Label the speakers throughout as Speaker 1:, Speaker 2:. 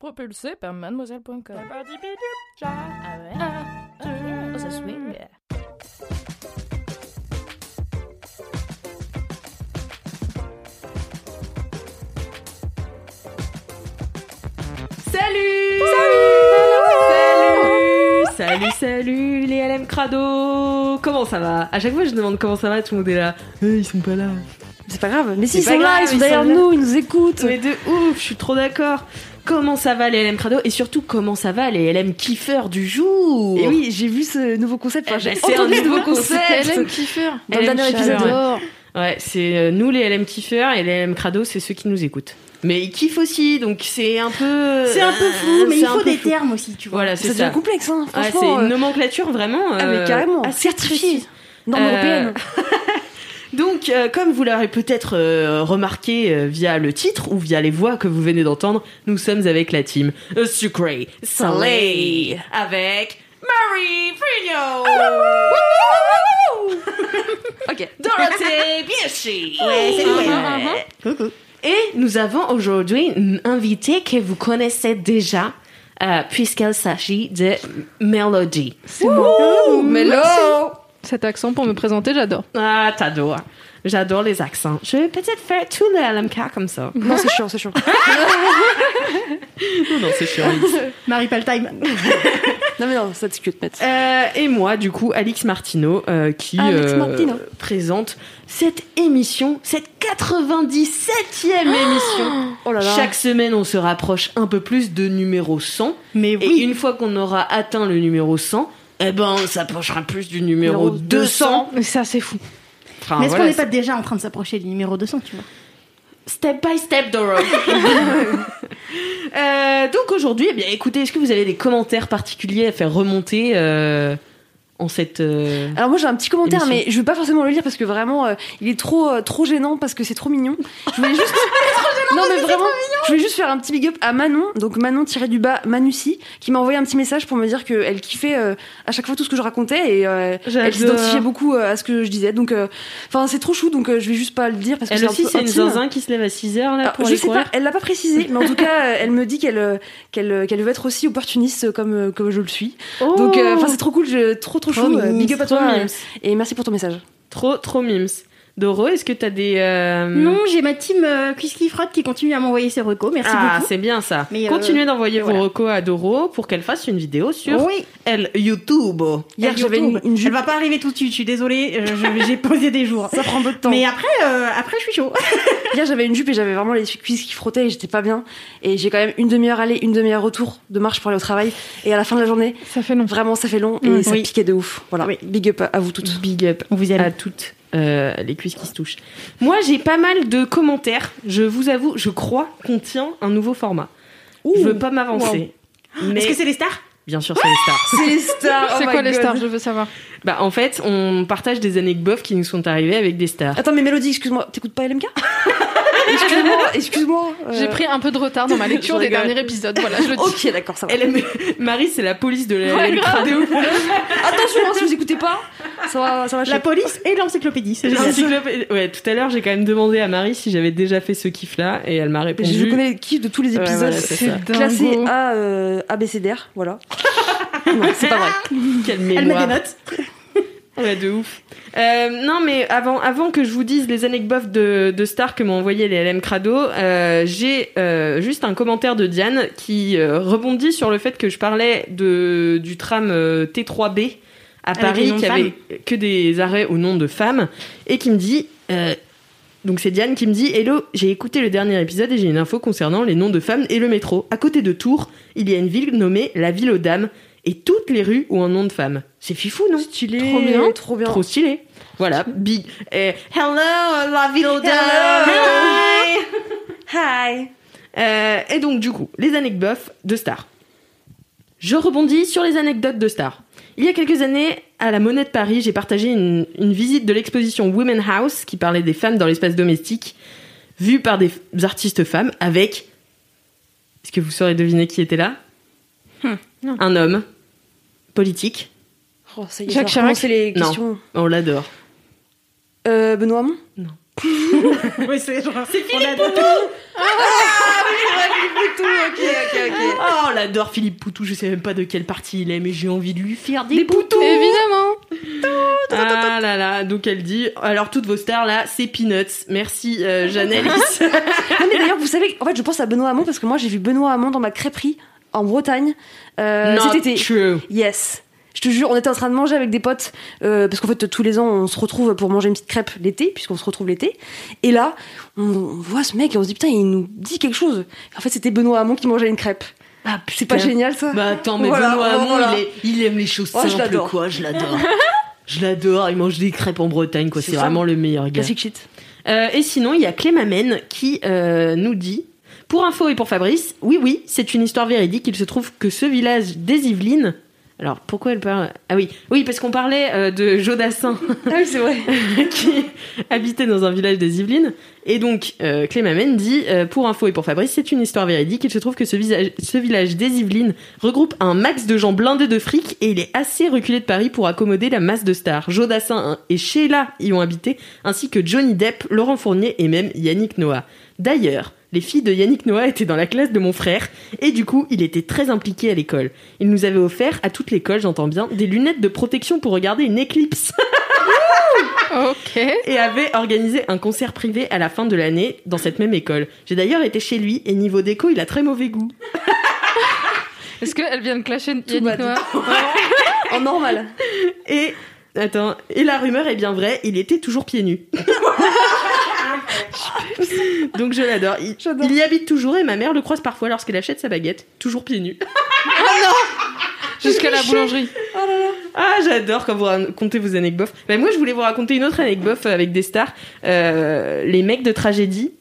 Speaker 1: Propulsé par mademoiselle.com. Ah ça swing.
Speaker 2: Salut Salut Salut, salut les LM Crado Comment ça va? À chaque fois je demande comment ça va, tout le monde est là. Eh, ils sont pas là.
Speaker 3: C'est pas grave, mais
Speaker 2: C'est
Speaker 3: si, ils sont là,
Speaker 2: grave,
Speaker 3: ils sont
Speaker 2: ils
Speaker 3: derrière
Speaker 2: sont là.
Speaker 3: nous, ils nous écoutent.
Speaker 2: Mais de ouf, je suis trop d'accord. Comment ça va les LM Crado? Et surtout, comment ça va les LM kiffeurs du jour?
Speaker 3: Et oui, j'ai vu ce nouveau concept. Enfin,
Speaker 2: Eh
Speaker 3: j'ai
Speaker 2: ben, c'est un
Speaker 3: entendu ce
Speaker 2: nouveau
Speaker 3: concept.
Speaker 1: LM Kiffer.
Speaker 3: Dans le
Speaker 2: LM
Speaker 3: dernier
Speaker 2: chaleur,
Speaker 3: épisode.
Speaker 2: ouais. Ouais, c'est euh, nous les LM kiffeurs et les LM Crado, c'est ceux qui nous écoutent. Mais ils kiffent aussi, donc c'est un peu.
Speaker 4: C'est un peu
Speaker 2: euh,
Speaker 4: flou, mais
Speaker 2: c'est
Speaker 4: il faut des
Speaker 2: flou.
Speaker 4: termes aussi, tu vois.
Speaker 2: Voilà,
Speaker 3: Ça
Speaker 2: c'est
Speaker 3: devient complexe, hein.
Speaker 2: Ouais, c'est
Speaker 3: Franchement,
Speaker 2: une
Speaker 3: euh,
Speaker 2: nomenclature vraiment.
Speaker 3: ah, mais carrément.
Speaker 2: assez
Speaker 3: Certifié.
Speaker 2: précise.
Speaker 3: Norme
Speaker 2: Euh,
Speaker 3: européenne.
Speaker 2: Donc, euh, comme vous l'aurez peut-être euh, remarqué euh, via le titre ou via les voix que vous venez d'entendre, nous sommes avec la team Sucré Salé avec Marie Frigno,
Speaker 3: Ok.
Speaker 2: Dorothée Biachi.
Speaker 4: Ouais, c'est
Speaker 2: Ouais. Et nous avons aujourd'hui une invitée que vous connaissez déjà, euh, puisqu'il s'agit de Melody.
Speaker 1: C'est moi. Cet accent pour me présenter, j'adore.
Speaker 2: Ah, t'adores. J'adore les accents. Je vais peut-être faire tout le LMK comme ça.
Speaker 3: Non, c'est chiant, c'est chiant.
Speaker 2: non, c'est chiant.
Speaker 4: Marie Paltime.
Speaker 3: Non, mais non, ça discute, mec.
Speaker 2: Euh, et moi, du coup, Alix Martineau, euh, qui
Speaker 3: Alix
Speaker 2: euh, présente cette émission, cette 97e émission.
Speaker 3: Oh là là.
Speaker 2: Chaque semaine, on se rapproche un peu plus de numéro 100.
Speaker 4: Mais
Speaker 2: Et
Speaker 4: oui.
Speaker 2: une fois qu'on aura atteint le numéro 100, eh ben, on s'approchera plus du numéro
Speaker 3: Numéro
Speaker 2: 200.
Speaker 1: Mais ça, c'est fou.
Speaker 2: Enfin,
Speaker 4: Mais est-ce
Speaker 2: voilà,
Speaker 4: qu'on n'est pas déjà en train de s'approcher du numéro 200, tu vois
Speaker 2: Step by step, Doro. Euh, donc aujourd'hui, eh bien, écoutez, est-ce que vous avez des commentaires particuliers à faire remonter euh, en cette euh,
Speaker 3: Alors moi j'ai un petit commentaire,
Speaker 2: Émission.
Speaker 3: mais je veux pas forcément le lire parce que vraiment euh, il est trop euh, trop gênant parce que c'est trop mignon. Je voulais juste non mais vraiment, je voulais juste faire un petit big up à Manon, donc Manon tiré du bas Manussi, qui m'a envoyé un petit message pour me dire qu'elle kiffait euh, à chaque fois tout ce que je racontais et euh, elle s'identifiait beaucoup euh, à ce que je disais. Donc euh, enfin c'est trop chou donc je vais juste pas le dire parce que
Speaker 2: Elle
Speaker 3: c'est un
Speaker 2: aussi, c'est une zinzin qui se lève à 6 heures là
Speaker 3: Alors,
Speaker 2: pour
Speaker 3: je sais
Speaker 2: courir.
Speaker 3: pas, elle l'a pas précisé, mais en tout cas, elle me dit qu'elle qu'elle qu'elle veut être aussi opportuniste comme comme je le suis.
Speaker 2: Oh
Speaker 3: Donc, enfin, c'est trop cool, je, trop trop
Speaker 4: Trop
Speaker 3: chou.
Speaker 4: mimes,
Speaker 3: Big up à toi et merci pour ton message.
Speaker 2: Trop, trop mimes. Doro, est-ce que t'as des... euh,
Speaker 4: Non, j'ai ma team euh, Quiz Frotte qui continue à m'envoyer ses recos. Merci
Speaker 2: Ah,
Speaker 4: beaucoup.
Speaker 2: c'est bien ça.
Speaker 4: Mais, euh,
Speaker 2: Continuez d'envoyer
Speaker 4: voilà.
Speaker 2: vos recos à Doro pour qu'elle fasse une vidéo sur
Speaker 4: Oui.
Speaker 2: elle YouTube.
Speaker 3: Hier,
Speaker 4: Elle
Speaker 3: j'avais une, une jupe.
Speaker 4: Elle va pas arriver tout de suite, je suis désolée. euh, J'ai posé des jours.
Speaker 3: Ça prend de temps.
Speaker 4: Mais après, euh, après, je suis chaud.
Speaker 3: Hier, j'avais une jupe et j'avais vraiment les cuisses qui frottaient et j'étais pas bien. Et j'ai quand même une demi-heure aller, une demi-heure retour de marche pour aller au travail. Et à la fin de la journée,
Speaker 1: Ça fait long.
Speaker 3: vraiment, ça fait long et
Speaker 4: Mm,
Speaker 3: ça
Speaker 4: oui.
Speaker 3: piquait de ouf. Voilà.
Speaker 4: Oui.
Speaker 3: Big up à vous toutes.
Speaker 2: Big up
Speaker 4: On vous aime.
Speaker 2: à toutes euh, les cuisses qui se touchent. Moi, j'ai pas mal de commentaires. Je vous avoue, je crois qu'on tient un nouveau format. je veux pas m'avancer. Mais
Speaker 4: Est-ce que c'est les stars?
Speaker 2: Bien sûr, c'est les stars.
Speaker 3: C'est les stars. oh
Speaker 1: c'est
Speaker 3: my
Speaker 1: quoi les stars Je veux savoir.
Speaker 2: Bah, en fait, on partage des anecdotes qui nous sont arrivées avec des stars.
Speaker 3: Attends, mais Mélodie, excuse-moi, t'écoutes pas LMK Excuse-moi, excuse-moi. euh,
Speaker 1: J'ai pris un peu de retard dans ma lecture des derniers épisodes. Voilà, je le dis.
Speaker 3: Ok, d'accord, ça va.
Speaker 2: Marie, c'est la police de la
Speaker 1: Ouais.
Speaker 3: Attention, hein, si vous écoutez pas, ça va, ça va
Speaker 4: La
Speaker 3: chier.
Speaker 4: police et l'encyclopédie.
Speaker 2: Ouais, tout à l'heure, j'ai quand même demandé à Marie si j'avais déjà fait ce kiff-là et elle m'a répondu.
Speaker 3: Je connais les kiffs de tous les
Speaker 2: Ouais,
Speaker 3: épisodes.
Speaker 2: voilà, c'est.
Speaker 3: Classé A, euh, ABCDR, voilà. non, c'est pas vrai.
Speaker 2: Quelle
Speaker 4: Elle met des notes.
Speaker 2: Ouais, de ouf. Euh, non, mais avant, avant que je vous dise les anecdotes de, de stars que m'ont envoyé les LM Crado, euh, j'ai euh, juste un commentaire de Diane qui rebondit sur le fait que je parlais de, du tram euh, T3B à
Speaker 4: Avec
Speaker 2: Paris qui avait que des arrêts au nom de femmes et qui me dit. donc c'est Diane qui me dit Hello, j'ai écouté le dernier épisode et j'ai une info concernant les noms de femmes et le métro. À côté de Tours, il y a une ville nommée la Ville aux Dames et toutes les rues ont un nom de femme. C'est fifou, non?
Speaker 3: Stylé.
Speaker 1: Trop bien.
Speaker 3: Trop bien.
Speaker 2: Trop stylé. Voilà, big. Eh, hello, la ville. Hi.
Speaker 3: Hi.
Speaker 2: Euh, et donc, du coup, les anecdotes de stars. Je rebondis sur les anecdotes de stars. Il y a quelques années, à la Monnaie de Paris, j'ai partagé une, une visite de l'exposition Women House qui parlait des femmes dans l'espace domestique, vue par des artistes femmes avec. Est-ce que vous saurez deviner qui était là?
Speaker 1: Non.
Speaker 2: Un homme politique.
Speaker 3: Oh, ça y est,
Speaker 1: Jacques
Speaker 3: je vais recommencer les
Speaker 2: Non.
Speaker 3: questions.
Speaker 2: On l'adore.
Speaker 3: Euh, Benoît Hamon
Speaker 4: Oui, c'est genre. C'est
Speaker 3: Tout, ok, ok, ok.
Speaker 2: Oh, on l'adore Philippe Poutou. Je sais même pas de quelle partie il est, mais j'ai envie de lui faire des,
Speaker 3: Des
Speaker 2: poutous.
Speaker 1: Évidemment.
Speaker 2: Ah là là, donc elle dit alors toutes vos stars là, c'est Peanuts. Merci euh, Jeanne-Alice.
Speaker 3: Non, mais d'ailleurs, vous savez, en fait, je pense à Benoît Hamon parce que moi, j'ai vu Benoît Hamon dans ma crêperie en Bretagne euh,
Speaker 2: Not
Speaker 3: cet été.
Speaker 2: true.
Speaker 3: Yes. Je te jure, on était en train de manger avec des potes, euh, parce qu'en fait, tous les ans, on se retrouve pour manger une petite crêpe l'été, puisqu'on se retrouve l'été. Et là, on, on voit ce mec et on se dit, putain, il nous dit quelque chose. En fait, c'était Benoît Hamon qui mangeait une crêpe.
Speaker 2: Ah,
Speaker 3: C'est pas génial, ça
Speaker 2: Bah attends, mais
Speaker 3: Voilà,
Speaker 2: Benoît Hamon,
Speaker 3: voilà.
Speaker 2: il, est- il aime les choses
Speaker 3: Oh, je
Speaker 2: simples
Speaker 3: l'adore.
Speaker 2: quoi, je l'adore. je l'adore, il mange des crêpes en Bretagne quoi,
Speaker 3: C'est
Speaker 2: vraiment le meilleur gars.
Speaker 3: Classic shit.
Speaker 2: Euh, et sinon, il y a Clémamène qui euh, nous dit Pour info et pour Fabrice, oui, oui, c'est une histoire véridique. Il se trouve que ce village des Yvelines. Alors, pourquoi elle parle Ah oui, oui, parce qu'on parlait euh, de Jodassin
Speaker 3: Ah oui, c'est vrai.
Speaker 2: qui habitait dans un village des Yvelines. Et donc, euh, Clémamène dit euh, Pour info et pour Fabrice, c'est une histoire véridique. Il se trouve que ce, visage- ce village des Yvelines regroupe un max de gens blindés de fric et il est assez reculé de Paris pour accommoder la masse de stars. Jodassin et Sheila y ont habité, ainsi que Johnny Depp, Laurent Fournier et même Yannick Noah. D'ailleurs, les filles de Yannick Noah étaient dans la classe de mon frère et du coup, il était très impliqué à l'école. Il nous avait offert à toute l'école, j'entends bien, des lunettes de protection pour regarder une éclipse
Speaker 1: Ok.
Speaker 2: et avait organisé un concert privé à la fin de l'année dans cette même école. J'ai d'ailleurs été chez lui et niveau déco, il a très mauvais goût.
Speaker 1: Est-ce qu'elle vient de clasher Yannick. Noah
Speaker 3: En normal.
Speaker 2: Et attends, et la rumeur est bien vraie, il était toujours pieds nus. Donc je l'adore. Il, y habite toujours et ma mère le croise parfois lorsqu'elle achète sa baguette, toujours pieds nus.
Speaker 1: Jusqu'à la boulangerie.
Speaker 2: Ah, j'adore quand vous racontez vos anecdotes. Bah, moi, je voulais vous raconter une autre anecdote avec des stars. Euh, les mecs de tragédie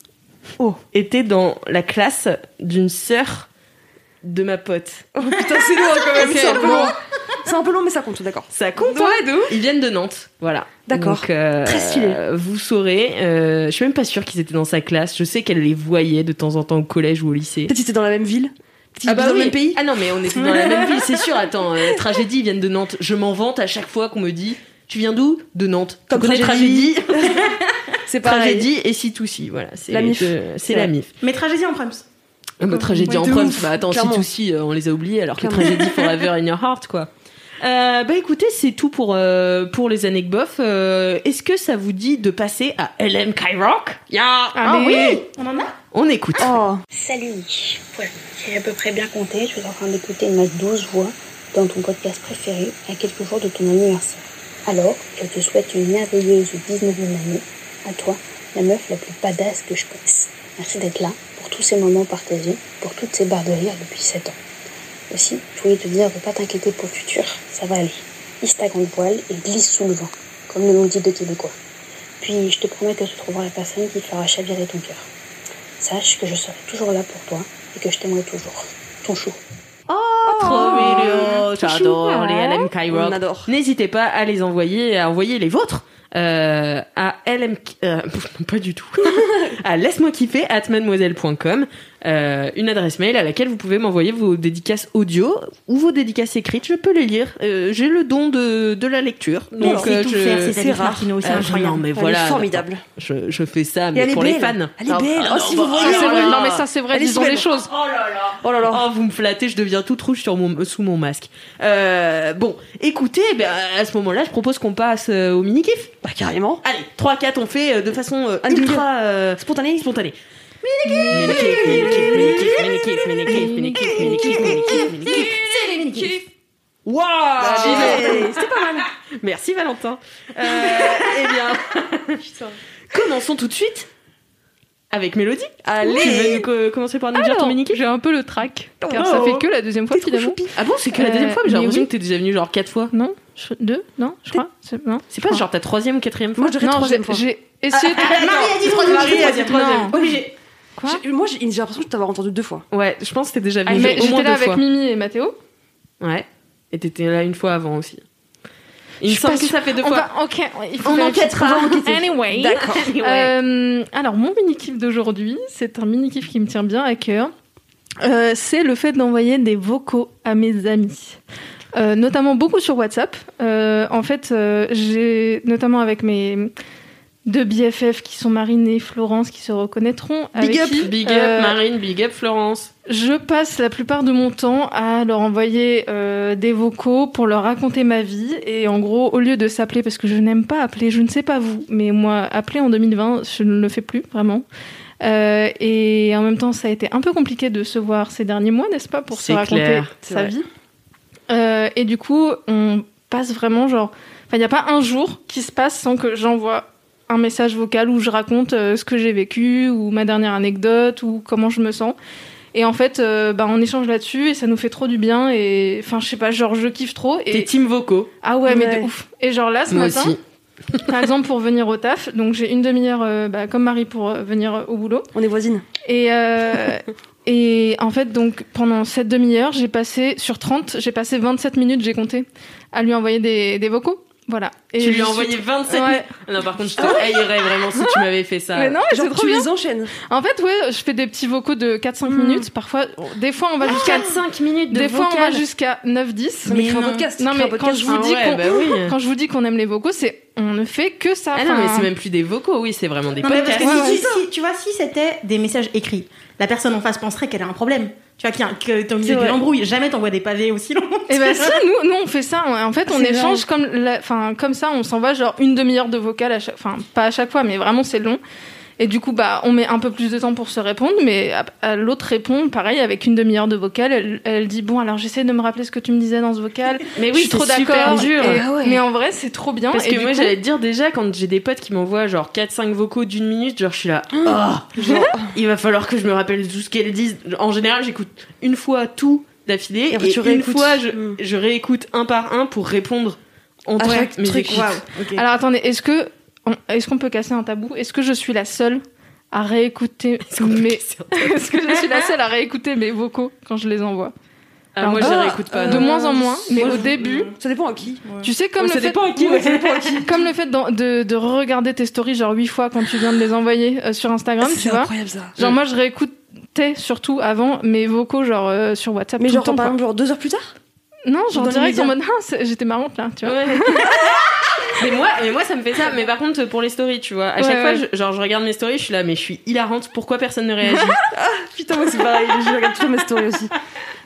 Speaker 3: Oh.
Speaker 2: étaient dans la classe d'une sœur de ma pote.
Speaker 3: Oh putain, c'est loin quand même.
Speaker 1: Ok,
Speaker 3: c'est un peu
Speaker 1: bon.
Speaker 3: C'est un peu long, mais ça compte, d'accord.
Speaker 2: Ça compte, hein
Speaker 3: Ouais, ouf.
Speaker 2: Ils viennent de Nantes, voilà.
Speaker 3: D'accord.
Speaker 2: Euh,
Speaker 3: Très stylé.
Speaker 2: Vous saurez. euh, je suis même pas sûre qu'ils étaient dans sa classe. Je sais qu'elle les voyait de temps en temps au collège ou au lycée.
Speaker 3: Peut-être qu'ils étaient dans la même ville.
Speaker 2: Ah bah
Speaker 3: dans
Speaker 2: oui.
Speaker 3: le même pays.
Speaker 2: Ah non, mais on était dans la même ville, c'est sûr. Attends, euh, tragédie, ils viennent de Nantes. Je m'en vante à chaque fois qu'on me dit Tu viens d'où? De Nantes.
Speaker 3: Comme
Speaker 2: tu connais
Speaker 3: Tragédie.
Speaker 2: tragédie?
Speaker 3: C'est pareil.
Speaker 2: Tragédie et si tout si, voilà. C'est
Speaker 3: La MIF.
Speaker 2: C'est la. MIF.
Speaker 4: Mais tragédie en Prums.
Speaker 2: Ah bah, tragédie
Speaker 3: Ouais,
Speaker 2: en
Speaker 3: ouf,
Speaker 2: Bah attends, si tout si, on les a oubliés alors que tragédie forever in your heart, quoi. Euh, bah écoutez, c'est tout pour, euh, pour les anecdotes. Euh, Est-ce que ça vous dit de passer à LM Kyrock Ya
Speaker 1: Allez.
Speaker 4: oui On en a?
Speaker 2: On écoute.
Speaker 3: Oh.
Speaker 5: Salut, voilà, j'ai à peu près bien compté, je suis en train d'écouter ma douce voix dans ton podcast préféré à quelques jours de ton anniversaire. Alors, je te souhaite une merveilleuse 19e année, à toi, la meuf la plus badass que je connaisse. Merci d'être là, pour tous ces moments partagés, pour toutes ces barres de rire depuis 7 ans. Aussi, je voulais te dire de pas t'inquiéter pour le futur, ça va aller. Hisse ta grande voile et glisse sous le vent, comme nous l'ont dit deux Québécois. Puis, je te promets que tu trouveras la personne qui te fera chavirer ton cœur. Sache que je serai toujours là pour toi et que je t'aimerai toujours. Ton chou.
Speaker 2: Trop mignon. J'adore les LM Kyrock.
Speaker 3: On adore.
Speaker 2: N'hésitez pas à les envoyer, à envoyer les vôtres. euh, à LM, euh, pas du tout, à laisse-moi kiffer at mademoiselle.com, euh, une adresse mail à laquelle vous pouvez m'envoyer vos dédicaces audio ou vos dédicaces écrites. Je peux les lire. Euh, J'ai le don de, de la lecture.
Speaker 4: Mais
Speaker 2: Donc, euh,
Speaker 4: tout
Speaker 2: je-
Speaker 4: faire, c'est
Speaker 3: rare.
Speaker 4: C'est incroyable.
Speaker 2: non, mais
Speaker 3: Elle
Speaker 2: voilà.
Speaker 3: est formidable.
Speaker 2: Je, je fais ça, mais
Speaker 3: elle
Speaker 2: pour
Speaker 3: belle.
Speaker 2: les fans.
Speaker 3: Elle est
Speaker 2: Ah,
Speaker 3: belle.
Speaker 2: ah,
Speaker 3: Oh, si vous
Speaker 2: bah,
Speaker 3: voyez.
Speaker 1: Ah, c'est vrai. Non, mais ça, c'est vrai.
Speaker 3: Elle
Speaker 1: Disons les choses.
Speaker 3: Oh là là.
Speaker 2: Oh, vous me flattez, je deviens toute rouge sur mon, sous mon masque. Euh, bon, écoutez, ben, à ce moment-là, je propose qu'on passe au mini-kiff.
Speaker 3: Bah, carrément.
Speaker 2: Allez, 3-4, on fait de façon euh, ultra euh,
Speaker 3: Spontané.
Speaker 2: spontanée.
Speaker 3: Allez, C'était pas mal.
Speaker 2: Merci Valentin. Euh, eh bien, commençons tout de suite avec Mélodie.
Speaker 3: Allez.
Speaker 2: Tu veux nous co- commencer par nous dire ton
Speaker 1: Alors,
Speaker 2: mini-kiff
Speaker 1: j'ai un peu le trac, car
Speaker 2: Oh.
Speaker 1: ça fait que la deuxième fois finalement.
Speaker 2: Ah bon, c'est que la
Speaker 1: Euh,
Speaker 2: deuxième fois, mais j'ai
Speaker 1: mais
Speaker 2: l'impression
Speaker 1: oui.
Speaker 2: que t'es déjà venu genre 4 fois.
Speaker 1: Non, je- deux, non, je crois. C'est- Non,
Speaker 2: C'est pas genre ta troisième ou quatrième fois
Speaker 3: Moi, je dirais
Speaker 1: non,
Speaker 3: troisième
Speaker 1: j'ai
Speaker 3: fois.
Speaker 1: j'ai essayé. de-
Speaker 4: Marie a dit troisième.
Speaker 2: Marie a dit troisième.
Speaker 4: Obligé.
Speaker 1: Quoi
Speaker 3: J'ai- Moi, j'ai j'ai l'impression de t'avoir entendu deux fois.
Speaker 2: Ouais, je pense que t'es déjà
Speaker 1: Ah,
Speaker 2: venu au moins
Speaker 1: J'étais là
Speaker 2: deux
Speaker 1: avec
Speaker 2: fois.
Speaker 1: Mimi et Mathéo.
Speaker 2: Ouais. Et t'étais là une fois avant aussi. Il me semble que ça fait deux
Speaker 1: On
Speaker 2: fois.
Speaker 1: va, ok, il faut
Speaker 4: On enquêtera.
Speaker 1: Anyway.
Speaker 3: D'accord.
Speaker 1: Euh, alors, mon mini-kiff d'aujourd'hui, c'est un mini-kiff qui me tient bien à cœur. Euh, c'est le fait d'envoyer des vocaux à mes amis. Euh, notamment beaucoup sur WhatsApp. Euh, en fait, euh, j'ai notamment avec mes deux BFF qui sont Marine et Florence qui se reconnaîtront. avec
Speaker 2: Big up,
Speaker 1: qui,
Speaker 2: big up
Speaker 1: euh,
Speaker 2: Marine, big up Florence.
Speaker 1: je passe la plupart de mon temps à leur envoyer euh, des vocaux pour leur raconter ma vie. Et en gros, au lieu de s'appeler, parce que je n'aime pas appeler, je ne sais pas vous, mais moi, appeler en 2020, je ne le fais plus vraiment. Euh, et en même temps, ça a été un peu compliqué de se voir ces derniers mois, n'est-ce pas, pour se raconter
Speaker 2: clair,
Speaker 1: sa
Speaker 3: vrai.
Speaker 1: vie. Euh, et du coup, on passe vraiment genre. Enfin, il n'y a pas un jour qui se passe sans que j'envoie un message vocal où je raconte euh, ce que j'ai vécu ou ma dernière anecdote ou comment je me sens. Et en fait, euh, bah, on échange là-dessus et ça nous fait trop du bien. Et enfin, je sais pas, genre, je kiffe trop.
Speaker 2: Tes
Speaker 1: Et
Speaker 2: team vocaux.
Speaker 1: ah ouais, mais de ouf. Et genre là, ce
Speaker 2: Moi
Speaker 1: matin,
Speaker 2: aussi.
Speaker 1: par exemple, pour venir au taf, donc j'ai une demi-heure, euh, bah, comme Marie, pour euh, venir au boulot.
Speaker 3: On est voisines.
Speaker 1: Et, euh, et en fait, donc, pendant cette demi-heure, j'ai passé, sur 30, j'ai passé 27 minutes, j'ai compté, à lui envoyer des, des vocaux. Voilà. Et
Speaker 2: tu lui as
Speaker 1: suis-
Speaker 2: envoyé 27
Speaker 1: Ouais.
Speaker 2: Ah Non, par contre, je te haïrais vraiment si tu m'avais fait ça.
Speaker 1: Mais non, mais
Speaker 3: Genre,
Speaker 1: c'est trop
Speaker 3: tu
Speaker 1: bien.
Speaker 3: les enchaînes.
Speaker 1: En fait, ouais, je fais des petits vocaux de 4-5
Speaker 4: Mm.
Speaker 1: minutes. Parfois, des fois, on va jusqu'à
Speaker 4: 4-5 minutes de
Speaker 1: des fois, on va jusqu'à 9-10.
Speaker 3: Non, mais
Speaker 4: Mais non.
Speaker 3: podcast.
Speaker 1: Non, mais quand
Speaker 3: podcast.
Speaker 1: je vous
Speaker 2: Ah
Speaker 1: dis
Speaker 2: ouais,
Speaker 1: qu'on
Speaker 2: bah oui.
Speaker 1: quand je vous dis qu'on aime les vocaux, c'est on ne fait que ça.
Speaker 2: Ah non, mais c'est même plus des vocaux, oui, c'est vraiment des
Speaker 4: Non, mais parce
Speaker 2: podcasts.
Speaker 4: que
Speaker 1: Ouais,
Speaker 4: si, si- si- tu vois, si c'était des messages écrits, la personne en face penserait qu'elle a un problème. Tu vois, que t'es au milieu d'une embrouille. Jamais t'envoies des pavés aussi longs.
Speaker 1: Et ben si, nous, nous on fait ça. En fait, on échange comme, la- comme ça, on s'envoie genre une demi-heure de vocal à chaque, enfin pas à chaque fois, mais vraiment c'est long. Et du coup, bah, on met un peu plus de temps pour se répondre, mais à- à l'autre répond pareil avec une demi-heure de vocal. Elle, elle dit bon, alors j'essaie de me rappeler ce que tu me disais dans ce vocal.
Speaker 2: Mais
Speaker 1: je
Speaker 2: oui,
Speaker 1: suis trop d'accord.
Speaker 3: Ah ouais.
Speaker 1: Mais en vrai, c'est trop bien.
Speaker 2: Parce
Speaker 1: Et
Speaker 2: que moi,
Speaker 1: coup-
Speaker 2: j'allais te dire déjà, quand j'ai des potes qui m'envoient genre 4-5 vocaux d'une minute, genre je suis là, oh, genre, il va falloir que je me rappelle tout ce qu'elles disent. En général, j'écoute une fois tout d'affilée
Speaker 3: Et
Speaker 2: et,
Speaker 3: tu
Speaker 2: une fois, je,
Speaker 3: Mm.
Speaker 2: je réécoute un par un pour répondre
Speaker 3: À chaque
Speaker 2: mes
Speaker 3: truc,
Speaker 4: ok.
Speaker 1: Alors attendez, est-ce que est-ce qu'on peut casser un tabou? Est-ce que je suis la seule à réécouter
Speaker 2: Est-ce
Speaker 1: mes Est-ce que je suis la seule à réécouter mes vocaux quand je les envoie?
Speaker 2: Ah, moi, je
Speaker 3: ah,
Speaker 2: réécoute pas.
Speaker 1: De moins en moins, mais
Speaker 3: moi,
Speaker 1: au
Speaker 3: je-
Speaker 1: début,
Speaker 3: Ça dépend à qui.
Speaker 1: tu sais comme
Speaker 2: Ouais,
Speaker 1: le
Speaker 2: ça
Speaker 1: fait
Speaker 2: dépend à qui, ouais, ça dépend à qui.
Speaker 1: comme le fait de, de regarder tes stories genre huit fois quand tu viens de les envoyer euh, sur Instagram, tu
Speaker 3: C'est
Speaker 1: vois.
Speaker 3: incroyable ça.
Speaker 1: Genre moi je réécoutais surtout avant mes vocaux genre euh, sur WhatsApp
Speaker 3: Mais
Speaker 1: tout
Speaker 3: genre,
Speaker 1: le temps,
Speaker 3: par exemple, genre deux heures plus tard?
Speaker 1: Non, genre direct en mode ah, c'est- j'étais marrante là, tu vois.
Speaker 2: Ouais. mais moi, mais moi, ça me fait ça. Mais par contre, pour les stories, tu vois, à
Speaker 1: Ouais,
Speaker 2: chaque fois,
Speaker 1: ouais.
Speaker 2: je, genre, je regarde mes stories, je suis là, mais je suis hilarante. Pourquoi personne ne réagit
Speaker 3: Putain, moi c'est pareil, je regarde toujours mes stories aussi.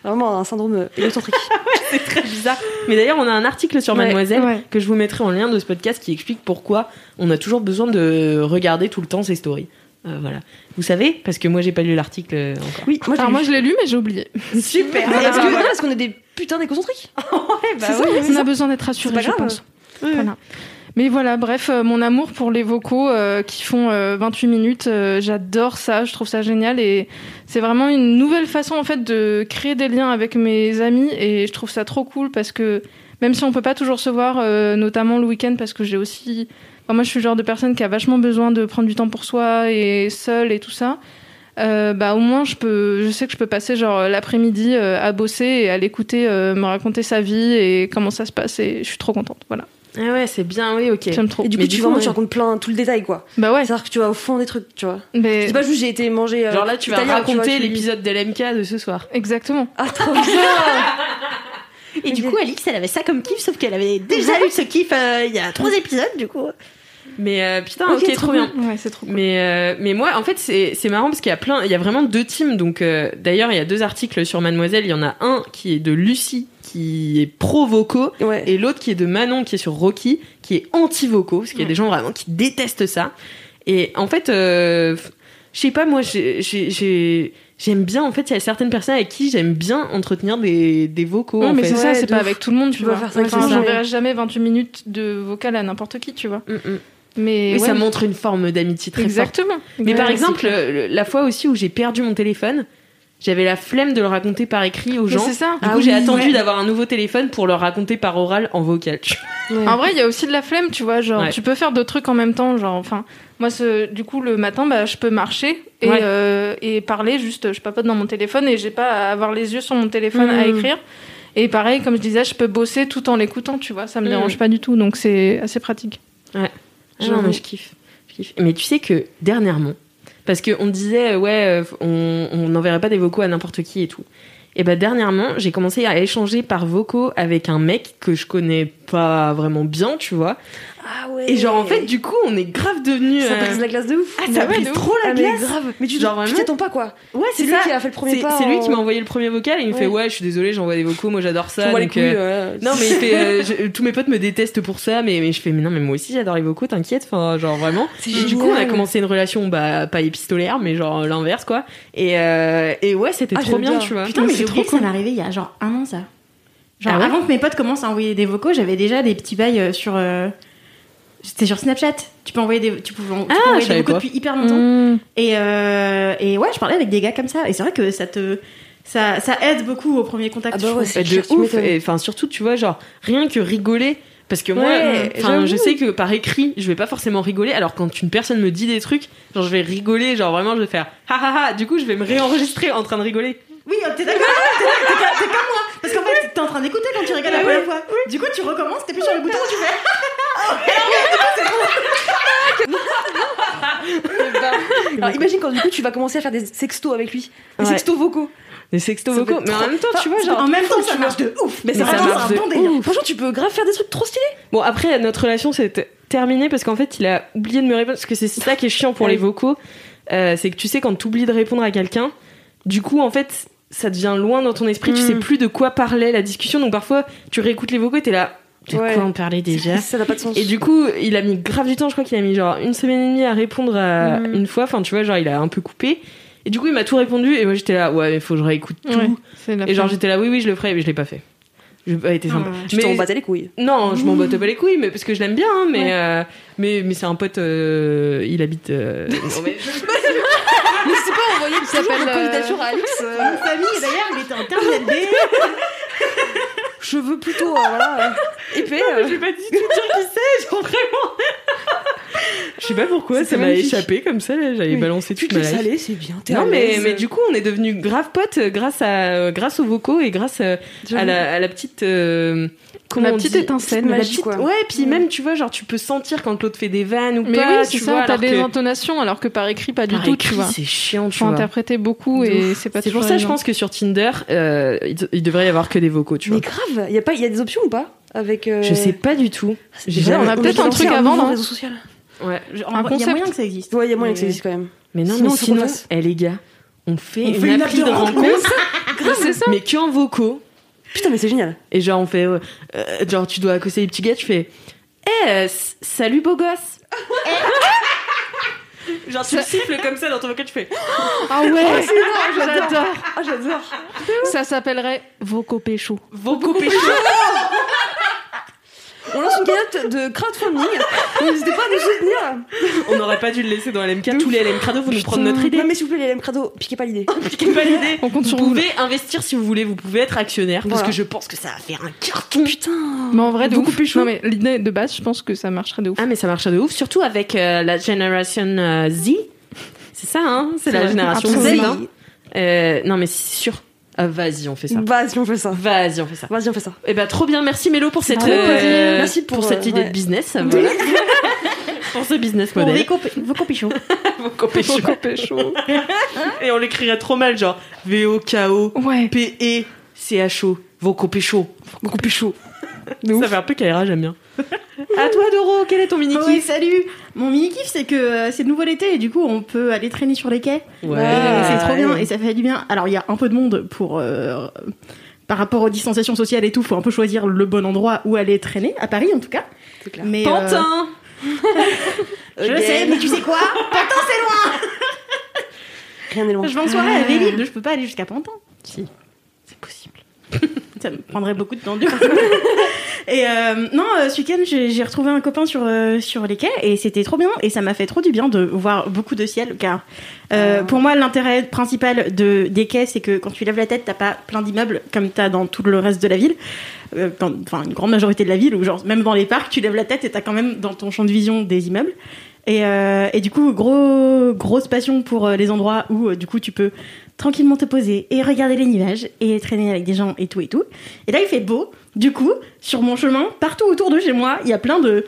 Speaker 3: Vraiment un syndrome euh, égocentrique.
Speaker 2: C'est très bizarre. Mais d'ailleurs, on a un article sur
Speaker 1: Ouais,
Speaker 2: Mademoiselle
Speaker 1: ouais.
Speaker 2: que je vous mettrai en lien de ce podcast qui explique pourquoi on a toujours besoin de regarder tout le temps ses stories. Euh, voilà. Vous savez? Parce que moi, j'ai pas lu l'article euh, encore.
Speaker 3: Oui, moi je
Speaker 1: Alors
Speaker 3: l'ai
Speaker 1: moi
Speaker 3: lu.
Speaker 1: je l'ai lu mais j'ai oublié.
Speaker 2: Super.
Speaker 3: Est-ce qu'on est des putains d'égocentriques?
Speaker 2: Bah
Speaker 1: C'est ça,
Speaker 2: ouais.
Speaker 1: on a besoin d'être rassuré,
Speaker 3: C'est pas
Speaker 1: je
Speaker 3: grave.
Speaker 1: Voilà. Mais voilà, bref, euh, mon amour pour les vocaux euh, qui font euh, 28 minutes, euh, j'adore ça, je trouve ça génial et c'est vraiment une nouvelle façon en fait de créer des liens avec mes amis et je trouve ça trop cool parce que même si on peut pas toujours se voir, notamment le week-end parce que j'ai aussi, moi je suis le genre de personne qui a vachement besoin de prendre du temps pour soi et seule et tout ça. Bah au moins je peux je sais que je peux passer genre l'après-midi à bosser et à l'écouter me raconter sa vie et comment ça se passe et je suis trop contente voilà
Speaker 2: Ah ouais, c'est bien, oui, ok.
Speaker 1: j'aime trop
Speaker 3: Et du
Speaker 2: Mais
Speaker 3: coup,
Speaker 2: du
Speaker 3: tu, vraiment,
Speaker 2: ouais.
Speaker 3: tu racontes plein, tout le détail quoi.
Speaker 1: bah ouais
Speaker 3: C'est-à-dire que tu vas au fond des trucs, tu vois.
Speaker 1: mais
Speaker 3: C'est pas juste j'ai été manger. euh,
Speaker 2: Genre là, tu vas raconter l'épisode d'LMK de ce soir.
Speaker 1: exactement
Speaker 3: Ah, trop bien
Speaker 4: Et du coup, Alix, elle avait ça comme kiff, sauf qu'elle avait déjà eu ce kiff euh, il y a trois épisodes, du coup.
Speaker 2: Mais euh, putain,
Speaker 3: Ok, trop
Speaker 2: bien.
Speaker 1: ouais c'est trop cool
Speaker 2: Mais euh, mais moi en fait c'est c'est marrant parce qu'il y a plein il y a vraiment deux teams donc euh, d'ailleurs il y a deux articles sur Mademoiselle il y en a un qui est de Lucie qui est pro vocaux
Speaker 3: Ouais.
Speaker 2: et l'autre qui est de Manon qui est sur Rocky qui est anti vocaux parce qu'il y a des gens vraiment qui détestent ça. Et en fait euh, je sais pas moi j'ai j'ai- j'ai j'aime bien en fait il y a certaines personnes avec qui j'aime bien entretenir des des vocaux
Speaker 1: Ouais,
Speaker 2: en
Speaker 1: mais c'est ça
Speaker 3: Ouais,
Speaker 1: c'est pas
Speaker 3: ouf.
Speaker 1: avec tout le monde tu,
Speaker 3: vas
Speaker 1: vois.
Speaker 3: faire ça avec
Speaker 1: enfin, j'enverrai jamais 28 minutes de vocal à n'importe qui tu vois.
Speaker 2: Mm, mm.
Speaker 1: mais ouais,
Speaker 2: ça montre une forme d'amitié très forte.
Speaker 1: Exactement.
Speaker 2: Mais par
Speaker 1: Ouais,
Speaker 2: exemple, la fois aussi où j'ai perdu mon téléphone, j'avais la flemme de le raconter par écrit aux gens.
Speaker 1: c'est ça.
Speaker 2: Du
Speaker 3: Ah
Speaker 2: coup, j'ai
Speaker 3: oui,
Speaker 2: attendu
Speaker 1: ouais.
Speaker 2: d'avoir un nouveau téléphone pour le raconter par oral en vocal. tu vois.
Speaker 1: En vrai, il y a aussi de la flemme, tu vois. Genre,
Speaker 2: Ouais.
Speaker 1: tu peux faire d'autres trucs en même temps. Genre, enfin, moi, ce, du coup, le matin, bah, je peux marcher et,
Speaker 2: Ouais.
Speaker 1: euh, et parler. Juste, je papote dans mon téléphone et j'ai pas à avoir les yeux sur mon téléphone à
Speaker 3: Mhm.
Speaker 1: écrire. Et pareil, comme je disais, je peux bosser tout en l'écoutant, tu vois. Ça me
Speaker 2: Mhm.
Speaker 1: dérange pas du tout, donc c'est assez pratique.
Speaker 2: Ah non, mais je kiffe. je kiffe. Mais tu sais que dernièrement, parce qu'on disait, euh, ouais, euh, on on n'enverrait pas des vocaux à n'importe qui et tout. Et bah dernièrement, j'ai commencé à échanger par vocaux avec un mec que je connais pas vraiment bien, tu vois.
Speaker 3: Ah ouais.
Speaker 2: Et genre en fait, du coup, on est grave devenus.
Speaker 3: ça
Speaker 2: euh,
Speaker 3: brise la glace de ouf.
Speaker 2: Ah, ça
Speaker 1: ouais,
Speaker 2: brise
Speaker 1: de ouf.
Speaker 2: trop la
Speaker 3: Ah, mais
Speaker 2: glace.
Speaker 3: grave. Mais tu
Speaker 2: Genre
Speaker 3: tu
Speaker 2: vraiment
Speaker 3: t'attends pas quoi.
Speaker 2: Ouais,
Speaker 3: C'est lui qui a fait le premier pas.
Speaker 2: c'est lui qui m'a envoyé le premier vocal et il me
Speaker 3: Ouais.
Speaker 2: fait ouais, je suis désolé, j'envoie des vocaux, moi j'adore ça. Euh,
Speaker 3: ouais.
Speaker 2: Non mais il fait, euh, je- tous mes potes me détestent pour ça, mais, mais je fais mais non mais moi aussi j'adore les vocaux, t'inquiète, enfin genre vraiment. Et du coup on a commencé une relation bah pas épistolaire mais genre l'inverse quoi. Et euh, et ouais c'était
Speaker 3: Ah,
Speaker 2: trop bien, tu vois.
Speaker 4: Putain, mais
Speaker 2: C'est
Speaker 4: j'ai
Speaker 2: trop
Speaker 4: que ça
Speaker 2: cool.
Speaker 4: m'est arrivé il y a genre un an, ça. Genre,
Speaker 2: Ah
Speaker 4: avant que mes potes commencent à envoyer des vocaux, j'avais déjà des petits bails euh, sur. Euh, C'était sur Snapchat. Tu peux envoyer des, tu pouvais, tu peux
Speaker 2: Ah,
Speaker 4: envoyer
Speaker 2: je savais
Speaker 4: des vocaux depuis hyper longtemps.
Speaker 1: Mmh.
Speaker 4: Et, euh, et ouais, je parlais avec des gars comme ça. Et c'est vrai que ça te. Ça, ça aide beaucoup au premier contact.
Speaker 3: Ah bah ouais, c'est
Speaker 2: Bah, de
Speaker 3: clair,
Speaker 2: ouf enfin surtout tu vois genre rien que rigoler parce que moi
Speaker 3: Ouais,
Speaker 2: enfin je sais que par écrit je vais pas forcément rigoler alors quand une personne me dit des trucs genre je vais rigoler genre vraiment je vais faire ha ha ha du coup je vais me réenregistrer en train de rigoler
Speaker 4: Oui, oh, t'es d'accord T'es t'es comme moi. Parce qu'en fait, t'es en train d'écouter quand tu regardes la première fois. Du coup, tu recommences, t'es plus sur le bouton, tu fais.
Speaker 3: Alors imagine quand du coup tu vas commencer à faire des sextos avec lui. Des sextos vocaux.
Speaker 2: des sextos vocaux mais en même temps tu vois genre
Speaker 4: en même temps, ça marche de ouf. Mais c'est
Speaker 2: ça
Speaker 4: vraiment
Speaker 2: marche
Speaker 4: c'est
Speaker 2: de
Speaker 4: délire.
Speaker 3: Franchement, tu peux grave faire des trucs trop stylés.
Speaker 2: Bon, après, notre relation s'est terminée parce qu'en fait, il a oublié de me répondre. Parce que c'est ça qui est chiant pour les vocaux. Euh, c'est que tu sais, quand tu oublies de répondre à quelqu'un, du coup, en fait, ça devient loin dans ton esprit. Tu
Speaker 3: Mm.
Speaker 2: sais plus de quoi parlait la discussion. Donc parfois, tu réécoutes les vocaux et t'es là. De
Speaker 3: Ouais.
Speaker 2: quoi on parlait déjà
Speaker 3: Ça n'a pas de sens.
Speaker 2: et du coup, il a mis grave du temps, je crois qu'il a mis genre une semaine et demie à répondre à
Speaker 3: Mm.
Speaker 2: une fois. Enfin, tu vois, genre, il a un peu coupé. Et du coup, il m'a tout répondu. Et moi, j'étais là, ouais, il faut que je réécoute tout.
Speaker 1: Ouais,
Speaker 2: Et genre, j'étais là, oui, oui, je le ferai. Mais je l'ai pas fait. Pas sympa.
Speaker 3: tu t'en battais les couilles.
Speaker 2: Non, je m'en batte pas les couilles, mais parce que je l'aime bien, hein, mais, euh, mais mais c'est un pote, euh, il habite. euh, non, mais-
Speaker 3: N'hésitez pas à envoyer
Speaker 1: Il s'appelle, euh,
Speaker 3: candidature à Alex. euh,
Speaker 4: Mon famille, d'ailleurs, il était en terminale B.
Speaker 3: cheveux plutôt euh, voilà, euh, épais. euh.
Speaker 2: je vais pas du tout dire qui c'est, genre vraiment. je sais pas pourquoi, ça m'a échappé comme ça, j'avais
Speaker 3: Oui.
Speaker 2: balancé
Speaker 3: Tu
Speaker 2: toute ma life.
Speaker 3: aller, c'est bien.
Speaker 2: Non mais, mais du coup on est devenus grave potes euh, grâce à grâce aux vocaux et grâce à la, à la petite euh, comment
Speaker 1: la petite
Speaker 2: dit
Speaker 1: étincelle.
Speaker 2: La petite-
Speaker 3: quoi.
Speaker 2: ouais puis
Speaker 3: Mm.
Speaker 2: même tu vois genre tu peux sentir quand l'autre fait des vannes ou
Speaker 1: Mais
Speaker 2: pas
Speaker 1: oui,
Speaker 2: tu
Speaker 1: ça,
Speaker 2: vois
Speaker 1: t'as des
Speaker 2: que
Speaker 1: intonations alors que par écrit, pas du
Speaker 2: par
Speaker 1: tout,
Speaker 2: écrit,
Speaker 1: tu vois.
Speaker 2: c'est chiant tu
Speaker 1: Faut
Speaker 2: vois
Speaker 1: interpréter beaucoup et c'est pas
Speaker 2: C'est pour ça, je pense que sur Tinder, il, devrait y avoir que des vocaux, tu
Speaker 3: Mais
Speaker 2: vois.
Speaker 3: Grave, il y a pas, il y a des options ou pas avec. euh,
Speaker 2: Je sais pas du tout. J'ai jamais-
Speaker 1: on a peut-être un truc à vendre, hein.
Speaker 3: réseau social.
Speaker 2: Ouais.
Speaker 4: Je-
Speaker 1: Un
Speaker 4: Il y a
Speaker 1: concept.
Speaker 4: moyen que ça existe.
Speaker 3: Ouais, il y a moyen que ça
Speaker 4: Mais-
Speaker 3: existe quand même.
Speaker 2: Mais non,
Speaker 3: Sinon,
Speaker 2: mais
Speaker 3: il faut qu'on
Speaker 2: sinon,
Speaker 3: fasse.
Speaker 2: eh les gars, on fait
Speaker 4: On
Speaker 2: une appli de rencontre,
Speaker 1: c'est ça.
Speaker 2: mais que en vocaux.
Speaker 3: Putain, mais c'est génial.
Speaker 2: Et genre, on fait, euh, euh, genre, tu dois accoster les petits gars, tu fais, eh, euh, s- salut beau gosse. genre, tu le siffles comme ça dans ton vocal, tu fais,
Speaker 1: Ah ouais,
Speaker 3: j'adore.
Speaker 1: j'adore.
Speaker 3: Ah, j'adore.
Speaker 1: Ça s'appellerait Voco Pécho.
Speaker 2: vocaux pécho.
Speaker 3: On lance une cagnotte de crowdfunding. N'hésitez pas à nous soutenir.
Speaker 2: On n'aurait pas dû le laisser dans LMK. Tous les LM Crado, vous nous prendre notre idée.
Speaker 3: Non, mais s'il vous plaît, les LM Crado, piquez pas l'idée.
Speaker 2: Piquez pas l'idée.
Speaker 1: On compte
Speaker 2: Vous
Speaker 1: sur vous.
Speaker 2: pouvez investir si vous voulez, vous pouvez être actionnaire, parce que je pense que ça va faire un carton.
Speaker 3: Putain.
Speaker 1: Mais en vrai, de
Speaker 3: Beaucoup
Speaker 1: ouf.
Speaker 3: pécho.
Speaker 1: Non mais l'idée de base, je pense que ça marcherait de ouf.
Speaker 2: Ah mais ça marche de ouf, surtout avec euh, la génération euh, Z. C'est ça, hein C'est la
Speaker 1: vrai.
Speaker 2: génération Z. Hein Euh, non mais c'est sûr. Ah, vas-y, on fait ça.
Speaker 3: Vas-y, on fait ça.
Speaker 2: Vas-y, on fait ça.
Speaker 3: Vas-y, on fait ça.
Speaker 2: Eh ben trop bien, merci Mélo pour cette euh,
Speaker 3: plaisir. Merci pour,
Speaker 2: cette
Speaker 3: euh,
Speaker 2: idée
Speaker 3: ouais.
Speaker 2: de business. Voilà. pour ce business
Speaker 4: Pour
Speaker 2: model.
Speaker 4: Pichon.
Speaker 2: Voco pécho.
Speaker 1: Voco Pécho.
Speaker 2: Et on l'écrirait trop mal, genre V O K O
Speaker 1: Ouais.
Speaker 2: Ça fait un peu Kaira, j'aime bien. à toi Doro, quel est ton mini
Speaker 4: Ouais,
Speaker 2: kiff
Speaker 4: salut Mon mini-kiff, c'est que euh, c'est de nouveau l'été et du coup, on peut aller traîner sur les quais.
Speaker 2: Ouais.
Speaker 4: Et c'est trop bien
Speaker 3: ouais.
Speaker 4: et ça fait du bien. Alors, il y a un peu de monde pour. euh, par rapport aux distanciations sociales et tout, faut un peu choisir le bon endroit où aller traîner, à Paris en tout cas.
Speaker 3: C'est clair.
Speaker 4: Mais, euh,
Speaker 2: Pantin.
Speaker 4: je le sais, mais tu sais quoi? Pantin, c'est loin
Speaker 3: Rien n'est loin.
Speaker 4: Je vais en soirée à Vélib, je peux pas aller jusqu'à Pantin.
Speaker 2: Si. C'est possible.
Speaker 4: ça me prendrait beaucoup de temps du coup. et euh, non, euh, ce week-end, j'ai retrouvé un copain sur, euh, sur les quais et c'était trop bien et ça m'a fait trop du bien de voir beaucoup de ciel car euh, pour moi, l'intérêt principal de, des quais, c'est que quand tu lèves la tête, t'as pas plein d'immeubles comme t'as dans tout le reste de la ville. Enfin, une grande majorité de la ville, ou genre même dans les parcs, tu lèves la tête et t'as quand même dans ton champ de vision des immeubles. Et, euh, et du coup, gros, grosse passion pour les endroits où du coup tu peux tranquillement te poser et regarder les nuages et traîner avec des gens et tout et tout. Et là, il fait beau. Du coup, sur mon chemin, partout autour de chez moi, il y a plein de,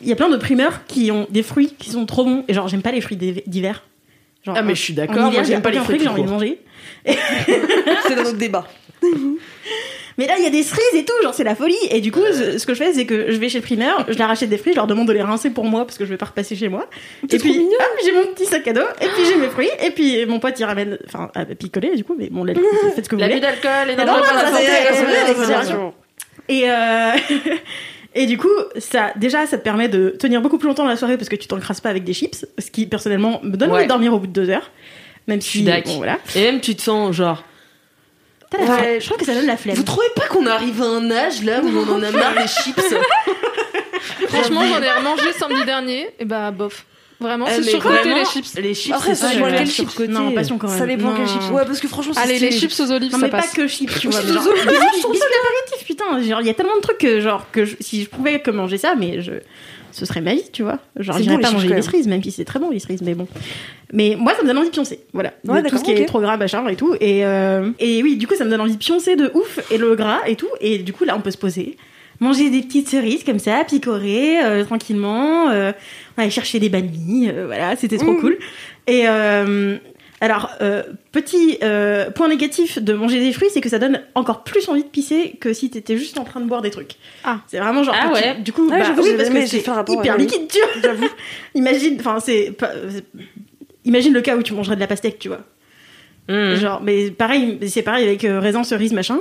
Speaker 4: il y a plein de primeurs qui ont des fruits qui sont trop bons. Et genre, j'aime pas les fruits d'hiv- d'hiver. Genre,
Speaker 2: Ah, mais
Speaker 4: en-
Speaker 2: je suis d'accord, moi, j'aime pas les fruits
Speaker 4: fruit que j'ai envie de manger.
Speaker 3: C'est dans notre débat.
Speaker 4: Mais là, il y a des cerises et tout, genre c'est la folie. Et du coup, ce, ce que je fais, c'est que je vais chez le primeur, je leur achète des fruits, je leur demande de les rincer pour moi parce que je vais pas repasser chez moi. Et puis, j'ai mon petit sac à dos, et puis j'ai mes fruits, et puis mon pote il ramène, enfin, à picoler du coup, mais bon, faites ce que vous
Speaker 2: L'abus
Speaker 4: voulez.
Speaker 2: d'alcool est
Speaker 4: Non, non. Et, euh, et du coup, ça, déjà, ça te permet de tenir beaucoup plus longtemps dans la soirée parce que tu t'encrasses pas avec des chips, ce qui personnellement me donne envie
Speaker 2: Ouais.
Speaker 4: de dormir au bout de deux heures. Même si, bon, voilà.
Speaker 2: Et même tu te sens genre.
Speaker 4: T'as la flemme. Je trouve que ça donne la flemme.
Speaker 2: Vous trouvez pas qu'on arrive à un âge là où on en a marre des chips?
Speaker 1: Franchement, j'en ai remangé samedi dernier, et bah bof. Vraiment,
Speaker 2: Eh,
Speaker 1: c'est
Speaker 2: mais
Speaker 1: surcoté les chips.
Speaker 2: Les chips,
Speaker 3: Après,
Speaker 2: c'est
Speaker 3: ça dépend
Speaker 2: super
Speaker 3: quel chips.
Speaker 4: Non, passion quand même.
Speaker 3: Ça dépend chips. Ouais, parce que franchement, c'est
Speaker 1: Allez, les chips aux olives,
Speaker 4: Non,
Speaker 1: ça
Speaker 4: mais
Speaker 1: passe.
Speaker 4: pas que chips, tu vois.
Speaker 3: Chips
Speaker 4: mais
Speaker 3: aux olives,
Speaker 4: putain. Genre, il y a tellement de trucs que, genre, que je- si je pouvais que manger ça, mais je, ce serait ma vie, tu vois. Genre, j'irais
Speaker 3: bon,
Speaker 4: pas manger des cerises, même si c'est très bon, les cerises, mais bon. Mais moi, ça me donne envie de pioncer. Voilà.
Speaker 3: Ouais,
Speaker 4: De tout ce qui est trop gras, machin et tout. Et, euh, et oui, du coup, ça me donne envie de pioncer de ouf. Et le gras et tout. Et du coup, là, on peut se poser. Manger des petites cerises comme ça, picorer euh, tranquillement. euh, on allait chercher des bannis. euh, voilà, c'était trop cool. Et alors, euh, petit euh, point négatif de manger des fruits, c'est que ça donne encore plus envie de pisser que si t'étais juste en train de boire des trucs.
Speaker 1: Ah.
Speaker 4: C'est vraiment genre.
Speaker 2: Ah
Speaker 4: que tu-
Speaker 2: ouais.
Speaker 4: du coup,
Speaker 3: Ouais,
Speaker 4: bah, oui, parce que c'est hyper liquide, tu vois. J'avoue. Imagine, enfin, c'est Imagine le cas où tu mangerais de la pastèque, tu vois.
Speaker 2: Mmh.
Speaker 4: Genre, mais pareil, c'est pareil avec euh, raisin, cerise, machin.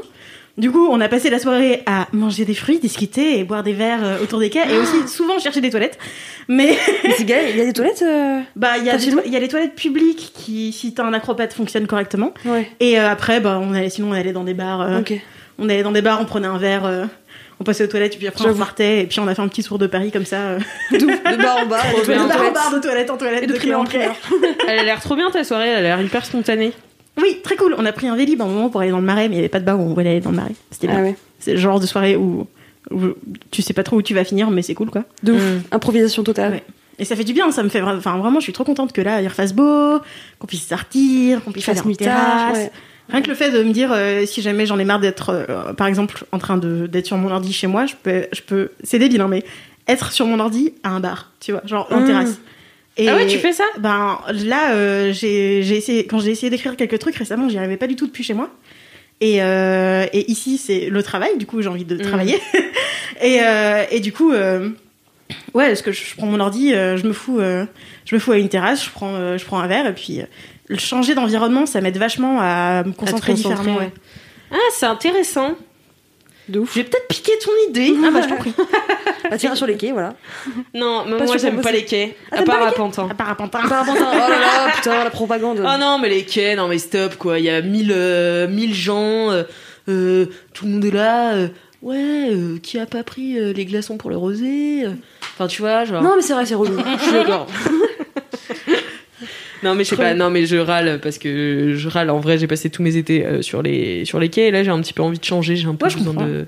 Speaker 4: Du coup, on a passé la soirée à manger des fruits, discuter et boire des verres euh, autour des quais et aussi souvent chercher des toilettes. Mais
Speaker 3: Mais c'est gay, il y a des toilettes euh,
Speaker 4: bah, il y, a des
Speaker 3: Facilement
Speaker 4: toi- il y a les toilettes publiques qui, si t'as un acrobate, fonctionnent correctement.
Speaker 3: Ouais.
Speaker 4: Et euh, après, bah, on allait, sinon on allait dans des bars. euh,
Speaker 3: Ok.
Speaker 4: On allait dans des bars, on prenait un verre, euh, on passait aux toilettes, puis après on repartait, et puis on a fait un petit tour de Paris comme ça. euh,
Speaker 3: De bar en bar, de
Speaker 4: de bar en
Speaker 3: toilettes.
Speaker 4: bar, de toilette en toilette,
Speaker 3: Et de en.
Speaker 2: Elle a l'air trop bien ta soirée, elle a l'air hyper spontanée.
Speaker 4: Oui, très cool. On a pris un vélib à un moment pour aller dans le marais, mais il n'y avait pas de bar où on voulait aller dans le marais. C'était bien.
Speaker 3: Ah ouais.
Speaker 4: C'est le genre de soirée où, où tu sais pas trop où tu vas finir, mais c'est cool quoi.
Speaker 3: De ouf.
Speaker 2: Mm.
Speaker 3: Improvisation totale.
Speaker 4: Ouais. Et ça fait du bien, ça me fait enfin vraiment, je suis trop contente que là il refasse beau, qu'on puisse sortir, qu'on puisse
Speaker 3: nuit tard,
Speaker 4: terrasse.
Speaker 3: ouais.
Speaker 4: Rien que le fait de me dire euh, si jamais j'en ai marre d'être euh, par exemple en train de d'être sur mon ordi chez moi, je peux je peux c'est débile hein, mais être sur mon ordi à un bar, tu vois, genre en
Speaker 3: Mm.
Speaker 4: terrasse. Et
Speaker 2: Ah ouais, tu fais ça?
Speaker 4: Ben là euh, j'ai j'ai essayé quand j'ai essayé d'écrire quelques trucs récemment, j'y arrivais pas du tout depuis chez moi. Et, euh, et ici c'est le travail, du coup j'ai envie de
Speaker 2: Mm.
Speaker 4: travailler. et, euh, et du coup ouais, parce que je, je prends mon ordi, je me fous je me fous à une terrasse, je prends je prends un verre et puis changer d'environnement, ça m'aide vachement à me concentrer
Speaker 2: concentrer,
Speaker 4: différemment.
Speaker 2: ouais. Ah, c'est intéressant.
Speaker 3: De ouf.
Speaker 2: Je vais peut-être piquer ton idée.
Speaker 4: Ah bah je t'en prie.
Speaker 3: Bah, t'iras sur les quais, voilà.
Speaker 2: Non, mais moi j'aime pas les quais.
Speaker 3: Ah,
Speaker 2: à part à Pantin.
Speaker 4: À part à Pantin.
Speaker 3: Oh là là, putain, la propagande.
Speaker 2: Oh non, mais les quais, non mais stop quoi. Il y a mille, euh, mille gens, euh, euh, tout le monde est là. euh, ouais, euh, qui a pas pris euh, les glaçons pour le rosé. Enfin, tu vois, genre.
Speaker 3: Non, mais c'est vrai, c'est relou. Je suis d'accord.
Speaker 2: Non mais je sais pas, non mais je râle parce que je râle. En vrai, j'ai passé tous mes étés euh, sur les sur les quais et là j'ai un petit peu envie de changer. J'ai un peu
Speaker 4: Ouais,
Speaker 2: besoin de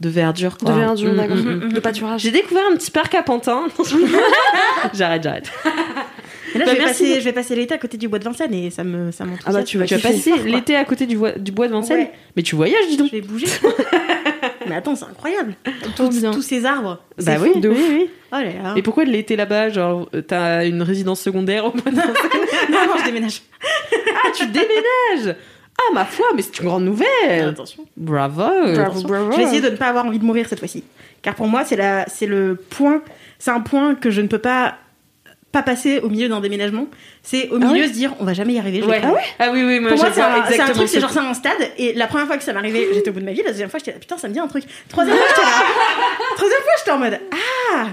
Speaker 2: de verdure.
Speaker 3: De
Speaker 2: Quoi.
Speaker 3: verdure,
Speaker 2: Mm,
Speaker 3: d'accord.
Speaker 2: mm, mm.
Speaker 3: De pâturage.
Speaker 2: J'ai découvert un petit parc à Pantin. j'arrête, j'arrête.
Speaker 4: Et là,
Speaker 2: Bah,
Speaker 4: je, vais passer, je vais passer l'été à côté du bois de Vincennes et ça me ça.
Speaker 3: Ah bah, tu vas
Speaker 2: Tu as
Speaker 3: kiffer.
Speaker 2: passé l'été à côté du, bois- du bois de Vincennes,
Speaker 4: Ouais.
Speaker 2: mais tu voyages, dis donc.
Speaker 4: Je vais bouger. Mais attends, c'est incroyable. Tous, ces arbres.
Speaker 2: Bah
Speaker 4: C'est
Speaker 2: oui,
Speaker 4: fou.
Speaker 2: oui, oui.
Speaker 4: Oh là là.
Speaker 2: Et pourquoi de l'été là-bas Genre, euh, t'as une résidence secondaire au de Vincennes
Speaker 4: non, non, je déménage.
Speaker 2: Ah, tu déménages Ah, ma foi, mais c'est une grande nouvelle
Speaker 4: Attention.
Speaker 2: Bravo
Speaker 3: Bravo, bravo.
Speaker 4: Je vais essayer de ne pas avoir envie de mourir cette fois-ci. Car pour moi, c'est la, c'est le point, c'est un point que je ne peux pas pas passer au milieu d'un déménagement. C'est au
Speaker 2: Ah
Speaker 4: milieu
Speaker 2: ouais
Speaker 4: se dire, on va jamais y arriver. je vais
Speaker 2: Ouais. Ah oui, oui, moi,
Speaker 4: Pour moi, c'est un, truc, c'est
Speaker 2: ce-
Speaker 4: genre c'est un stade. Et la première fois que ça arrivé, j'étais au bout de ma vie. La deuxième fois, j'étais là, putain, ça me dit un truc. Troisième fois, j'étais là. Troisième fois, j'étais en mode, ah,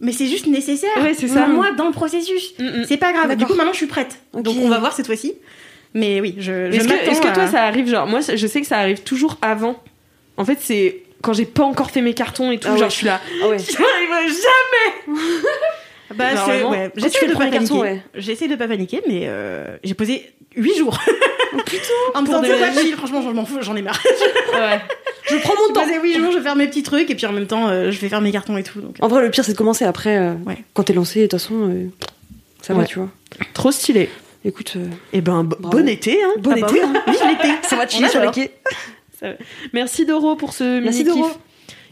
Speaker 4: mais c'est juste nécessaire.
Speaker 2: Ouais, c'est ça.
Speaker 4: Moi, dans le processus.
Speaker 2: Mm, mm.
Speaker 4: C'est pas grave. Du
Speaker 3: D'accord.
Speaker 4: coup, maintenant, je suis prête. Donc, on va voir cette fois-ci. Mais oui, je, je
Speaker 2: Est-ce que, toi ça arrive genre moi je sais que ça arrive toujours avant En fait, c'est quand j'ai pas encore fait mes cartons et tout,
Speaker 3: Ah
Speaker 2: genre
Speaker 3: ouais.
Speaker 2: je suis là.
Speaker 3: Ah ouais.
Speaker 2: J'y arriverai jamais.
Speaker 4: Bah, c'est, ouais, j'essaie de pas paniquer.
Speaker 3: carton, ouais.
Speaker 4: J'essaie de pas paniquer, mais euh, j'ai posé 8 jours.
Speaker 3: Putain.
Speaker 4: en me disant,
Speaker 2: des
Speaker 4: franchement, j'en fous, j'en ai marre.
Speaker 2: Ouais.
Speaker 3: Je prends mon temps.
Speaker 4: posé 8 jours, je vais faire mes petits trucs, et puis en même temps, euh, je vais faire mes cartons et tout. Donc.
Speaker 3: En vrai, le pire, c'est de commencer après. euh,
Speaker 4: Ouais.
Speaker 3: Quand t'es lancé, de toute façon, euh, ça va, tu vois.
Speaker 2: Trop stylé.
Speaker 3: Écoute, euh,
Speaker 2: Et ben
Speaker 3: Bravo.
Speaker 2: bon été hein.
Speaker 3: bon
Speaker 4: Ah bah
Speaker 3: été.
Speaker 4: oui,
Speaker 3: hein.
Speaker 4: Vive l'été
Speaker 3: Ça va chiller sur le
Speaker 4: adore.
Speaker 3: quai.
Speaker 2: Merci Doro pour ce
Speaker 3: Merci
Speaker 2: mini
Speaker 3: Doro.
Speaker 2: kiff.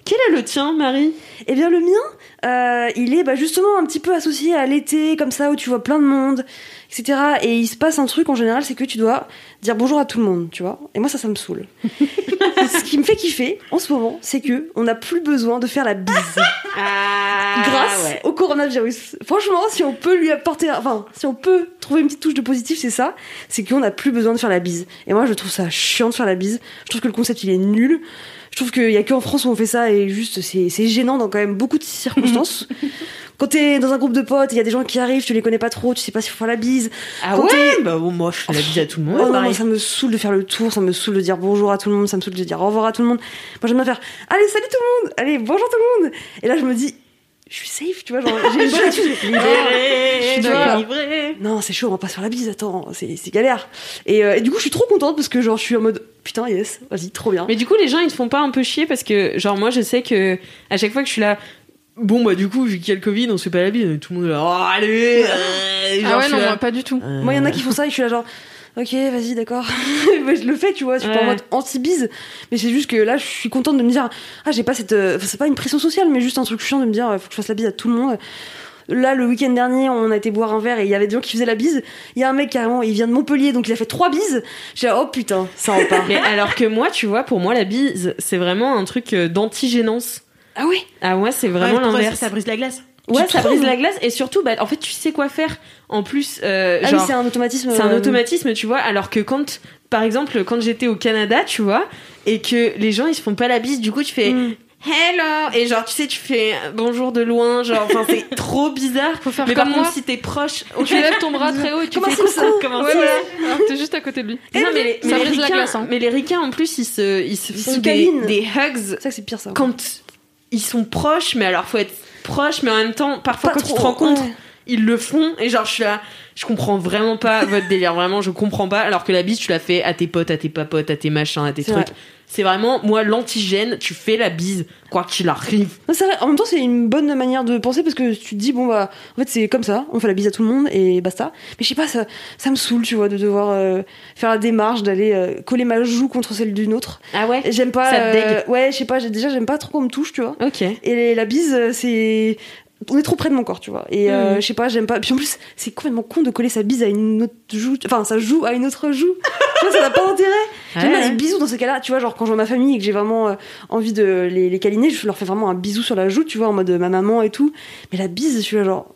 Speaker 2: Quel est le tien, Marie?
Speaker 3: Eh bien, le mien, euh, il est bah, justement un petit peu associé à l'été, comme ça, où tu vois plein de monde, etc. Et il se passe un truc en général, c'est que tu dois dire bonjour à tout le monde, tu vois. Et moi, ça, ça me saoule. ce qui me fait kiffer en ce moment, c'est que on n'a plus besoin de faire la bise
Speaker 2: Ah,
Speaker 3: grâce au coronavirus. Franchement, si on peut lui apporter, enfin, si on peut trouver une petite touche de positif, c'est ça, c'est qu'on n'a plus besoin de faire la bise. Et moi, je trouve ça chiant de faire la bise. Je trouve que le concept, il est nul. Je trouve qu'il y a qu'en France où on fait ça et juste, c'est c'est gênant dans quand même beaucoup de circonstances. Quand t'es dans un groupe de potes, il y a des gens qui arrivent, tu les connais pas trop, tu sais pas s'il faut faire la bise.
Speaker 2: Ah
Speaker 3: Quand
Speaker 2: ouais Bah bon, moi je fais la bise à tout le monde.
Speaker 3: Oh non, moi, ça me saoule de faire le tour, ça me saoule de dire bonjour à tout le monde, ça me saoule de dire au revoir à tout le monde. Moi j'aime bien faire allez salut tout le monde, allez bonjour tout le monde. Et là je me dis je suis safe, tu vois, genre j'ai une bonne Je suis.
Speaker 2: Livré.
Speaker 3: Non, c'est chaud, on va pas se faire la bise, attends, c'est c'est galère. Et, euh, et du coup, je suis trop contente parce que genre, je suis en mode putain, yes, vas-y, trop bien.
Speaker 2: Mais du coup, les gens ils te font pas un peu chier parce que, genre, moi je sais que à chaque fois que je suis là, bon bah du coup, vu qu'il y a le Covid, on se fait pas la bise, tout le monde est là, oh allez euh, genre,
Speaker 1: Ah ouais, non,
Speaker 2: là,
Speaker 1: moi, pas du tout.
Speaker 2: euh,
Speaker 3: Moi, il y en a qui font ça et je suis là, genre, ok, vas-y, d'accord. Je le fais, tu vois, je suis pas en mode anti-bise. Mais c'est juste que là, je suis contente de me dire, ah, j'ai pas cette. euh, enfin, c'est pas une pression sociale, mais juste un truc chiant de me dire, euh, faut que je fasse la bise à tout le monde. Là, le week-end dernier, on a été boire un verre et il y avait des gens qui faisaient la bise. Il y a un mec carrément, il vient de Montpellier, donc il a fait trois bises. J'ai dit, oh putain, ça repart.
Speaker 2: Mais alors que moi, tu vois, pour moi, la bise, c'est vraiment un truc euh, d'antigénance.
Speaker 3: ah oui
Speaker 2: Ah, moi, c'est vraiment
Speaker 4: Ouais,
Speaker 2: l'inverse.
Speaker 4: Ça brise la glace?
Speaker 2: Ouais, ça brise la glace et surtout, bah, en fait, tu sais quoi faire. En plus, euh,
Speaker 3: Ah oui, c'est un automatisme.
Speaker 2: c'est un
Speaker 3: euh,
Speaker 2: automatisme, tu vois. Alors que quand, par exemple, quand j'étais au Canada, tu vois, et que les gens ils se font pas la bise, du coup, tu fais
Speaker 3: Mm.
Speaker 2: hello et genre, tu sais, tu fais bonjour de loin, genre, enfin, c'est trop bizarre.
Speaker 1: Faut faire
Speaker 2: Mais
Speaker 1: comme
Speaker 2: par
Speaker 1: moi.
Speaker 2: contre, si t'es proche,
Speaker 1: Tu lèves ton bras très haut et tu
Speaker 3: Comment
Speaker 1: fais
Speaker 3: ça,
Speaker 1: coucou.
Speaker 2: comment
Speaker 1: Ouais,
Speaker 2: ça
Speaker 1: voilà. Alors que t'es juste à côté de lui.
Speaker 2: non, mais les, mais les
Speaker 1: brise la
Speaker 2: ricains-
Speaker 1: glace, hein.
Speaker 2: mais les ricains, en plus, ils se, ils se
Speaker 3: Ils
Speaker 2: font
Speaker 3: se
Speaker 2: des, des hugs
Speaker 3: C'est ça c'est pire ça.
Speaker 2: quand ils sont proches, mais alors faut être proche, mais en même temps, parfois
Speaker 3: Pas
Speaker 2: quand
Speaker 3: trop,
Speaker 2: te rencontrent,
Speaker 3: ouais.
Speaker 2: Ils le font, et genre je suis là, je comprends vraiment pas votre délire, vraiment, je comprends pas, alors que la bise, tu la fais à tes potes, à tes papotes, à tes machins, à tes trucs.
Speaker 3: vrai.
Speaker 2: C'est vraiment, moi, l'antigène, tu fais la bise, quoi qu'il arrive.
Speaker 3: Non, vrai. En même temps, c'est une bonne manière de penser parce que tu te dis, bon, bah, en fait, c'est comme ça, on fait la bise à tout le monde et basta. Mais je sais pas, ça, ça me saoule, tu vois, de devoir euh, faire la démarche, d'aller euh, coller ma joue contre celle d'une autre.
Speaker 2: Ah ouais?
Speaker 3: J'aime pas.
Speaker 2: Ça te
Speaker 3: euh, ouais, je sais pas, déjà, j'aime pas trop qu'on me touche, tu vois.
Speaker 2: Ok.
Speaker 3: Et la bise, euh, c'est. On est trop près de mon corps, tu vois. Et euh,
Speaker 2: Mhm.
Speaker 3: je sais pas, j'aime pas. Puis en plus, c'est complètement con de coller sa bise à une autre joue. Enfin, sa joue à une autre joue. tu vois, ça n'a pas d'intérêt. J'aime bien les bisous dans ces cas-là. Tu vois, genre quand je vois ma famille et que j'ai vraiment euh, envie de les, les câliner, je leur fais vraiment un bisou sur la joue, tu vois, en mode euh, ma maman et tout. Mais la bise, je suis là genre.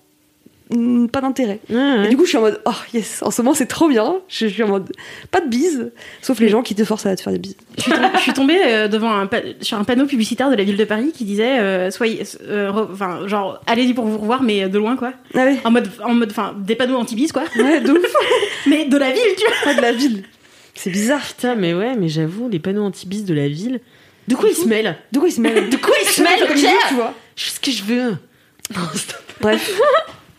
Speaker 3: Hmm, Pas d'intérêt. Et du coup, je suis en mode, oh yes, en ce moment c'est trop bien. Je suis en mode, pas de bise, sauf les gens qui te forcent à te faire des bises.
Speaker 4: Je suis, tom- je suis tombée euh, devant un sur un panneau publicitaire de la ville de Paris qui disait euh, soyez euh, re- enfin genre allez-y pour vous revoir mais de loin quoi
Speaker 3: Ah ouais,
Speaker 4: en mode en mode enfin des panneaux anti-bis quoi
Speaker 3: ouais, de ouf.
Speaker 4: mais de la ville tu vois
Speaker 3: Pas de la ville. C'est bizarre.
Speaker 2: Putain, mais ouais, mais j'avoue, les panneaux anti-bis de la ville. De quoi ils se mêlent?
Speaker 3: De quoi ils se mêlent?
Speaker 2: De quoi ils se mêlent
Speaker 3: tu vois.
Speaker 2: Je fais ce que je veux.
Speaker 3: Bref.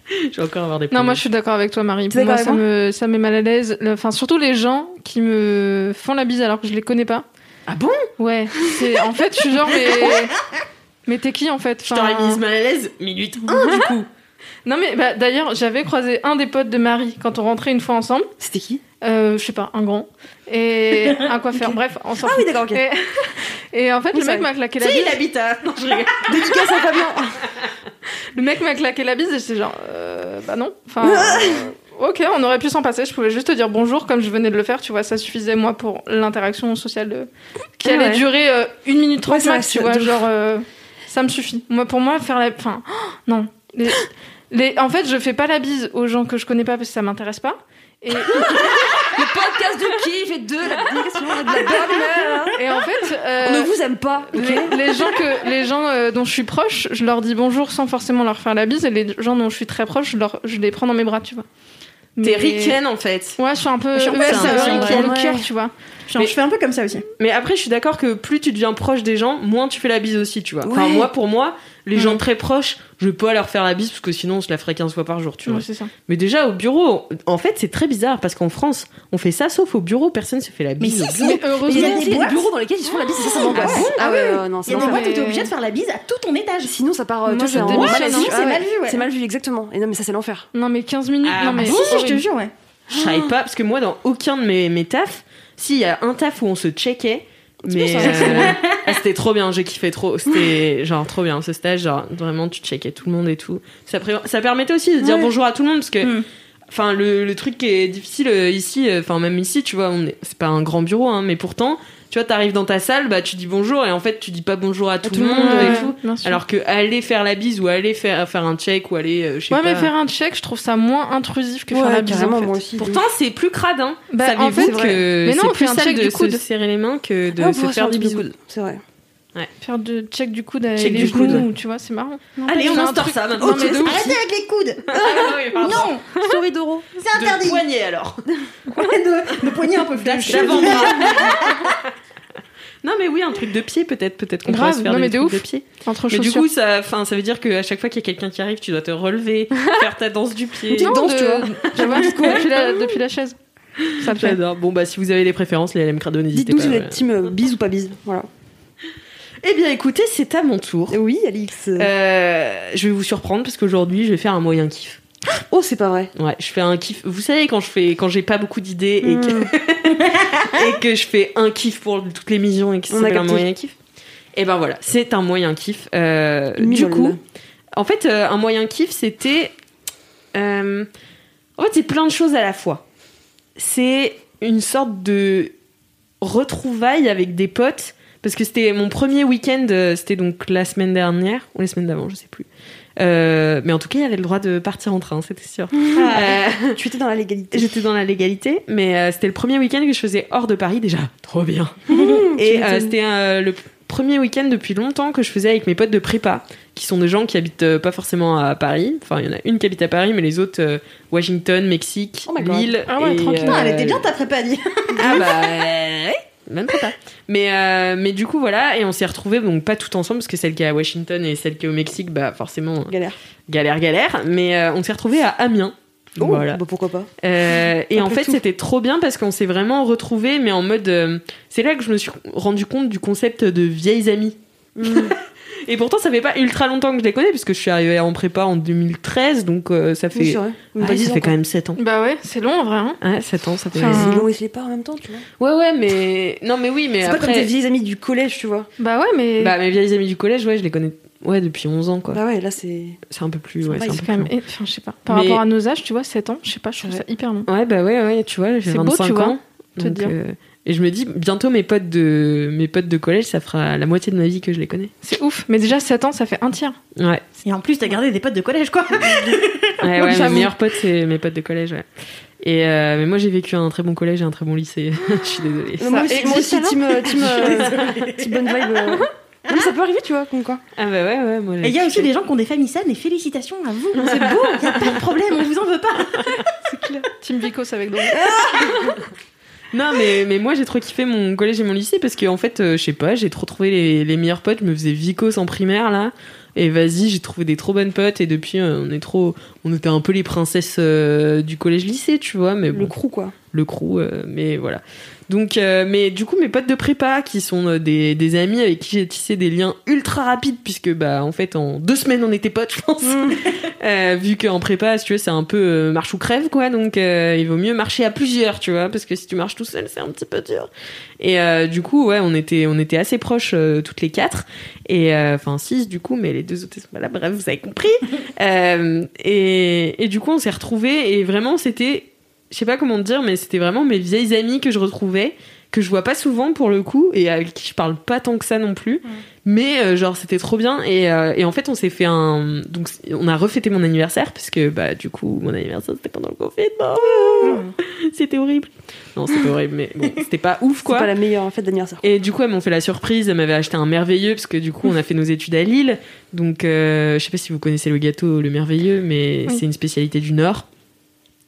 Speaker 2: Je vais encore avoir des
Speaker 1: Non,
Speaker 2: problèmes.
Speaker 1: moi je suis d'accord avec toi, Marie. Pour moi, ça me, ça met mal à l'aise. Enfin, surtout les gens qui me font la bise alors que je les connais pas.
Speaker 2: Ah bon?
Speaker 1: Ouais, c'est en fait, je suis genre, mais. Mais t'es qui en fait?
Speaker 2: Je t'aurais
Speaker 1: Enfin,
Speaker 2: mise mal à l'aise. Minute 1 du coup.
Speaker 1: Non, mais bah, d'ailleurs, j'avais croisé un des potes de Marie quand on rentrait une fois ensemble.
Speaker 3: C'était qui?
Speaker 1: Euh, je sais pas, un grand. Et un coiffeur. Bref, on s'en
Speaker 3: Ah oui, d'accord, ok.
Speaker 1: Et, et en fait,
Speaker 3: Oui,
Speaker 1: le mec m'a claqué la
Speaker 2: Tu sais,
Speaker 1: bise.
Speaker 2: il habite à. Non, je rigole.
Speaker 3: Dédicace à Fabien.
Speaker 1: Le mec m'a claqué la bise et j'étais genre, euh, bah non. Enfin, euh, ok, on aurait pu s'en passer. Je pouvais juste te dire bonjour comme je venais de le faire. Tu vois, ça suffisait moi pour l'interaction sociale de- qui
Speaker 3: Ah
Speaker 1: allait
Speaker 3: ouais.
Speaker 1: durer euh, une minute trente
Speaker 3: Ouais,
Speaker 1: max. Tu vois,
Speaker 3: de
Speaker 1: genre, ça me suffit. Moi, pour moi, faire la, enfin, non. Les- les- en fait, je fais pas la bise aux gens que je connais pas parce que ça m'intéresse pas. Et,
Speaker 3: Le podcast de qui fait de la dédication et de la bonne humeur.
Speaker 1: et en fait, euh,
Speaker 3: On ne vous aime pas, ok
Speaker 1: les, les gens que les gens euh, dont je suis proche, je leur dis bonjour sans forcément leur faire la bise et les gens dont je suis très proche, je, leur, je les prends dans mes bras, tu vois.
Speaker 2: T'es
Speaker 1: Mais-
Speaker 2: ricaine en fait.
Speaker 1: Ouais, je suis un peu.
Speaker 4: Je suis un peu
Speaker 1: ouais,
Speaker 4: ça,
Speaker 1: ça pour le cœur, tu vois.
Speaker 4: Je,
Speaker 2: Mais-
Speaker 4: je fais un peu comme ça aussi.
Speaker 2: Mais après, je suis d'accord que plus tu deviens proche des gens, moins tu fais la bise aussi, tu vois. Enfin, moi, pour moi, les
Speaker 1: Mm.
Speaker 2: gens très proches, je peux pas leur faire la bise parce que sinon, on se la ferait 15 fois par jour, tu vois.
Speaker 1: Ouais, c'est ça.
Speaker 2: Mais déjà, au bureau, en fait, c'est très bizarre parce qu'en France, on fait ça sauf au bureau, personne se fait la
Speaker 4: Mais
Speaker 2: bise.
Speaker 4: si,
Speaker 2: au
Speaker 4: si.
Speaker 2: bureau.
Speaker 1: Mais
Speaker 3: Il y a
Speaker 1: heureusement.
Speaker 4: des
Speaker 3: bureaux dans lesquels ils se font la bise, ça, ça m'angoisse.
Speaker 4: Ah bon
Speaker 3: Ah
Speaker 4: Ah
Speaker 3: ouais, non,
Speaker 4: Il
Speaker 3: c'est
Speaker 4: y a des boîtes où t'es
Speaker 1: Mais-
Speaker 4: obligé de faire la bise à tout ton étage.
Speaker 3: Sinon, ça part. euh,
Speaker 1: Moi, ça
Speaker 3: c'est mal.
Speaker 4: C'est
Speaker 3: Ah ouais.
Speaker 4: mal vu, ouais.
Speaker 3: C'est mal vu, exactement. Et non, mais ça, c'est l'enfer.
Speaker 1: Non, mais 15 minutes.
Speaker 2: Ah,
Speaker 1: non, mais.
Speaker 2: bah
Speaker 4: Si, si, je te jure, ouais.
Speaker 2: Je savais pas, parce que moi, dans aucun de mes, mes tafs, s'il y a un taf où on se checkait, mais euh, ah, c'était trop bien, j'ai kiffé trop. C'était genre trop bien ce stage, genre vraiment tu checkais tout le monde et tout. Ça, permettait aussi de dire
Speaker 4: Ouais.
Speaker 2: bonjour à tout le monde parce que,
Speaker 4: Mm.
Speaker 2: enfin, le, le truc qui est difficile euh, ici, euh, enfin même ici, tu vois, on est, c'est pas un grand bureau, hein, mais pourtant, tu vois, t'arrives dans ta salle, bah tu dis bonjour et en fait tu dis pas bonjour à tout, le monde
Speaker 1: ouais,
Speaker 2: et tout. Alors que aller faire la bise ou aller faire, faire un check ou aller, euh, je sais
Speaker 1: ouais,
Speaker 2: pas.
Speaker 1: mais faire un check, je trouve ça moins intrusif que faire la bise. en fait.
Speaker 3: moi aussi.
Speaker 2: Pourtant, c'est plus crade, hein.
Speaker 1: Bah,
Speaker 2: Savez-vous
Speaker 1: en fait,
Speaker 2: que
Speaker 1: Mais non,
Speaker 2: c'est
Speaker 1: on
Speaker 2: plus
Speaker 1: fait un
Speaker 2: sale
Speaker 1: check
Speaker 2: de
Speaker 1: du coude.
Speaker 2: se serrer les mains que de
Speaker 3: Ah, on
Speaker 2: se faire des bisous.
Speaker 3: C'est vrai.
Speaker 1: Faire de check du coude avec
Speaker 2: Check
Speaker 1: les
Speaker 2: du coude.
Speaker 1: genoux, tu vois, c'est marrant. Non,
Speaker 2: Allez, on instaure ça maintenant.
Speaker 1: Non, de.
Speaker 4: Arrêtez avec les coudes
Speaker 2: non
Speaker 4: Non
Speaker 3: Story d'euro.
Speaker 4: C'est
Speaker 2: De
Speaker 4: interdit
Speaker 2: poignet alors.
Speaker 4: de, de poignet un peu.
Speaker 2: D'avant-bras. Non mais oui, un truc de pied peut-être, peut-être qu'on pourrait se faire
Speaker 1: non,
Speaker 2: des
Speaker 1: mais de ouf.
Speaker 2: de pied.
Speaker 1: Entre
Speaker 2: Mais du coup, ça, enfin, ça veut dire qu'à chaque fois qu'il y a quelqu'un qui arrive, tu dois te relever, faire ta danse du pied.
Speaker 1: Non,
Speaker 3: danse,
Speaker 1: de-
Speaker 3: tu vois.
Speaker 1: depuis la, depuis la chaise. Ça.
Speaker 2: J'adore. Bon bah si vous avez des préférences, les LM Crado, n'hésitez
Speaker 3: Dites-nous
Speaker 2: pas.
Speaker 3: si vous êtes team euh, bise ou pas bise. Voilà.
Speaker 2: Eh bien écoutez, c'est à mon tour.
Speaker 3: Oui, Alix.
Speaker 2: Euh, je vais vous surprendre parce qu'aujourd'hui, je vais faire un moyen kiff.
Speaker 3: Oh, c'est pas vrai.
Speaker 2: Ouais, je fais un kiff. Vous savez quand je fais, quand j'ai pas beaucoup d'idées et que
Speaker 3: Hmm.
Speaker 2: et que je fais un kiff pour toutes les missions et que s'appelle un moyen kiff. Et ben voilà, c'est un moyen kiff. Euh, du
Speaker 3: mimole.
Speaker 2: coup, en fait, euh, un moyen kiff, c'était. euh, en fait, c'est plein de choses à la fois. C'est une sorte de retrouvaille avec des potes. Parce que c'était mon premier week-end, euh, c'était donc la semaine dernière, ou les semaines d'avant, je sais plus. Euh, mais en tout cas, il y avait le droit de partir en train, c'était sûr. Euh,
Speaker 3: Tu étais dans la légalité.
Speaker 2: J'étais dans la légalité, mais euh, c'était le premier week-end que je faisais hors de Paris déjà. Trop bien. Et euh, c'était euh, le premier week-end depuis longtemps que je faisais avec mes potes de prépa, qui sont des gens qui habitent euh, pas forcément à Paris. Enfin, il y en a une qui habite à Paris, mais les autres, euh, Washington, Mexique,
Speaker 3: Oh my God.
Speaker 2: Lille.
Speaker 1: Ah ouais,
Speaker 2: et,
Speaker 1: tranquille.
Speaker 4: Putain, elle
Speaker 2: euh,
Speaker 4: était bien ta prépa, dit.
Speaker 2: ah bah même pas. Mais euh, mais du coup voilà et on s'est retrouvés donc pas tout ensemble parce que celle qui est à Washington et celle qui est au Mexique bah forcément
Speaker 3: Galère.
Speaker 2: galère galère mais euh, on s'est retrouvés à Amiens.
Speaker 3: Oh,
Speaker 2: Voilà.
Speaker 3: bah pourquoi pas.
Speaker 2: Euh, et en fait, c'était trop bien parce qu'on s'est vraiment retrouvés, mais en mode. euh, c'est là que je me suis rendu compte du concept de vieilles amies. Et pourtant, ça fait pas ultra longtemps que je les connais, puisque je suis arrivée en prépa en 2013, donc euh, ça
Speaker 3: Oui,
Speaker 2: fait.
Speaker 3: c'est
Speaker 2: ça
Speaker 3: 10 ans,
Speaker 2: fait quand même 7 ans.
Speaker 1: Bah ouais, c'est long en vrai. Hein.
Speaker 2: Ouais, 7 ans, ça fait.
Speaker 1: Enfin,
Speaker 3: Ils l'ont laissé pas en même temps, tu vois.
Speaker 2: Ouais, ouais, mais. Non, mais oui, mais
Speaker 3: C'est pas comme tes vieilles amies du collège, tu vois.
Speaker 1: Bah ouais, mais.
Speaker 2: Bah, mes vieilles amies du collège, ouais, je les connais. Ouais, depuis 11 ans, quoi.
Speaker 3: Bah ouais, là c'est.
Speaker 2: C'est un peu plus. Ouais, c'est
Speaker 1: c'est quand
Speaker 2: plus
Speaker 1: même.
Speaker 2: long.
Speaker 1: Enfin, je sais pas. Par
Speaker 2: Mais-
Speaker 1: rapport à nos âges, tu vois, 7 ans, je sais pas, je trouve
Speaker 2: Ouais.
Speaker 1: ça hyper long.
Speaker 2: Ouais, bah ouais, ouais, tu vois, j'ai
Speaker 1: C'est beau,
Speaker 2: 25
Speaker 1: tu vois,
Speaker 2: ans.
Speaker 1: te
Speaker 2: donc,
Speaker 1: dire.
Speaker 2: euh, et je me dis, bientôt mes potes de mes potes de collège, ça fera la moitié de ma vie que je les connais.
Speaker 1: C'est ouf. Mais déjà, 7 ans, ça fait un tiers.
Speaker 2: Ouais,
Speaker 4: Et en plus, t'as gardé des potes de collège, quoi.
Speaker 2: ouais, ouais mes meilleurs potes, c'est mes potes de collège, ouais. Et euh, mais moi, j'ai vécu un très bon collège et un très bon lycée. je suis désolée.
Speaker 3: moi aussi, moi
Speaker 1: existe,
Speaker 3: aussi, team, euh, team, euh, team bonne vibe. euh. Non, ça peut arriver, tu vois, comme quoi.
Speaker 2: Ah bah ouais, ouais, moi.
Speaker 4: Et il y a aussi des gens qui ont des familles saines, et félicitations à vous. C'est beau, y a pas de problème, on vous en veut pas.
Speaker 1: Team Vicos avec Doro.
Speaker 2: Non, mais, mais moi, j'ai trop kiffé mon collège et mon lycée parce qu'en fait, euh, je sais pas, j'ai trop trouvé les, les meilleurs potes. Je me faisais vicos en primaire, là. Et vas-y, j'ai trouvé des trop bonnes potes. Et depuis, euh, on est trop. On était un peu les princesses euh, du collège-lycée, tu vois. Mais
Speaker 3: Le
Speaker 2: bon,
Speaker 3: crew, quoi.
Speaker 2: le crew, mais voilà. Donc, euh, mais du coup, mes potes de prépa, qui sont euh, des, des amis avec qui j'ai tissé des liens ultra rapides, puisque, bah, en fait, en deux semaines, on était potes, je pense. Euh, vu qu'en prépa, si tu veux, c'est un peu euh, marche ou crève, quoi. Donc, euh, il vaut mieux marcher à plusieurs, tu vois, parce que si tu marches tout seul, c'est un petit peu dur. Et euh, du coup, ouais, on était, on était assez proches, euh, toutes les quatre. Et, euh, enfin, six, du coup, mais les deux autres, sont pas là. Bref, vous avez compris. Euh, et, et du coup, on s'est retrouvés, et vraiment, c'était je sais pas comment te dire, mais c'était vraiment mes vieilles amies que je retrouvais, que je vois pas souvent pour le coup, et avec qui je parle pas tant que ça non plus. Mais euh, genre c'était trop bien et, euh, et en fait on s'est fait un donc on a refêté mon anniversaire parce que bah du coup mon anniversaire c'était pendant le confinement c'était horrible non c'était horrible mais bon c'était pas ouf
Speaker 3: C'est
Speaker 2: quoi
Speaker 3: pas la meilleure fête d'anniversaire.
Speaker 2: et du coup, elles m'ont fait la surprise. Elles m'avaient acheté un merveilleux parce que du coup, on a fait nos études à Lille. Donc, euh, je sais pas si vous connaissez le gâteau, le merveilleux, mais
Speaker 1: Oui.
Speaker 2: c'est une spécialité du Nord.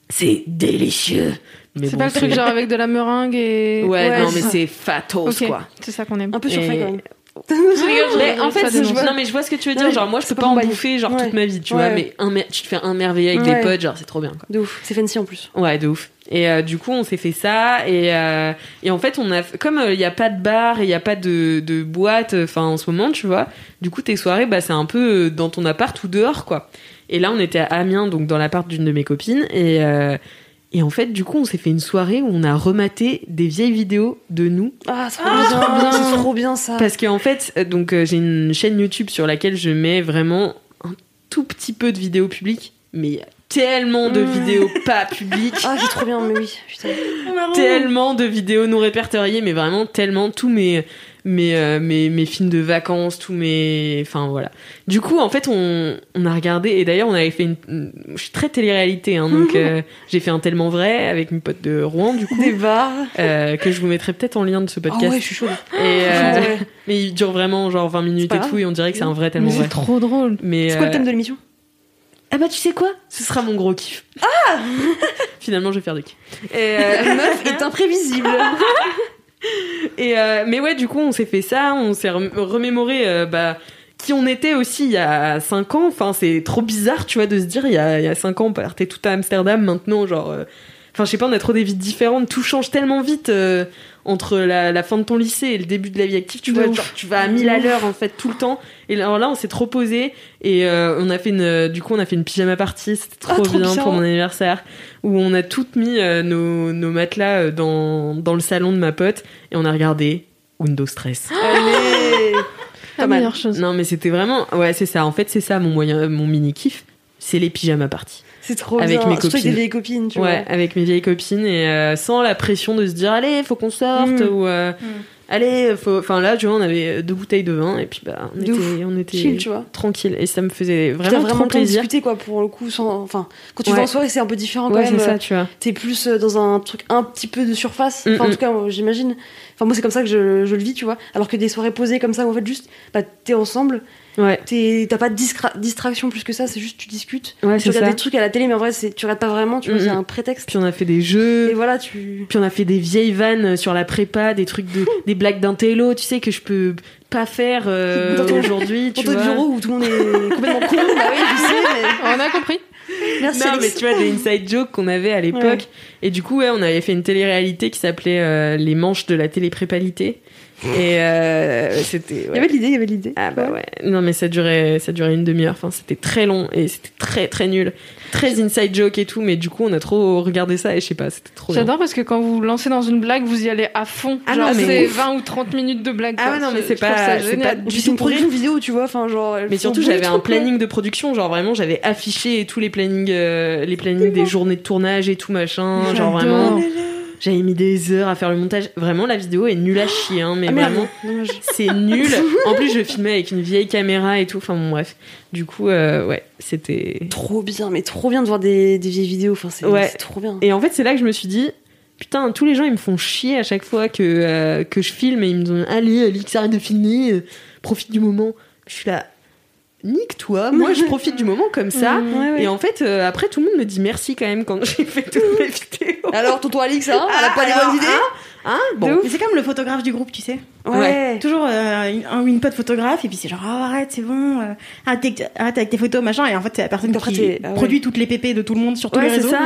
Speaker 2: C'est délicieux.
Speaker 1: C'est
Speaker 2: bon,
Speaker 1: pas le truc genre avec de la meringue et.
Speaker 2: Ouais,
Speaker 3: Ouais,
Speaker 2: non, mais c'est fatos, quoi.
Speaker 1: c'est ça qu'on aime.
Speaker 3: Un peu surfait
Speaker 2: Et-
Speaker 3: quand même.
Speaker 2: Mais en fait,
Speaker 1: Ça
Speaker 2: je vois- non, mais je vois ce que tu veux dire. Genre, moi, je peux
Speaker 3: pas
Speaker 2: en bouffer, genre,
Speaker 3: Ouais.
Speaker 2: toute ma vie, tu
Speaker 3: Ouais.
Speaker 2: vois. Mais un mer- tu te fais un merveilleux avec
Speaker 3: Ouais.
Speaker 2: des potes, genre, c'est trop bien, quoi.
Speaker 3: De ouf. C'est fancy en plus.
Speaker 2: Ouais, de ouf. Et euh, du coup, on s'est fait ça. Et, euh, et en fait, on a, comme il n'y a pas de bar et il n'y a pas de, de boîte, enfin, en ce moment, tu vois, du coup, tes soirées, bah, c'est un peu euh, dans ton appart ou dehors, quoi. Et là, on était à Amiens, donc dans l'appart d'une de mes copines. Et, euh, et en fait, du coup, on s'est fait une soirée où on a rematé des vieilles vidéos de nous.
Speaker 3: Ah, c'est trop bien. C'est trop bien ça.
Speaker 2: Parce qu'en fait, euh, donc euh, j'ai une chaîne YouTube sur laquelle je mets vraiment un tout petit peu de vidéos publiques, mais il y a tellement de
Speaker 3: Mmh.
Speaker 2: vidéos pas publiques.
Speaker 3: Ah, c'est trop bien, mais oui. Putain.
Speaker 2: tellement de vidéos non répertoriées, mais vraiment tellement tous mes mes, euh, mes mes films de vacances, tous mes, enfin voilà. Du coup, en fait, on on a regardé et d'ailleurs on avait fait une, une- je suis très télé-réalité, hein, donc euh, j'ai fait un tellement vrai avec mes potes de Rouen, du coup,
Speaker 3: Des bars.
Speaker 2: euh, que je vous mettrai peut-être en lien de ce
Speaker 3: Ah
Speaker 2: podcast.
Speaker 3: ouais, je suis chaude.
Speaker 2: Et
Speaker 3: Ouais.
Speaker 2: mais il dure vraiment genre 20 minutes et
Speaker 3: grave.
Speaker 2: tout, et on dirait que c'est un vrai tellement vrai.
Speaker 1: c'est trop drôle.
Speaker 2: Mais
Speaker 3: C'est quoi le thème de l'émission?
Speaker 2: Ah bah tu sais quoi? Ce sera mon gros kiff. Ah Finalement, je vais faire des kiffs. Et, euh,
Speaker 3: meuf est imprévisible.
Speaker 2: Et euh, mais ouais, du coup, on s'est fait ça, on s'est rem- remémoré euh, bah, qui on était aussi il y a 5 ans. Enfin, c'est trop bizarre, tu vois, de se dire il y a, il y a 5 ans, on partait tout à Amsterdam, maintenant, genre. euh, Enfin, je sais pas, on a trop des vies différentes, tout change tellement vite euh, entre la, la fin de ton lycée et le début de la vie active, tu vois, genre tu vas à 1000 à l'heure en fait tout le temps. Et là, alors là, on s'est trop posé et euh, on a fait une, du coup, on a fait une pyjama party, c'était trop,
Speaker 3: Ah, trop
Speaker 2: bien,
Speaker 3: bien.
Speaker 2: pour mon anniversaire, où on a toutes mis euh, nos, nos matelas euh, dans, dans le salon de ma pote et on a regardé Windows Stress.
Speaker 3: Allez.
Speaker 1: La meilleure chose.
Speaker 2: Non, mais c'était vraiment, ouais, c'est ça. En fait, c'est ça mon moyen, mon mini kiff, c'est les pyjama parties.
Speaker 3: C'est trop
Speaker 2: Avec
Speaker 3: bien.
Speaker 2: mes
Speaker 3: Surtout avec
Speaker 2: copines.
Speaker 3: des vieilles copines, tu
Speaker 2: Ouais, avec mes vieilles copines et euh, sans la pression de se dire allez, faut qu'on sorte
Speaker 3: Mm.
Speaker 2: ou euh, allez, faut. Enfin là, tu vois, on avait deux bouteilles de vin et puis bah on
Speaker 3: De
Speaker 2: était,
Speaker 3: ouf.
Speaker 2: on était
Speaker 3: Chill, tu vois.
Speaker 2: tranquille et ça me faisait
Speaker 3: vois. T'as
Speaker 2: vraiment,
Speaker 3: vraiment
Speaker 2: trop
Speaker 3: le temps de
Speaker 2: plaisir.
Speaker 3: discuter, quoi, pour le coup. Sans... Enfin, quand tu
Speaker 2: Ouais.
Speaker 3: vas en soirée, c'est un peu différent quand
Speaker 2: Ouais,
Speaker 3: même.
Speaker 2: c'est ça, tu vois.
Speaker 3: T'es plus euh, dans un truc un petit peu de surface. Enfin, en
Speaker 2: Mm,
Speaker 3: tout cas, j'imagine. Enfin, moi, c'est comme ça que je, je le vis, tu vois. Alors que des soirées posées comme ça, où en fait, juste, bah, t'es ensemble,
Speaker 2: Ouais,
Speaker 3: t'es- t'as pas de distraction plus que ça, c'est juste tu discutes.
Speaker 2: ouais,
Speaker 3: tu regardes
Speaker 2: ça.
Speaker 3: des trucs à la télé, mais en vrai, c'est- tu regardes pas vraiment, tu vois,
Speaker 2: Mm,
Speaker 3: c'est
Speaker 2: mm.
Speaker 3: un prétexte.
Speaker 2: Puis on a fait des jeux.
Speaker 3: Et voilà, tu.
Speaker 2: Puis on a fait des vieilles vannes sur la prépa, des trucs de, des blagues d'intello, tu sais que je peux pas faire euh,
Speaker 3: Dans
Speaker 2: aujourd'hui, tu
Speaker 3: Pour ton bureau où tout le monde est complètement con, bah oui, je sais, mais.
Speaker 1: On a compris.
Speaker 3: Merci,
Speaker 2: non, mais tu vois, des inside jokes qu'on avait à l'époque.
Speaker 3: Ouais.
Speaker 2: Et du coup, ouais, on avait fait une télé-réalité qui s'appelait euh, Les manches de la télé-prépalité. Et euh, c'était.
Speaker 3: Il y avait l'idée, il y avait l'idée.
Speaker 2: Ah bah ouais. Non, mais ça durait, ça durait une demi-heure. Enfin, c'était très long et c'était très très nul. Très inside joke et tout. Mais du coup, on a trop regardé ça et je sais pas, c'était trop.
Speaker 1: J'adore parce que quand vous lancez dans une blague, vous y allez à fond.
Speaker 2: Ah
Speaker 1: Genre, c'est 20 ou 30 minutes de blague.
Speaker 2: Ah
Speaker 1: quoi.
Speaker 2: ouais, non, mais c'est pas-
Speaker 1: ça
Speaker 2: c'est pas-
Speaker 3: Puis c'est une production vidéo, tu vois, enfin, genre.
Speaker 2: Mais surtout, j'avais un planning de production, genre vraiment, j'avais affiché tous les plannings, euh, les plannings des journées de tournage et tout machin, genre vraiment, j'avais mis des heures à faire le montage. Vraiment, la vidéo est nulle à chier, hein, mais
Speaker 3: Ah
Speaker 2: vraiment, c'est nul. En plus, je filmais avec une vieille caméra et tout. Enfin bon, bref. Du coup, euh, ouais, c'était.
Speaker 3: Trop bien, mais trop bien de voir des, des vieilles vidéos, enfin, c'est
Speaker 2: Ouais.
Speaker 3: trop bien.
Speaker 2: Et en fait, c'est là que je me suis dit. Putain, tous les gens ils me font chier à chaque fois que, euh, que je filme et ils me disent Allez, Alix, arrête de filmer, euh, profite du moment. Je suis là, nique-toi, moi je profite du moment comme ça.
Speaker 1: Mm.
Speaker 3: Ouais, ouais.
Speaker 2: Et en fait, euh, après, tout le monde me dit merci quand même quand j'ai fait toutes mes vidéos.
Speaker 3: Alors, tonton Alix, hein, elle a
Speaker 4: Ah,
Speaker 3: pas des
Speaker 4: alors,
Speaker 3: bonnes idées
Speaker 2: Hein
Speaker 4: Bon. Mais c'est comme le photographe du groupe, tu sais.
Speaker 3: Ouais.
Speaker 4: Toujours euh, une- une pote photographe, et puis c'est genre, oh, arrête, c'est bon, euh, arrête, avec- arrête avec tes photos, machin. Et en fait, c'est la personne
Speaker 3: Après,
Speaker 4: qui
Speaker 3: ah ouais.
Speaker 4: produit toutes les pépés de tout le monde sur tous
Speaker 2: Ouais,
Speaker 4: les
Speaker 2: c'est
Speaker 4: réseaux.
Speaker 2: ça.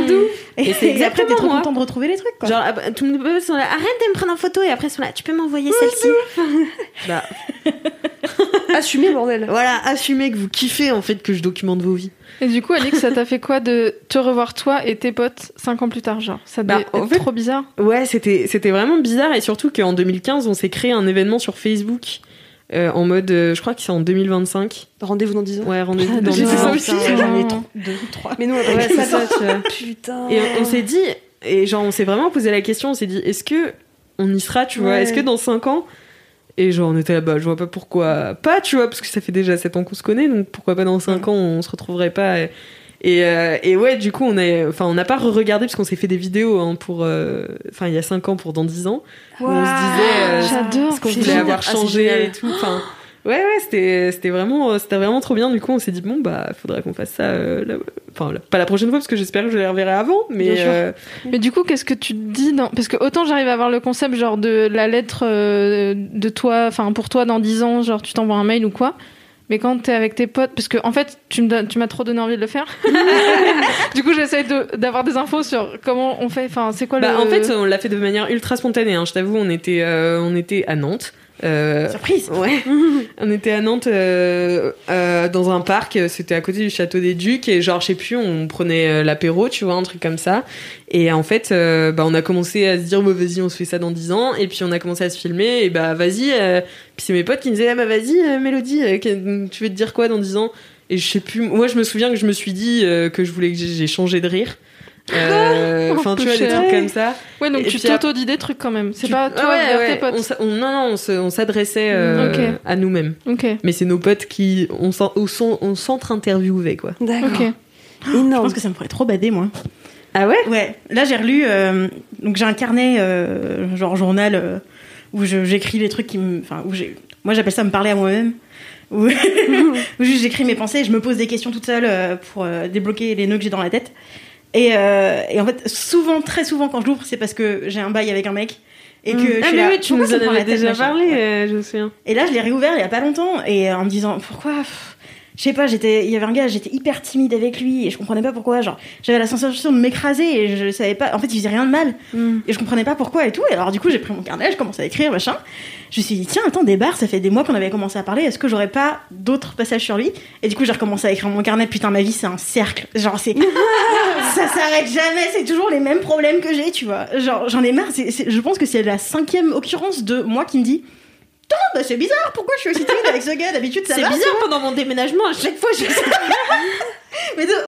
Speaker 4: Et,
Speaker 2: Et c'est
Speaker 4: et après, t'es trop
Speaker 2: moi.
Speaker 4: content de retrouver les trucs, quoi.
Speaker 2: Genre, ah bah, tout le monde sont là, arrête de me prendre en photo et après ils sont là, tu peux m'envoyer celle-ci. bah,
Speaker 3: Assumez, bordel.
Speaker 2: voilà, assumez que vous kiffez en fait que je documente vos vies.
Speaker 1: Et du coup, Alix, ça t'a fait quoi de te revoir toi et tes potes 5 ans plus tard, genre? Ça devait
Speaker 2: Bah, en
Speaker 1: être
Speaker 2: fait-
Speaker 1: trop bizarre.
Speaker 2: Ouais, c'était c'était vraiment bizarre et surtout qu'en 2015, on s'est créé un événement sur Facebook euh, en mode, euh, je crois que c'est en 2025.
Speaker 3: Rendez-vous dans 10 ans.
Speaker 2: Ouais, rendez-vous
Speaker 1: Ah,
Speaker 2: dans
Speaker 1: j'ai
Speaker 2: dix
Speaker 1: fait ça
Speaker 2: ans.
Speaker 1: aussi.
Speaker 4: Putain, J'en ai
Speaker 1: Non.
Speaker 4: trop, deux, trois.
Speaker 3: Mais nous, on
Speaker 2: Ouais,
Speaker 3: ça.
Speaker 2: ça, tu vois.
Speaker 3: Putain.
Speaker 2: Et on, on s'est dit, et genre on s'est vraiment posé la question, on s'est dit, est-ce que on y sera, tu vois, est-ce que dans 5 ans Et genre on était là-bas, je vois pas pourquoi pas, tu vois, parce que ça fait déjà 7 ans qu'on se connaît, donc pourquoi pas dans 5 ans on se retrouverait pas et, et, euh, et ouais, du coup on a, enfin on n'a pas regardé parce qu'on s'est fait des vidéos hein, pour, euh, enfin il y a 5 ans pour dans 10 ans, où on se disait euh,
Speaker 1: J'adore.
Speaker 2: ce qu'on voulait avoir
Speaker 3: Ah,
Speaker 2: changé et tout, enfin Ouais, ouais, c'était, c'était vraiment, c'était vraiment trop bien. Du coup, on s'est dit bon, bah, faudrait qu'on fasse ça. euh, Enfin, pas la prochaine fois parce que j'espère que je les reverrai avant, mais euh,
Speaker 1: Mais du coup, qu'est-ce que tu te dis dans... Parce que autant j'arrive à avoir le concept genre de la lettre euh, de toi, enfin pour toi dans 10 ans, genre tu t'envoies un mail ou quoi. Mais quand t'es avec tes potes, parce que en fait, tu me donnes- tu m'as trop donné envie de le faire. du coup, j'essaie de- d'avoir des infos sur comment on fait. Enfin, c'est quoi
Speaker 2: bah,
Speaker 1: le.
Speaker 2: en fait, on l'a fait de manière ultra spontanée. Hein. Je t'avoue, on était, euh, on était à Nantes. Euh,
Speaker 4: Surprise.
Speaker 2: Ouais. on était à Nantes euh, euh, dans un parc, c'était à côté du château des Ducs et genre je sais plus, on prenait l'apéro, tu vois, un truc comme ça. Et en fait, bah on a commencé à se dire bah, vas-y, on se fait ça dans 10 ans et puis on a commencé à se filmer et bah vas-y puis c'est mes potes qui me disaient ah, bah vas-y Mélodie, tu veux te dire quoi dans 10 ans? Et je sais plus, moi je me souviens que je me suis dit que je voulais que j'ai changé de rire. Euh, Enfin, tu vois, des trucs comme ça.
Speaker 1: Ouais, donc
Speaker 2: et
Speaker 1: tu t'auto-dis des trucs quand même. C'est
Speaker 2: Tu-
Speaker 1: pas toi
Speaker 2: Ouais,
Speaker 1: vers
Speaker 2: ouais,
Speaker 1: tes potes.
Speaker 2: on s'a- on- non, non, on s'adressait euh, à nous-mêmes.
Speaker 1: Ok.
Speaker 2: Mais c'est nos potes qui on on s'en- on s'entre-interviewait, quoi.
Speaker 3: D'accord.
Speaker 1: Ok.
Speaker 4: Je
Speaker 3: Énorme.
Speaker 4: pense que ça me ferait trop bader, moi.
Speaker 2: Ah ouais?
Speaker 4: Ouais, là j'ai relu, euh, donc j'ai un carnet, euh, genre journal, euh, où j'écris les trucs qui me. Enfin, où j'ai. Moi j'appelle ça me parler à moi-même. Où, où juste j'écris mes pensées et je me pose des questions toute seule pour débloquer les nœuds que j'ai dans la tête. Et, euh, et en fait, souvent, très souvent quand je l'ouvre, c'est parce que j'ai un bail avec un mec. Et que je
Speaker 2: Ah mais
Speaker 4: là,
Speaker 2: oui, tu nous en avais déjà parlé,
Speaker 4: Ouais.
Speaker 2: euh, je me souviens.
Speaker 4: Et là, je l'ai réouvert il y a pas longtemps et en me disant pourquoi. Je sais pas, j'étais, il y avait un gars, j'étais hyper timide avec lui et je comprenais pas pourquoi. Genre, j'avais la sensation de m'écraser et je savais pas. En fait, il faisait rien de mal et je comprenais pas pourquoi et tout. Et alors, du coup, j'ai pris mon carnet, je commençais à écrire machin. Je me suis dit tiens, attends, des bars, ça fait des mois qu'on avait commencé à parler. Est-ce que j'aurais pas d'autres passages sur lui? Et du coup, j'ai recommencé à écrire mon carnet. Putain, ma vie, c'est un cercle. Genre, c'est ça s'arrête jamais. C'est toujours les mêmes problèmes que j'ai, tu vois. Genre, j'en ai marre. Je pense que c'est la cinquième occurrence de moi qui me dit. Putain, bah c'est bizarre, pourquoi je suis aussi timide avec ce gars D'habitude, ça
Speaker 2: C'est
Speaker 4: va. tu
Speaker 2: bizarre
Speaker 4: vois.
Speaker 2: pendant mon déménagement, à chaque fois je
Speaker 4: Mais de-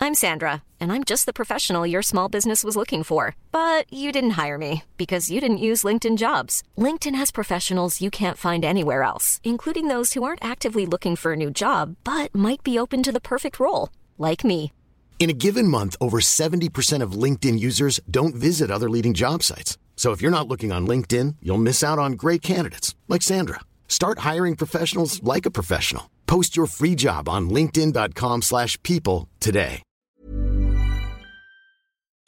Speaker 6: I'm Sandra, and I'm just the professional your small business was looking for. But you didn't hire me because you didn't use LinkedIn jobs. LinkedIn has professionals you can't find anywhere else, including those who aren't actively looking for a new job but might be open to the perfect role, like me.
Speaker 7: In a given month, over 70% of LinkedIn users don't visit other leading job sites. So if you're not looking on LinkedIn, you'll miss out on great candidates like Sandra. Start hiring professionals like a professional. Post your free job on linkedin.com/people slash people today.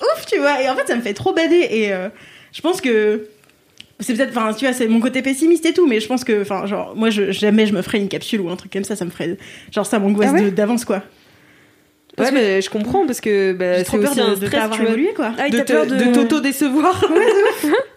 Speaker 4: ouf, tu vois. Et en fait, ça me fait trop bader. Et euh, je pense que c'est peut-être, enfin, tu vois, c'est mon côté pessimiste et tout, mais je pense que, enfin, genre, moi, je, jamais je me ferais une capsule ou un truc comme ça. Ça me ferait, genre, ça m'angoisse
Speaker 3: Ah ouais
Speaker 4: d'avance, quoi.
Speaker 2: Ouais, mais je comprends parce que bah, c'est aussi
Speaker 4: de,
Speaker 2: un
Speaker 4: de
Speaker 2: stress, vois,
Speaker 4: évolué, quoi.
Speaker 3: Ah,
Speaker 2: de
Speaker 3: peur de...
Speaker 2: de t'auto-décevoir.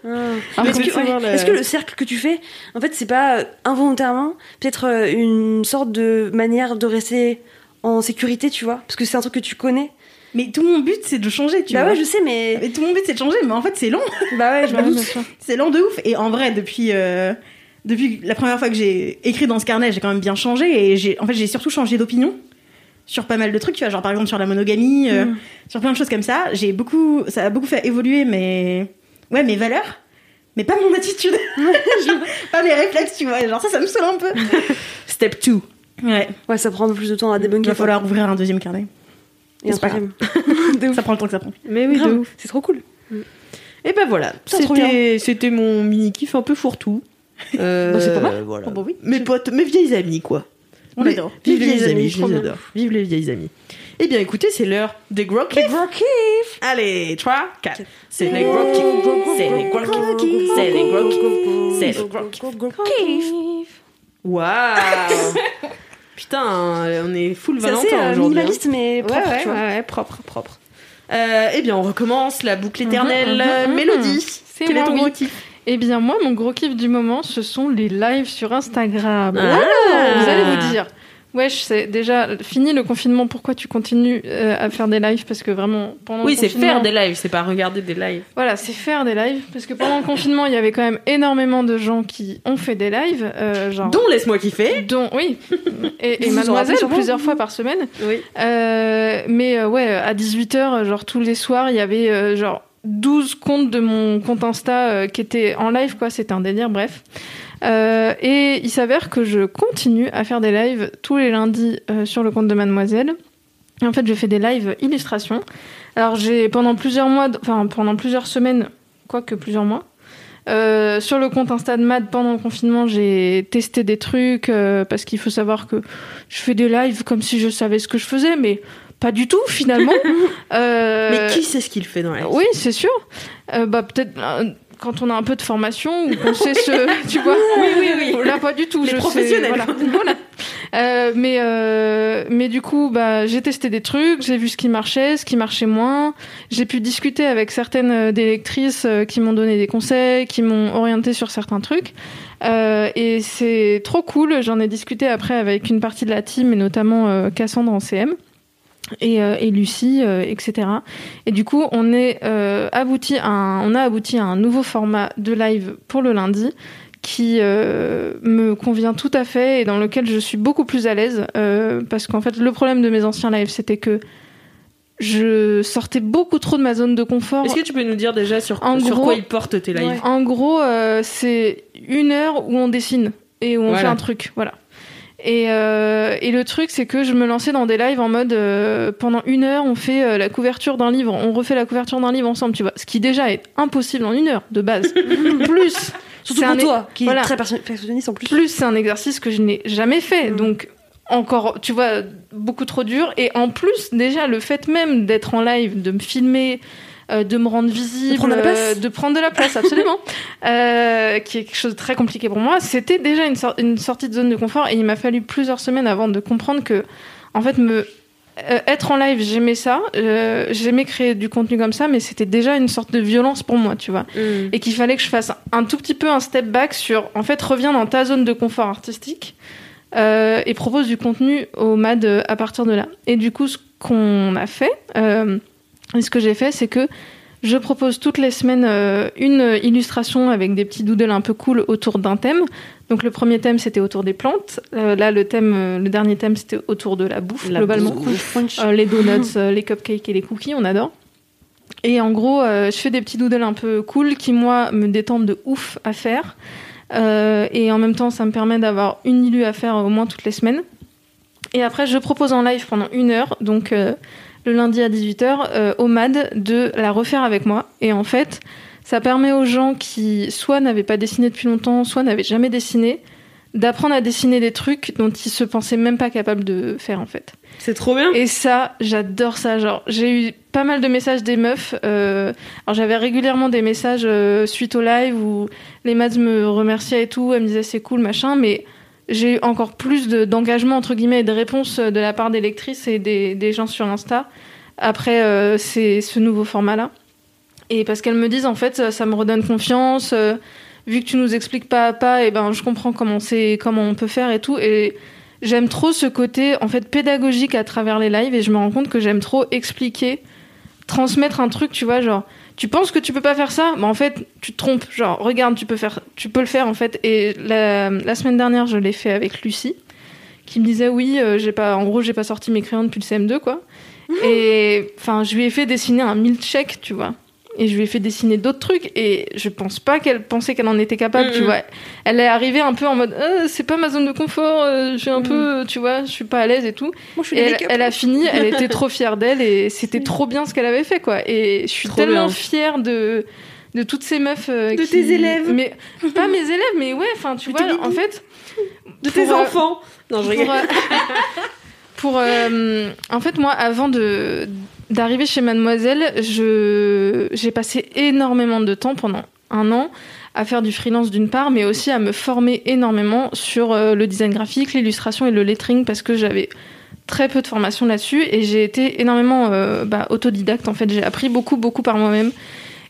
Speaker 3: Ah. Est-ce que, ouais.
Speaker 2: le-
Speaker 3: Est-ce que le cercle que tu fais, en fait, c'est pas euh, involontairement peut-être euh, une sorte de manière de rester en sécurité, tu vois? Parce que c'est un truc que tu connais.
Speaker 4: Mais tout mon but, c'est de changer, tu
Speaker 3: bah
Speaker 4: vois.
Speaker 3: ouais, je sais, mais.
Speaker 4: Mais tout mon but, c'est de changer, mais en fait, c'est long.
Speaker 3: Bah ouais, je me
Speaker 1: Ouais,
Speaker 3: doute.
Speaker 1: bien sûr.
Speaker 4: C'est lent de ouf. Et en vrai, depuis, euh, depuis la première fois que j'ai écrit dans ce carnet, j'ai quand même bien changé. Et j'ai, en fait, j'ai surtout changé d'opinion sur pas mal de trucs, tu vois, genre par exemple sur la monogamie, euh,
Speaker 3: Mm.
Speaker 4: sur plein de choses comme ça. J'ai beaucoup, ça a beaucoup fait évoluer mes, ouais, mes valeurs, mais pas mon attitude, pas mes réflexes, tu vois. Genre ça, ça me saoule un peu.
Speaker 2: Step 2.
Speaker 4: Ouais,
Speaker 3: Ouais, ça prend un peu plus de temps à
Speaker 4: il
Speaker 3: débunker.
Speaker 4: va falloir ouvrir un deuxième carnet.
Speaker 3: Et un troisième.
Speaker 4: Ça prend le temps que ça prend.
Speaker 2: Mais oui, de
Speaker 3: Grave,
Speaker 2: ouf.
Speaker 3: C'est trop cool.
Speaker 2: Et ben voilà, c'était c'était mon mini kiff un peu fourre-tout. Euh,
Speaker 3: Bah, c'est pas mal.
Speaker 2: Voilà.
Speaker 4: Oh, bah oui.
Speaker 2: Mes potes, mes vieilles amies quoi.
Speaker 4: On adore.
Speaker 2: Vive
Speaker 3: Les
Speaker 2: les
Speaker 3: vieilles
Speaker 2: amies, je les adore. Vive les vieilles amies. Eh bien écoutez, c'est l'heure des gros kiffs. Allez, 3, 4. C'est les gros kiffs. C'est les gros kiffs. C'est les gros kiffs. C'est les gros kiffs. Waouh Putain, on est full Valentin
Speaker 3: euh,
Speaker 2: aujourd'hui. hein.
Speaker 3: minimaliste, mais propre,
Speaker 2: ouais, ouais,
Speaker 3: tu vois.
Speaker 2: ouais, propre, propre. Euh, eh bien, on recommence la boucle éternelle.
Speaker 1: mhm,
Speaker 2: euh,
Speaker 1: mhm.
Speaker 2: Mélodie,
Speaker 1: C'est
Speaker 2: quel est ton gros kiff?
Speaker 1: Eh bien, moi, mon gros kiff du moment, ce sont les lives sur Instagram.
Speaker 2: Ah.
Speaker 1: Vous allez vous dire, wesh, c'est déjà fini le confinement, pourquoi tu continues euh, à faire des lives? Parce que vraiment, pendant
Speaker 2: Oui,
Speaker 1: le
Speaker 2: c'est faire des lives, c'est pas regarder des lives.
Speaker 1: Voilà, c'est faire des lives. Parce que pendant le confinement, il y avait quand même énormément de gens qui ont fait des lives. euh, genre,
Speaker 2: Dont laisse-moi kiffer.
Speaker 1: dont, oui, et, et Mademoiselle plusieurs fois par semaine.
Speaker 2: Oui.
Speaker 1: Euh, mais ouais, à 18h, genre tous les soirs, il y avait genre 12 comptes de mon compte Insta euh, qui étaient en live, quoi. C'était un délire, bref. Euh, et il s'avère que je continue à faire des lives tous les lundis euh, sur le compte de Mademoiselle. Et en fait, je fais des lives illustrations. Alors, j'ai pendant plusieurs mois, enfin pendant plusieurs semaines, quoique plusieurs mois, sur le compte Insta de Mad, pendant le confinement, j'ai testé des trucs parce qu'il faut savoir que je fais des lives comme si je savais ce que je faisais, mais pas du tout finalement. Euh,
Speaker 2: Mais qui sait ce qu'il fait dans la vie
Speaker 1: Oui, c'est sûr. Euh, bah peut-être euh, quand on a un peu de formation ou qu'on sait ce, tu vois.
Speaker 2: Oui, oui, oui.
Speaker 1: Là, pas du tout.
Speaker 2: Les
Speaker 1: je sais,
Speaker 2: professionnels.
Speaker 1: voilà. Voilà. Euh, mais euh, mais du coup, bah j'ai testé des trucs, j'ai vu ce qui marchait, ce qui marchait moins. J'ai pu discuter avec certaines euh, des lectrices euh, qui m'ont donné des conseils, qui m'ont orienté sur certains trucs. Euh, et c'est trop cool. J'en ai discuté après avec une partie de la team, et notamment euh, Cassandre en CM et, euh, et Lucie, euh, etc. Et du coup, on est euh, abouti à un, on a abouti à un nouveau format de live pour le lundi qui euh, me convient tout à fait et dans lequel je suis beaucoup plus à l'aise euh, parce qu'en fait le problème de mes anciens lives c'était que je sortais beaucoup trop de ma zone de confort.
Speaker 2: Est-ce que tu peux nous dire déjà sur,
Speaker 1: En
Speaker 2: sur
Speaker 1: gros-
Speaker 2: quoi ils portent tes lives?
Speaker 1: Ouais. En gros, euh, c'est une heure où on dessine et où on
Speaker 2: Voilà.
Speaker 1: fait un truc, voilà. Et, euh, et le truc, c'est que je me lançais dans des lives en mode euh, pendant une heure, on fait euh, la couverture d'un livre, on refait la couverture d'un livre ensemble, tu vois. Ce qui déjà est impossible en une heure de base. Plus,
Speaker 3: Surtout
Speaker 1: c'est
Speaker 3: pour
Speaker 1: un-
Speaker 3: toi, qui
Speaker 1: voilà.
Speaker 3: est très perfectionniste en plus.
Speaker 1: plus c'est un exercice que je n'ai jamais fait,
Speaker 3: Mm.
Speaker 1: donc encore, tu vois, beaucoup trop dur. Et en plus, déjà, le fait même d'être en live, de me filmer, euh, de me rendre visible,
Speaker 3: prendre de la place.
Speaker 1: euh, de prendre de la place, absolument, euh, qui est quelque chose de très compliqué pour moi, c'était déjà une, sor- une sortie de zone de confort. Et il m'a fallu plusieurs semaines avant de comprendre que, en fait, me euh, être en live, j'aimais ça, euh, j'aimais créer du contenu comme ça, mais c'était déjà une sorte de violence pour moi, tu vois
Speaker 2: Mm.
Speaker 1: et qu'il fallait que je fasse un tout petit peu un step back sur en fait reviens dans ta zone de confort artistique euh, et propose du contenu au MAD euh, à partir de là. Et du coup, ce qu'on a fait, euh, et ce que j'ai fait, c'est que je propose toutes les semaines euh, une illustration avec des petits doodles un peu cool autour d'un thème. Donc le premier thème c'était autour des plantes. Euh, là le thème, euh, le dernier thème c'était autour de la bouffe
Speaker 2: La
Speaker 1: globalement.
Speaker 2: bouffe.
Speaker 1: Euh, les donuts, les cupcakes et les cookies, on adore. Et en gros, euh, je fais des petits doodles un peu cool qui, moi, me détendent de ouf à faire. Et en même temps, ça me permet d'avoir une illu à faire au moins toutes les semaines. Et après, je propose en live pendant une heure, donc le lundi à 18h, euh, au MAD, de la refaire avec moi. Et en fait, ça permet aux gens qui soit n'avaient pas dessiné depuis longtemps, soit n'avaient jamais dessiné, d'apprendre à dessiner des trucs dont ils se pensaient même pas capables de faire en fait.
Speaker 2: C'est trop bien.
Speaker 1: Et ça, j'adore ça. Genre, j'ai eu pas mal de messages des meufs. euh, alors, j'avais régulièrement des messages euh, suite au live où les maths me remerciaient et tout. Elles me disaient c'est cool, machin. Mais j'ai eu encore plus de- d'engagement, entre guillemets, et de réponses euh, de la part des lectrices et des, gens sur Insta après euh, ce nouveau format-là. Et parce qu'elles me disent, en fait, ça, me redonne confiance. euh, vu que tu nous expliques pas à pas, et ben, je comprends comment, comment on peut faire et tout. Et j'aime trop ce côté en fait pédagogique à travers les lives et je me rends compte que j'aime trop expliquer, transmettre un truc, tu vois, genre tu penses que tu peux pas faire ça, mais en fait tu te trompes. Genre regarde, tu peux faire, tu peux le faire en fait. Et la, la semaine dernière, je l'ai fait avec Lucie, qui me disait oui, euh, j'ai pas, en gros j'ai pas sorti mes crayons depuis le CM2 quoi. Et enfin je lui ai fait dessiner un milkshake, tu vois. Et je lui ai fait dessiner d'autres trucs et je pense pas qu'elle pensait qu'elle en était capable, tu vois. Elle est arrivée un peu en mode Euh, c'est pas ma zone de confort, euh, je suis un peu, tu vois, je suis pas à l'aise et tout.
Speaker 3: Moi, je suis
Speaker 1: Et elle, a fini, elle était trop fière d'elle et c'était trop bien ce qu'elle avait fait quoi. Et je suis
Speaker 2: Trop
Speaker 1: tellement
Speaker 2: bien.
Speaker 1: fière de de toutes ces meufs euh,
Speaker 2: De
Speaker 1: qui-
Speaker 2: tes élèves.
Speaker 1: mais pas mes élèves, mais ouais, enfin tu
Speaker 2: De
Speaker 1: vois, en fait,
Speaker 2: De tes enfants. Non, je rigole.
Speaker 1: pour, euh, en fait moi avant de d'arriver chez Mademoiselle, j'ai passé énormément de temps pendant un an à faire du freelance d'une part, mais aussi à me former énormément sur euh, le design graphique, l'illustration et le lettering parce que j'avais très peu de formation là-dessus et j'ai été énormément euh, bah, autodidacte en fait. J'ai appris beaucoup beaucoup par moi-même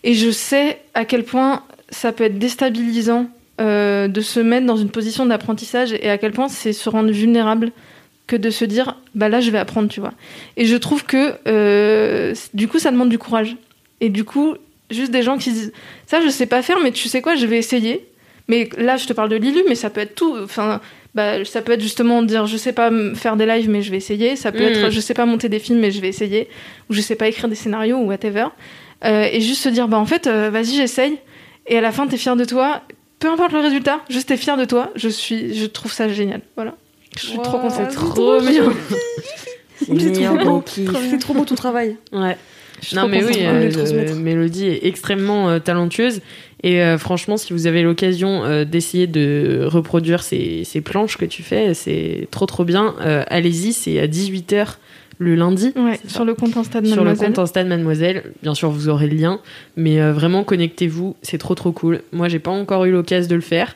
Speaker 1: et je sais à quel point ça peut être déstabilisant euh, de se mettre dans une position d'apprentissage et à quel point c'est se rendre vulnérable que de se dire bah là je vais apprendre tu vois. Et je trouve que euh, du coup ça demande du courage. Et du coup juste des gens qui disent ça je sais pas faire mais tu sais quoi je vais essayer. Mais là je te parle de l'ILU mais ça peut être tout. Enfin bah, ça peut être justement dire je sais pas faire des lives mais je vais essayer. Ça peut
Speaker 2: Mm.
Speaker 1: être je sais pas monter des films mais je vais essayer. Ou je sais pas écrire des scénarios ou whatever. Euh, et juste se dire bah en fait euh, vas-y j'essaye. Et à la fin t'es fier de toi. Peu importe le résultat juste t'es fier de toi. Je suis je trouve ça génial. Voilà je suis trop contente
Speaker 2: trop bien.
Speaker 3: C'est trop beau. C'est trop beau ton travail.
Speaker 2: Ouais.
Speaker 3: Je suis
Speaker 2: Non
Speaker 3: trop
Speaker 2: mais
Speaker 3: contente
Speaker 2: oui, euh,
Speaker 3: transmettre.
Speaker 2: Mélodie est extrêmement euh, talentueuse et euh, franchement si vous avez l'occasion euh, d'essayer de reproduire ces, ces planches que tu fais, c'est trop trop bien. Euh, Allez-y, c'est à 18h le lundi.
Speaker 1: Ouais,
Speaker 2: C'est
Speaker 1: sur le compte Insta de
Speaker 2: sur le
Speaker 1: Mademoiselle.
Speaker 2: compte Insta de Mademoiselle. Bien sûr, vous aurez le lien, mais euh, vraiment connectez-vous, c'est trop trop cool. Moi, j'ai pas encore eu l'occasion de le faire.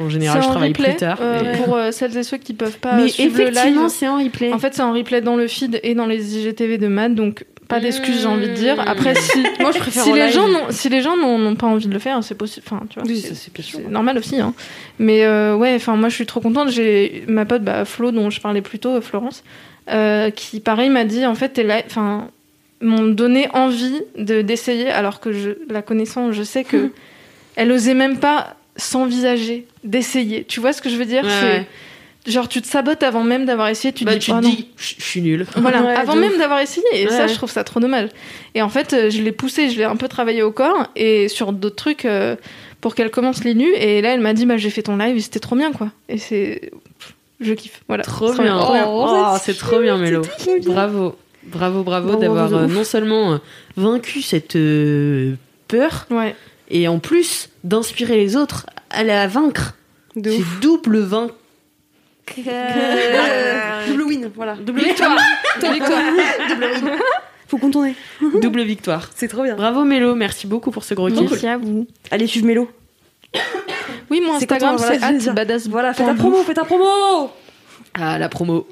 Speaker 2: En général,
Speaker 1: C'est
Speaker 2: je
Speaker 1: en
Speaker 2: travaille
Speaker 1: replay,
Speaker 2: plus tard.
Speaker 1: euh,
Speaker 2: mais-
Speaker 1: Pour euh, celles et ceux qui peuvent pas
Speaker 2: mais
Speaker 1: suivre le
Speaker 2: effectivement, c'est en replay.
Speaker 1: En fait, c'est en replay dans le feed et dans les IGTV de Mad, donc pas d'excuses, j'ai envie de dire. Après, si,
Speaker 3: Moi, je préfère
Speaker 1: si les gens n'ont, si les gens n'ont pas envie de le faire, c'est possible. Enfin, tu vois,
Speaker 3: Oui,
Speaker 1: c'est normal aussi. Hein. Mais euh, ouais, enfin, moi, je suis trop contente. J'ai ma pote, bah, Flo, dont je parlais plus tôt, euh, Florence, euh, qui pareil m'a dit, en fait, t'es là, enfin, m'ont donné envie de d'essayer, alors que je, la connaissant, je sais que elle osait même pas s'envisager d'essayer. Tu vois ce que je veux dire
Speaker 2: Ouais,
Speaker 1: genre tu te sabotes avant même d'avoir essayé. Tu te
Speaker 2: Bah,
Speaker 1: dis,
Speaker 2: tu
Speaker 1: oh
Speaker 2: te
Speaker 1: non.
Speaker 2: dis, je je suis nul.
Speaker 1: Voilà,
Speaker 3: Ouais,
Speaker 1: avant même d'avoir essayé. Et
Speaker 2: Ouais,
Speaker 1: ça, je trouve ça trop dommage. Et en fait, euh, je l'ai poussé, je l'ai un peu travaillé au corps et sur d'autres trucs euh, pour qu'elle commence les nus. Et là, elle m'a dit, bah, j'ai fait ton live et c'était trop bien, quoi. Et c'est. Je kiffe. Voilà.
Speaker 2: Trop
Speaker 1: C'est
Speaker 2: bien.
Speaker 1: trop bien.
Speaker 2: Oh, c'est trop bien, Mélo. Bravo. Bravo, bravo d'avoir euh, non seulement vaincu cette euh, peur,
Speaker 1: Ouais.
Speaker 2: et en plus d'inspirer les autres à la vaincre.
Speaker 3: De
Speaker 2: C'est
Speaker 3: ouf.
Speaker 2: double vainqueur.
Speaker 3: Double win, voilà.
Speaker 2: Double victoire.
Speaker 3: Double victoire. Double win. Faut contourner.
Speaker 2: double victoire.
Speaker 3: C'est trop bien.
Speaker 2: Bravo Mélo, merci beaucoup pour ce gros kiff.
Speaker 1: Merci à vous.
Speaker 3: Allez, suivre Mélo.
Speaker 1: Oui, mon
Speaker 3: C'est
Speaker 1: Instagram, c'est
Speaker 3: dire.
Speaker 1: badass.
Speaker 3: Voilà, fais ta promo, fais ta promo
Speaker 2: Ah, la promo.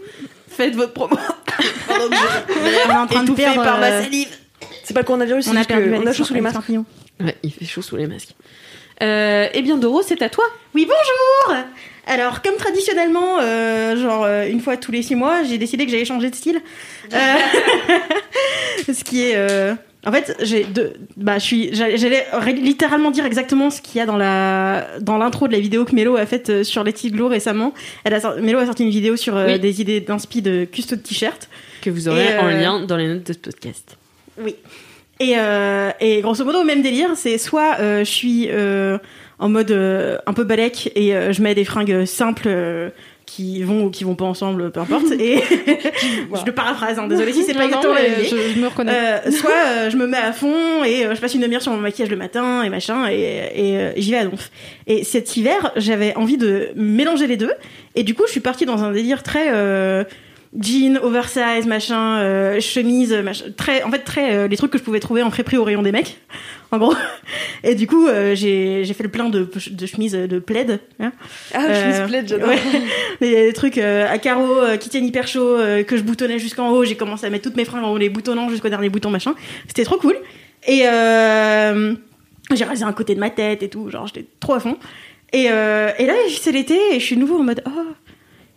Speaker 2: Faites votre promo. Pendant que je
Speaker 4: On est en train de perdre,
Speaker 2: par ma
Speaker 4: euh,
Speaker 2: salive.
Speaker 3: C'est pas le coronavirus,
Speaker 4: On
Speaker 3: c'est
Speaker 4: a
Speaker 3: juste
Speaker 4: perdu
Speaker 3: que on a chaud sous les masques.
Speaker 2: Ouais, il fait chaud sous les masques. Euh, eh bien, Doro, c'est à toi.
Speaker 4: Oui, bonjour Alors, comme traditionnellement, euh, genre euh, une fois tous les six mois, j'ai décidé que j'allais changer de style. Euh, ce qui est... En fait, j'ai deux... Bah. J'allais littéralement dire exactement ce qu'il y a dans la dans l'intro de la vidéo que Mélo a faite sur les Glow récemment. Elle a sorti- Mélo a sorti une vidéo sur
Speaker 2: Oui.
Speaker 4: des idées d'inspi de custo de t-shirt.
Speaker 2: Que vous aurez en lien dans les notes de ce podcast.
Speaker 4: Oui. Et, euh, et grosso modo, même délire, c'est soit euh, je suis euh, en mode euh, un peu balèque et euh, je mets des fringues simples euh, qui vont ou qui vont pas ensemble, peu importe. Et je le paraphrase, hein, désolé si c'est pas
Speaker 1: Non,
Speaker 4: exactement la
Speaker 1: je, je me reconnais.
Speaker 4: Euh, soit euh, je me mets à fond et euh, je passe une demi-heure sur mon maquillage le matin et machin et, et, euh, j'y vais à donf. Et cet hiver, j'avais envie de mélanger les deux et du coup, je suis partie dans un délire très euh, jean, oversize, machin, euh, chemise, machin, très, en fait très euh, les trucs que je pouvais trouver en prix au rayon des mecs, en gros. Et du coup, euh, j'ai fait le plein de, de chemises de plaid. hein.
Speaker 3: Ah,
Speaker 4: Euh,
Speaker 3: me plaide, j'adore.
Speaker 4: ouais. des, des trucs à carreaux qui tiennent hyper chaud, que je boutonnais jusqu'en haut. J'ai commencé à mettre toutes mes fringues en haut, les boutonnants jusqu'au dernier bouton, machin. C'était trop cool. Et j'ai rasé un côté de ma tête et tout, genre j'étais trop à fond. Et, et là, c'est l'été et je suis nouveau en mode oh.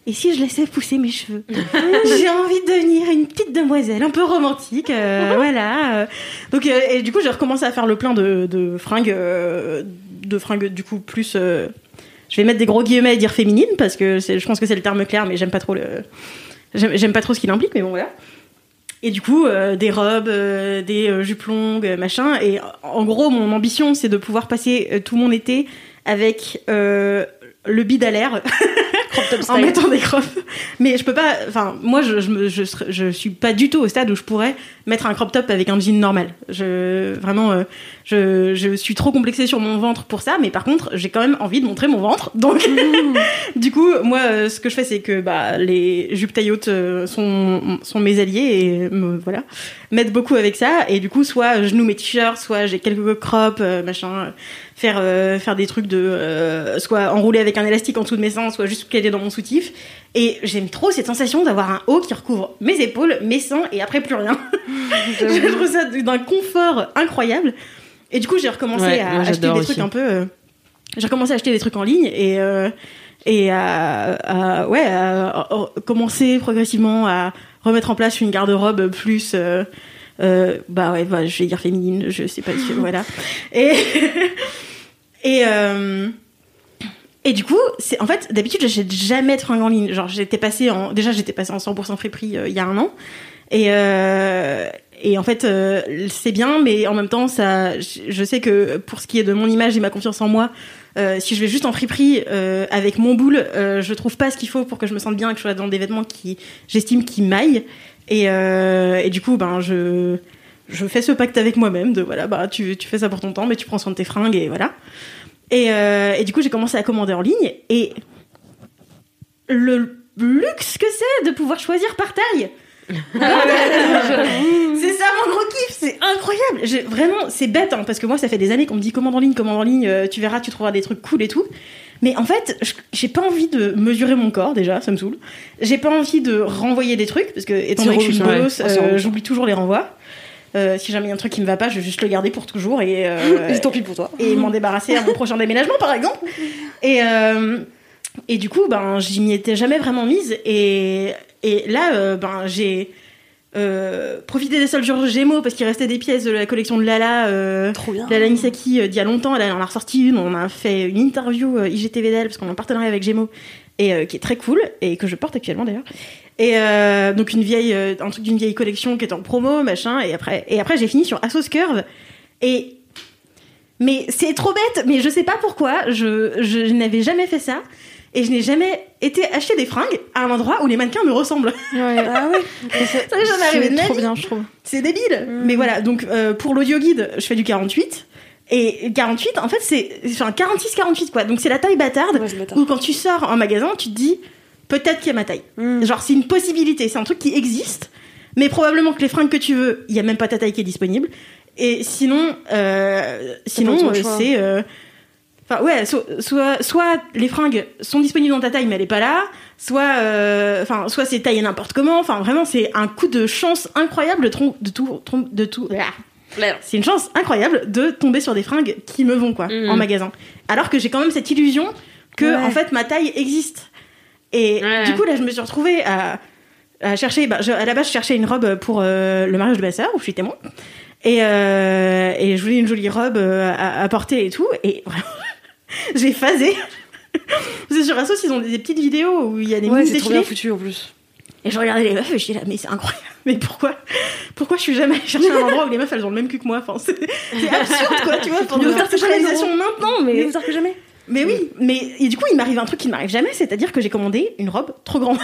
Speaker 4: Et si je laissais pousser mes cheveux J'ai envie de devenir une petite demoiselle, un peu romantique, euh, voilà. euh. Donc, euh, et du coup, j'ai recommencé à faire le plein de, de fringues, euh, de fringues du coup plus. je vais mettre des gros guillemets et dire féminine parce que je pense que c'est le terme clair, mais j'aime pas trop le. J'aime pas trop ce qu'il implique, mais bon voilà. Et du coup, des robes, des jupes longues, machin. Et en gros, mon ambition, c'est de pouvoir passer tout mon été avec le bide à l'air
Speaker 3: Crop top
Speaker 4: en mettant des crops. Mais je peux pas. Enfin, moi, je, je, suis pas du tout au stade où je pourrais mettre un crop top avec un jean normal. Je vraiment, euh, je, je suis trop complexée sur mon ventre pour ça. Mais par contre, j'ai quand même envie de montrer mon ventre. Donc, du coup, moi, euh, ce que je fais, c'est que bah les jupes taille haute euh, sont sont mes alliés et me voilà m'aident beaucoup avec ça. Et du coup, soit je noue mes t-shirts, soit j'ai quelques crops, machin faire euh, faire des trucs de euh, soit enrouler avec un élastique en dessous de mes seins soit juste caler dans mon soutif. Et j'aime trop cette sensation d'avoir un haut qui recouvre mes épaules mes seins et après plus rien. Je trouve ça d'un confort incroyable. Et du coup j'ai recommencé
Speaker 2: Ouais,
Speaker 4: à acheter des
Speaker 2: aussi.
Speaker 4: trucs un peu euh, j'ai recommencé à acheter des trucs en ligne et et à, à- ouais à, commencer progressivement à remettre en place une garde-robe plus euh, bah ouais bah, je vais dire féminine je sais pas si voilà. Et et euh, et du coup c'est en fait d'habitude j'achète jamais de fringues en ligne genre j'étais passée en déjà j'étais passée en 100% friperie euh, il y a un an et euh, et en fait euh, c'est bien mais en même temps ça je sais que pour ce qui est de mon image et ma confiance en moi si je vais juste en friperie avec mon boule, je trouve pas ce qu'il faut pour que je me sente bien et que je sois dans des vêtements qui j'estime qui m'aillent. Et, et du coup, ben je je fais ce pacte avec moi-même de voilà, bah tu, tu fais ça pour ton temps, mais tu prends soin de tes fringues et voilà. Et, euh, et du coup, j'ai commencé à commander en ligne et le luxe que c'est de pouvoir choisir par taille. c'est ça mon gros kiff, c'est incroyable. J'ai vraiment, c'est bête hein, parce que moi ça fait des années qu'on me dit commande en ligne, commande en ligne, euh, tu verras, tu trouveras des trucs cool et tout. Mais en fait, j'ai pas envie de mesurer mon corps déjà, ça me saoule. J'ai pas envie de renvoyer des trucs parce que étant
Speaker 3: C'est
Speaker 4: donné que je suis une
Speaker 3: c'est
Speaker 4: euh, j'oublie toujours les renvois. Euh, si jamais il y a un truc qui me va pas, je vais juste le garder pour toujours et euh,
Speaker 3: Et tant pis pour toi.
Speaker 4: et m'en débarrasser à mon prochain déménagement par exemple. Et euh, et du coup, ben j'y m'y étais jamais vraiment mise et et là euh, ben j'ai profité des soldes sur Gémeaux parce qu'il restait des pièces de la collection de Lala
Speaker 3: Trop bien.
Speaker 4: Lala Misaki euh, d'il y a longtemps, elle en a ressorti une, on a fait une interview IGTV d'elle parce qu'on est en partenariat avec Gémeaux et qui est très cool et que je porte actuellement d'ailleurs. Et euh, donc une vieille euh, un truc d'une vieille collection qui est en promo, machin et après et après j'ai fini sur Asos Curve et mais c'est trop bête, mais je sais pas pourquoi, je, je, je n'avais jamais fait ça. Et je n'ai jamais été acheter des fringues à un endroit où les mannequins me ressemblent.
Speaker 1: Ouais.
Speaker 3: Ah ouais.
Speaker 4: Jamais arrivé de ma
Speaker 1: C'est trop
Speaker 4: vie.
Speaker 1: bien, je trouve.
Speaker 4: C'est débile. Mais voilà, donc euh, pour l'audio guide, je fais du 48. Et 48, en fait, c'est enfin 46-48 quoi. Donc c'est la taille bâtarde
Speaker 3: Ouais, c'est
Speaker 4: où quand tu sors en magasin, tu te dis peut-être qu'il y a ma taille.
Speaker 3: Mm.
Speaker 4: Genre c'est une possibilité, c'est un truc qui existe. Mais probablement que les fringues que tu veux, il y a même pas ta taille qui est disponible. Et sinon, euh, sinon euh, c'est euh, Enfin ouais, so- soit soit les fringues sont disponibles dans ta taille mais elle est pas là, soit euh, soit c'est taillé n'importe comment. Enfin vraiment c'est un coup de chance incroyable de trom- de tout de tout. C'est une chance incroyable de tomber sur des fringues qui me vont quoi en magasin. Alors que j'ai quand même cette illusion que
Speaker 3: Ouais.
Speaker 4: en fait ma taille existe. Et
Speaker 2: Ouais.
Speaker 4: du coup là je me suis retrouvée à, à chercher. Bah, je- à la base je cherchais une robe pour euh, le mariage de ma sœur où je suis témoin. Et, euh, et je voulais une jolie robe euh, à, à porter et tout. Et vraiment, j'ai phasé. C'est sur Asos, ils ont des, des petites vidéos où il y a des
Speaker 3: Ouais, c'est trop bien
Speaker 4: défilés.
Speaker 3: foutu en plus.
Speaker 4: Et je regardais les meufs et je dis là, mais c'est incroyable. Mais pourquoi Pourquoi je suis jamais allée chercher un endroit où les meufs elles ont le même cul que moi? Enfin, c'est c'est absurde quoi, tu vois, pour nous faire cette réalisation maintenant.
Speaker 3: Mais
Speaker 4: Mais,
Speaker 3: vous que jamais.
Speaker 4: Mais oui, mais et du coup, il m'arrive un truc qui ne m'arrive jamais, c'est-à-dire que j'ai commandé une robe trop grande.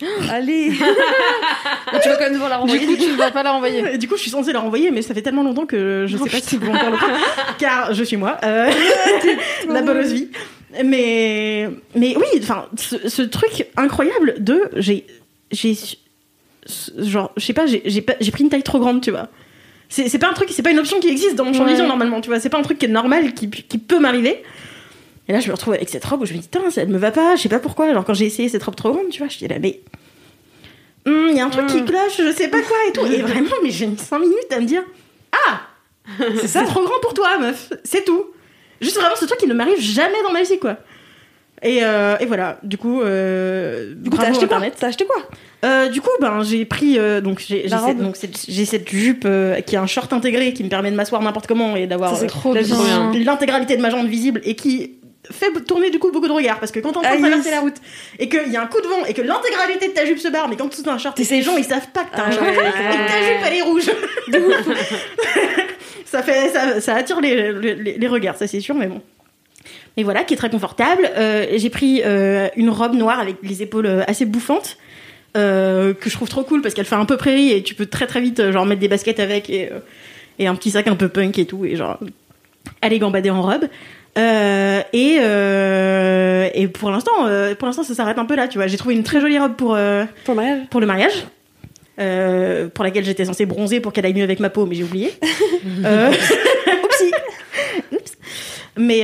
Speaker 3: Allez. tu vas quand même devoir la
Speaker 1: Du
Speaker 3: renvoyer.
Speaker 1: coup, tu ne vas pas la renvoyer.
Speaker 4: Du coup, je suis censée la renvoyer, mais ça fait tellement longtemps que je sais pas si vous encore le faire, car je suis moi, euh, la bolosse vie. Mais, mais oui, enfin, ce, ce truc incroyable de, j'ai, j'ai, genre, je sais pas, j'ai, pris une taille trop grande, tu vois. C'est, c'est pas un truc, c'est pas une option qui existe dans mon champ de
Speaker 1: Ouais.
Speaker 4: vision normalement, tu vois. C'est pas un truc qui est normal, qui, qui peut m'arriver. Et là, je me retrouve avec cette robe où je me dis, putain, ça ne me va pas, je sais pas pourquoi. Alors, quand j'ai essayé cette robe trop grande, tu vois, je dis là, mais. hum, Il y a un truc qui cloche, je sais pas quoi et tout. Et vraiment, mais j'ai mis 5 minutes à me dire, ah C'est ça, trop grand pour toi, meuf. C'est tout. Juste vraiment ce truc qui ne m'arrive jamais dans ma vie, quoi. Et, euh, et voilà, du coup, euh,
Speaker 3: Du coup, t'as acheté acheté quoi
Speaker 4: Euh, du coup, ben, j'ai pris euh, donc j'ai cette, cette jupe qui a un short intégré qui me permet de m'asseoir n'importe comment et d'avoir l'intégralité de ma jambe visible et qui fait tourner du coup beaucoup de regards parce que quand t'es en train
Speaker 3: Ah,
Speaker 4: de traverser la route et qu'il y a un coup de vent et que l'intégralité de ta jupe se barre mais quand tu as un short et
Speaker 3: safe.
Speaker 4: gens ils savent pas que t'as un
Speaker 3: Ah
Speaker 4: short. Et que ta jupe elle est rouge. ça fait ça, ça attire les, les, les regards ça c'est sûr mais bon. Mais voilà qui est très confortable. Euh, j'ai pris euh, une robe noire avec les épaules euh, assez bouffantes euh, que je trouve trop cool parce qu'elle fait un peu prairie et tu peux très très vite genre mettre des baskets avec et, et un petit sac un peu punk et tout et genre aller gambader en robe Euh, et euh, et pour l'instant euh, pour l'instant ça s'arrête un peu là tu vois j'ai trouvé une très jolie robe pour
Speaker 3: Pour le mariage
Speaker 4: pour le mariage pour laquelle j'étais censée bronzer pour qu'elle aille mieux avec ma peau mais j'ai oublié. Oupsie. Oups. mais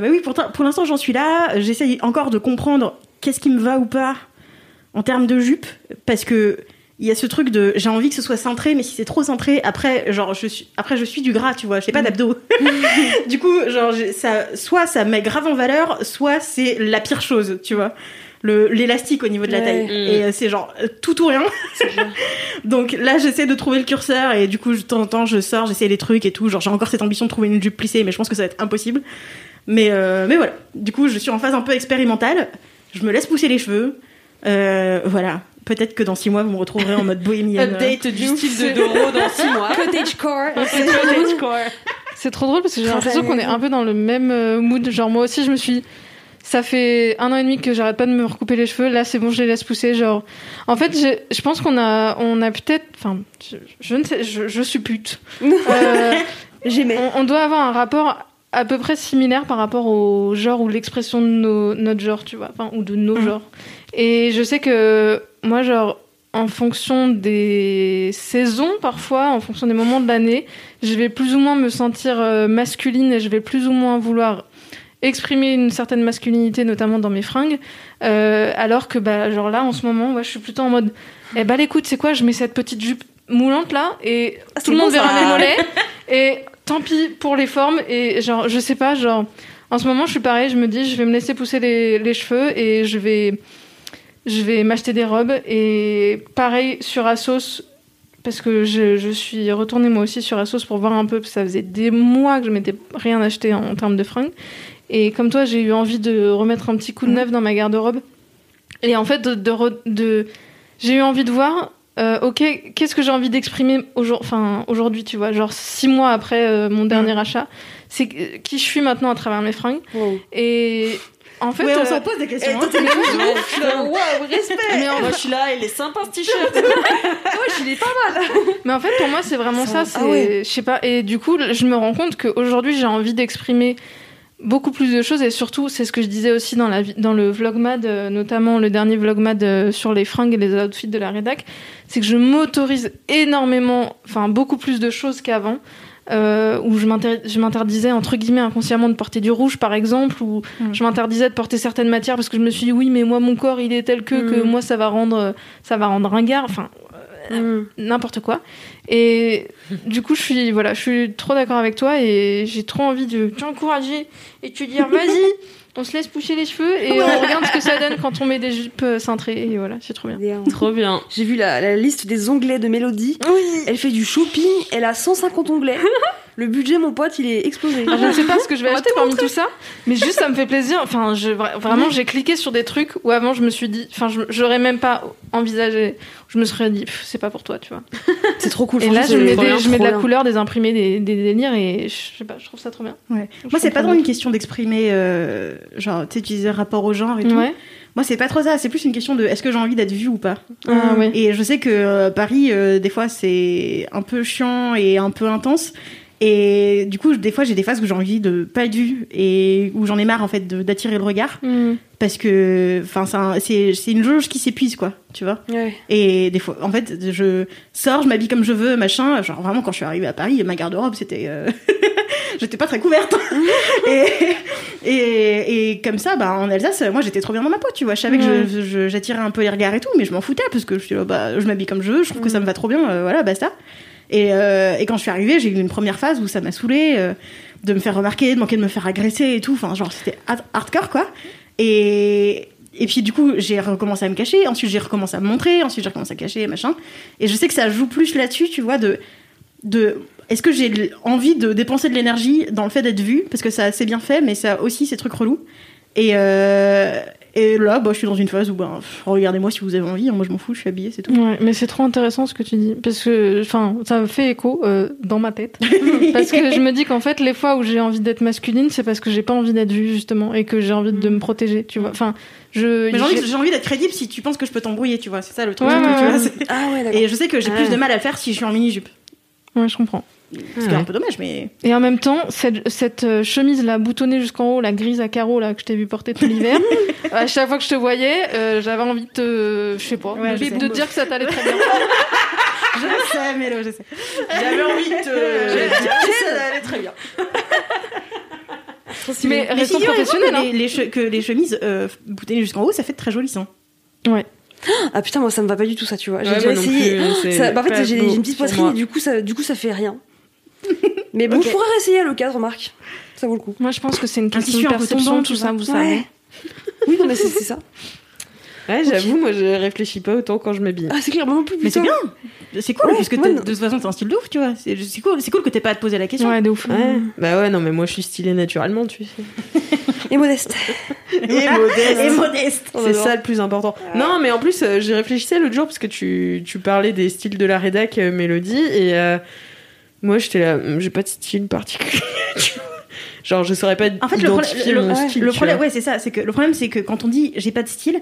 Speaker 4: mais oui pour, pour l'instant j'en suis là j'essaye encore de comprendre qu'est-ce qui me va ou pas en termes de jupe parce que il y a ce truc de j'ai envie que ce soit cintré mais si c'est trop cintré après genre je suis après je suis du gras tu vois j'ai pas d'abdos. Du coup genre ça soit ça met grave en valeur soit c'est la pire chose tu vois. Le l'élastique au niveau de la taille.
Speaker 2: Mm.
Speaker 4: et euh, c'est genre euh, tout ou rien. Donc là j'essaie de trouver le curseur et du coup de temps en temps je sors j'essaie des trucs et tout. Genre j'ai encore cette ambition de trouver une jupe plissée mais je pense que ça va être impossible. Mais euh, mais voilà. Du coup je suis en phase un peu expérimentale. Je me laisse pousser les cheveux. Euh, voilà peut-être que dans six mois vous me retrouverez en mode bohémienne
Speaker 2: Update du style de Doro dans 6 mois.
Speaker 3: Cottage core.
Speaker 2: Cottage core.
Speaker 1: C'est trop drôle parce que j'ai l'impression qu'on est un peu dans le même euh, mood. Genre moi aussi, je me suis ça fait un an et demi que j'arrête pas de me recouper les cheveux. Là, c'est bon, je les laisse pousser. Genre, en fait, je, je pense qu'on a, on a peut-être, enfin, je, je ne sais, je, je suis pute. Euh,
Speaker 3: J'aimais.
Speaker 1: on, on doit avoir un rapport à peu près similaire par rapport au genre ou l'expression de nos- notre genre, tu vois, enfin, ou de nos genres. Et je sais que moi, genre, en fonction des saisons, parfois, en fonction des moments de l'année, je vais plus ou moins me sentir euh, masculine et je vais plus ou moins vouloir exprimer une certaine masculinité, notamment dans mes fringues. Euh, alors que, bah, genre là, en ce moment, je suis plutôt en mode, eh bah, écoute, c'est quoi, je mets cette petite jupe moulante là et
Speaker 3: Ah,
Speaker 1: tout le monde
Speaker 3: bon,
Speaker 1: verra mes mollets. Et tant pis pour les formes. Et genre, je sais pas, genre, en ce moment, je suis pareil, je me dis, je vais me laisser pousser les, les cheveux et je vais, je vais m'acheter des robes. Et pareil sur Asos, parce que je, je suis retournée moi aussi sur Asos pour voir un peu, parce que ça faisait des mois que je m'étais rien acheté en, en termes de fringues. Et comme toi, j'ai eu envie de remettre un petit coup de neuf dans ma garde-robe. Et en fait, de, de, re- de- j'ai eu envie de voir, euh, ok, qu'est-ce que j'ai envie d'exprimer enfin, aujourd'hui, tu vois, genre six mois après euh, mon dernier achat, c'est qui je suis maintenant à travers mes fringues.
Speaker 3: Wow.
Speaker 1: Et en fait,
Speaker 4: ouais, on
Speaker 1: euh,
Speaker 4: s'en pose des questions. hein.
Speaker 2: Waouh, respect
Speaker 1: Mais en
Speaker 2: Moi, je suis là, il est sympa ce t-shirt
Speaker 3: il est pas
Speaker 1: Mais en fait, pour moi, c'est vraiment ça.
Speaker 3: Ça- ah ouais.
Speaker 1: je sais pas. Et du coup, je me rends compte qu'aujourd'hui, j'ai envie d'exprimer beaucoup plus de choses. Et surtout, c'est ce que je disais aussi dans, la, dans le vlogmad, euh, notamment le dernier vlogmad euh, sur les fringues et les outfits de la rédac. C'est que je m'autorise énormément, enfin, beaucoup plus de choses qu'avant. Euh, où je m'inter- je m'interdisais entre guillemets inconsciemment de porter du rouge par exemple ou
Speaker 4: Mm.
Speaker 1: je m'interdisais de porter certaines matières parce que je me suis dit oui mais moi mon corps il est tel que que
Speaker 3: Mm.
Speaker 1: moi ça va rendre ça va rendre ringard enfin
Speaker 3: Mm.
Speaker 1: n'importe quoi. Et du coup, je suis, voilà, je suis trop d'accord avec toi et j'ai trop envie de t'encourager et te dire, vas-y, on se laisse pousser les cheveux et on regarde ce que ça donne quand on met des jupes euh, cintrées. Et voilà, c'est trop bien.
Speaker 3: Bien.
Speaker 2: Trop bien.
Speaker 3: J'ai vu la, la liste des onglets de Mélodie. Elle fait du shopping, elle a 150 onglets. Le budget, mon pote, il est explosé.
Speaker 1: Je ne sais pas ce que je vais acheter parmi tout ça, mais juste ça me fait plaisir. Enfin, je, vraiment, j'ai cliqué sur des trucs où avant je me suis dit, enfin, je- j'aurais même pas envisagé. Je me serais dit, c'est pas pour toi, tu vois.
Speaker 3: C'est trop cool.
Speaker 1: Et là, je mets, des- je mets de
Speaker 3: bien.
Speaker 1: la couleur, des imprimés, des, des délires et je sais pas, je trouve ça trop bien.
Speaker 4: Ouais. Moi, c'est pas trop une question d'exprimer, euh, genre, tu sais, tu disais rapport au genre et tout.
Speaker 1: Ouais.
Speaker 4: Moi, c'est pas trop ça. C'est plus une question de est-ce que j'ai envie d'être vue ou pas?
Speaker 1: Ah, ouais.
Speaker 4: Et je sais que euh, Paris, euh, des fois, c'est un peu chiant et un peu intense. Et du coup, des fois, j'ai des phases où j'ai envie de pas être vue et où j'en ai marre en fait d'attirer le regard
Speaker 1: Mm.
Speaker 4: parce que, enfin, c'est un- une jauge qui s'épuise quoi, tu vois.
Speaker 3: Ouais.
Speaker 4: Et des fois, en fait, je sors, je m'habille comme je veux, machin. Genre vraiment, quand je suis arrivée à Paris, ma garde-robe, c'était, euh, j'étais pas très couverte. et, et, et comme ça, bah, en Alsace, moi, j'étais trop bien dans ma peau, tu vois. Je savais que je- je- j'attirais un peu les regards et tout, mais je m'en foutais parce que je suis là, bah, je m'habille comme je veux, je trouve que ça me va trop bien, euh, voilà, basta. Et, euh, et quand je suis arrivée, j'ai eu une première phase où ça m'a saoulée euh, de me faire remarquer, de manquer de me faire agresser et tout. Enfin, genre, c'était hard- hardcore, quoi. Et, et puis, du coup, j'ai recommencé à me cacher. Ensuite, j'ai recommencé à me montrer. Ensuite, j'ai recommencé à cacher, machin. Et je sais que ça joue plus là-dessus, tu vois, de. de est-ce que j'ai envie de dépenser de l'énergie dans le fait d'être vue? Parce que ça, assez bien fait, mais ça aussi ces trucs relous. Et, euh, et là, bah, je suis dans une phase où, ben, pff, regardez-moi si vous avez envie. hein, moi, je m'en fous, je suis habillée, c'est tout.
Speaker 1: Ouais, mais c'est trop intéressant ce que tu dis parce que enfin ça me fait écho euh, dans ma tête parce que je me dis qu'en fait les fois où j'ai envie d'être masculine c'est parce que j'ai pas envie d'être vue justement et que j'ai envie de me protéger tu vois enfin je
Speaker 4: Mais j'ai envie, d'être crédible si tu penses que je peux t'embrouiller, tu vois. C'est ça le truc.
Speaker 1: Ouais,
Speaker 4: surtout,
Speaker 1: ouais,
Speaker 4: tu vois,
Speaker 1: ouais.
Speaker 4: c'est-
Speaker 3: Ah ouais.
Speaker 4: Et je sais que j'ai plus de mal à le faire si je suis en mini-jupe.
Speaker 1: ouais je comprends
Speaker 4: Ce qui est un peu dommage, mais.
Speaker 1: et en même temps cette, cette euh, chemise là boutonnée jusqu'en haut la grise à carreaux là que je t'ai vu porter tout l'hiver à chaque fois que je te voyais euh, j'avais envie de te je sais pas
Speaker 4: Ouais,
Speaker 1: de,
Speaker 4: je sais.
Speaker 1: de te dire que ça t'allait très bien
Speaker 4: Je sais, Mélo, je sais.
Speaker 2: J'avais envie de te dire que ça allait très bien.
Speaker 1: mais restons professionnels
Speaker 4: que
Speaker 1: hein.
Speaker 4: les, que les chemises euh, boutonnées jusqu'en haut, ça fait très joli sang.
Speaker 3: Ah putain, moi ça me va pas du tout ça, tu vois. J'ai
Speaker 2: Ouais,
Speaker 3: déjà essayé.
Speaker 2: plus,
Speaker 3: Ça- bah, en fait, j'ai une petite poitrine et du coup, ça, du coup, ça fait rien. Mais bon,
Speaker 4: Ok.
Speaker 3: je pourrais réessayer à l'occasion, remarque. Ça vaut le coup.
Speaker 1: moi je pense que c'est une question de perception
Speaker 4: tombant,
Speaker 1: tout ça vous
Speaker 3: Ouais.
Speaker 1: savez
Speaker 3: Oui, non, mais c'est ça.
Speaker 2: Ouais, j'avoue, moi je réfléchis pas autant quand je m'habille.
Speaker 3: Ah, c'est clair, moi non plus.
Speaker 4: Mais c'est bien C'est cool,
Speaker 3: Ouais,
Speaker 4: parce que
Speaker 3: ouais,
Speaker 4: de toute façon, t'as un style de ouf, tu vois. C'est cool, c'est cool que t'aies pas à te poser la question.
Speaker 1: ouais de ouf
Speaker 2: Ouais. Bah ouais, non, mais moi je suis stylée naturellement, tu sais.
Speaker 3: Et modeste.
Speaker 2: Et modeste.
Speaker 4: Et modeste.
Speaker 2: C'est ça le plus important. Non, mais en plus, euh, j'y réfléchissais l'autre jour parce que tu, tu parlais des styles de la rédac euh, Mélodie et euh, moi j'étais là, hum, j'ai pas de style particulier. tu vois. Genre, je saurais pas
Speaker 4: En fait, le,
Speaker 2: identifier
Speaker 4: problème-
Speaker 2: mon
Speaker 4: le-
Speaker 2: style.
Speaker 4: le problème, ouais, c'est ça. C'est que le problème, c'est que quand on dit j'ai pas de style,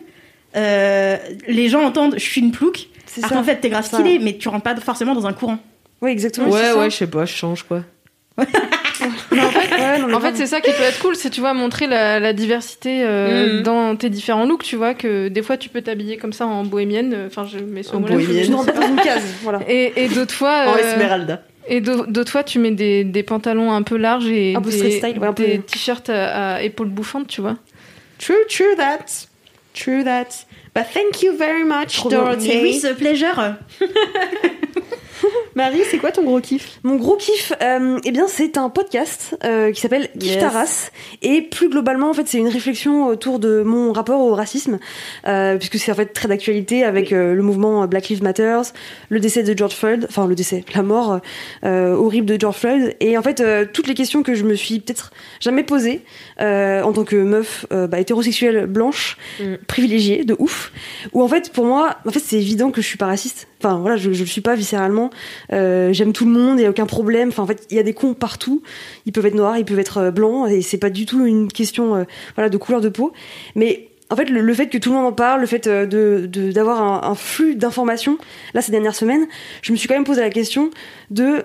Speaker 4: euh, les gens entendent je suis une plouque.
Speaker 3: C'est
Speaker 4: Alors qu'en fait, t'es grave stylé, mais tu rentres pas forcément dans un courant.
Speaker 3: Oui, exactement.
Speaker 2: Ouais, ouais, je sais pas, je change quoi.
Speaker 3: Ouais, non,
Speaker 1: En fait,
Speaker 3: grave.
Speaker 1: c'est ça qui peut être cool, c'est tu vois montrer la, la diversité euh,
Speaker 2: Mhm.
Speaker 1: dans tes différents looks, tu vois que des fois tu peux t'habiller comme ça en bohémienne, euh, enfin je mets ce mot-là,
Speaker 2: bohémienne.
Speaker 3: tu rentres dans une case. Voilà.
Speaker 1: Et, et d'autres fois,
Speaker 2: En
Speaker 1: euh,
Speaker 2: Esmeralda.
Speaker 1: Et d'au- d'autres fois tu mets des, des pantalons un peu larges et des,
Speaker 3: style, ouais,
Speaker 1: t-shirts à, à épaules bouffantes, tu vois.
Speaker 2: True, true that. True that. But thank you very much,
Speaker 3: Trop.
Speaker 2: Dorothy.
Speaker 4: Mais oui, ce pleasure.
Speaker 2: Marie, c'est quoi ton gros kiff?
Speaker 3: Mon gros kiff, euh, eh bien, c'est un podcast euh, qui s'appelle Kiff
Speaker 2: Yes.
Speaker 3: ta race. Et plus globalement, en fait, c'est une réflexion autour de mon rapport au racisme, euh, puisque c'est en fait très d'actualité avec le mouvement Black Lives Matter, le décès de George Floyd, enfin le décès, la mort horrible de George Floyd. Et en fait, toutes les questions que je me suis peut-être jamais posées en tant que meuf bah, hétérosexuelle blanche,
Speaker 2: Mm.
Speaker 3: privilégiée de ouf, où en fait, pour moi, en fait, c'est évident que je suis pas raciste. Enfin voilà, je, je le suis pas viscéralement. Euh, J'aime tout le monde, il y a aucun problème. Enfin en fait, il y a des cons partout. Ils peuvent être noirs, ils peuvent être euh, blancs, et c'est pas du tout une question euh, voilà de couleur de peau. Mais en fait, le, fait que tout le monde en parle, le fait d'avoir un, un flux d'informations, là ces dernières semaines, je me suis quand même posé la question de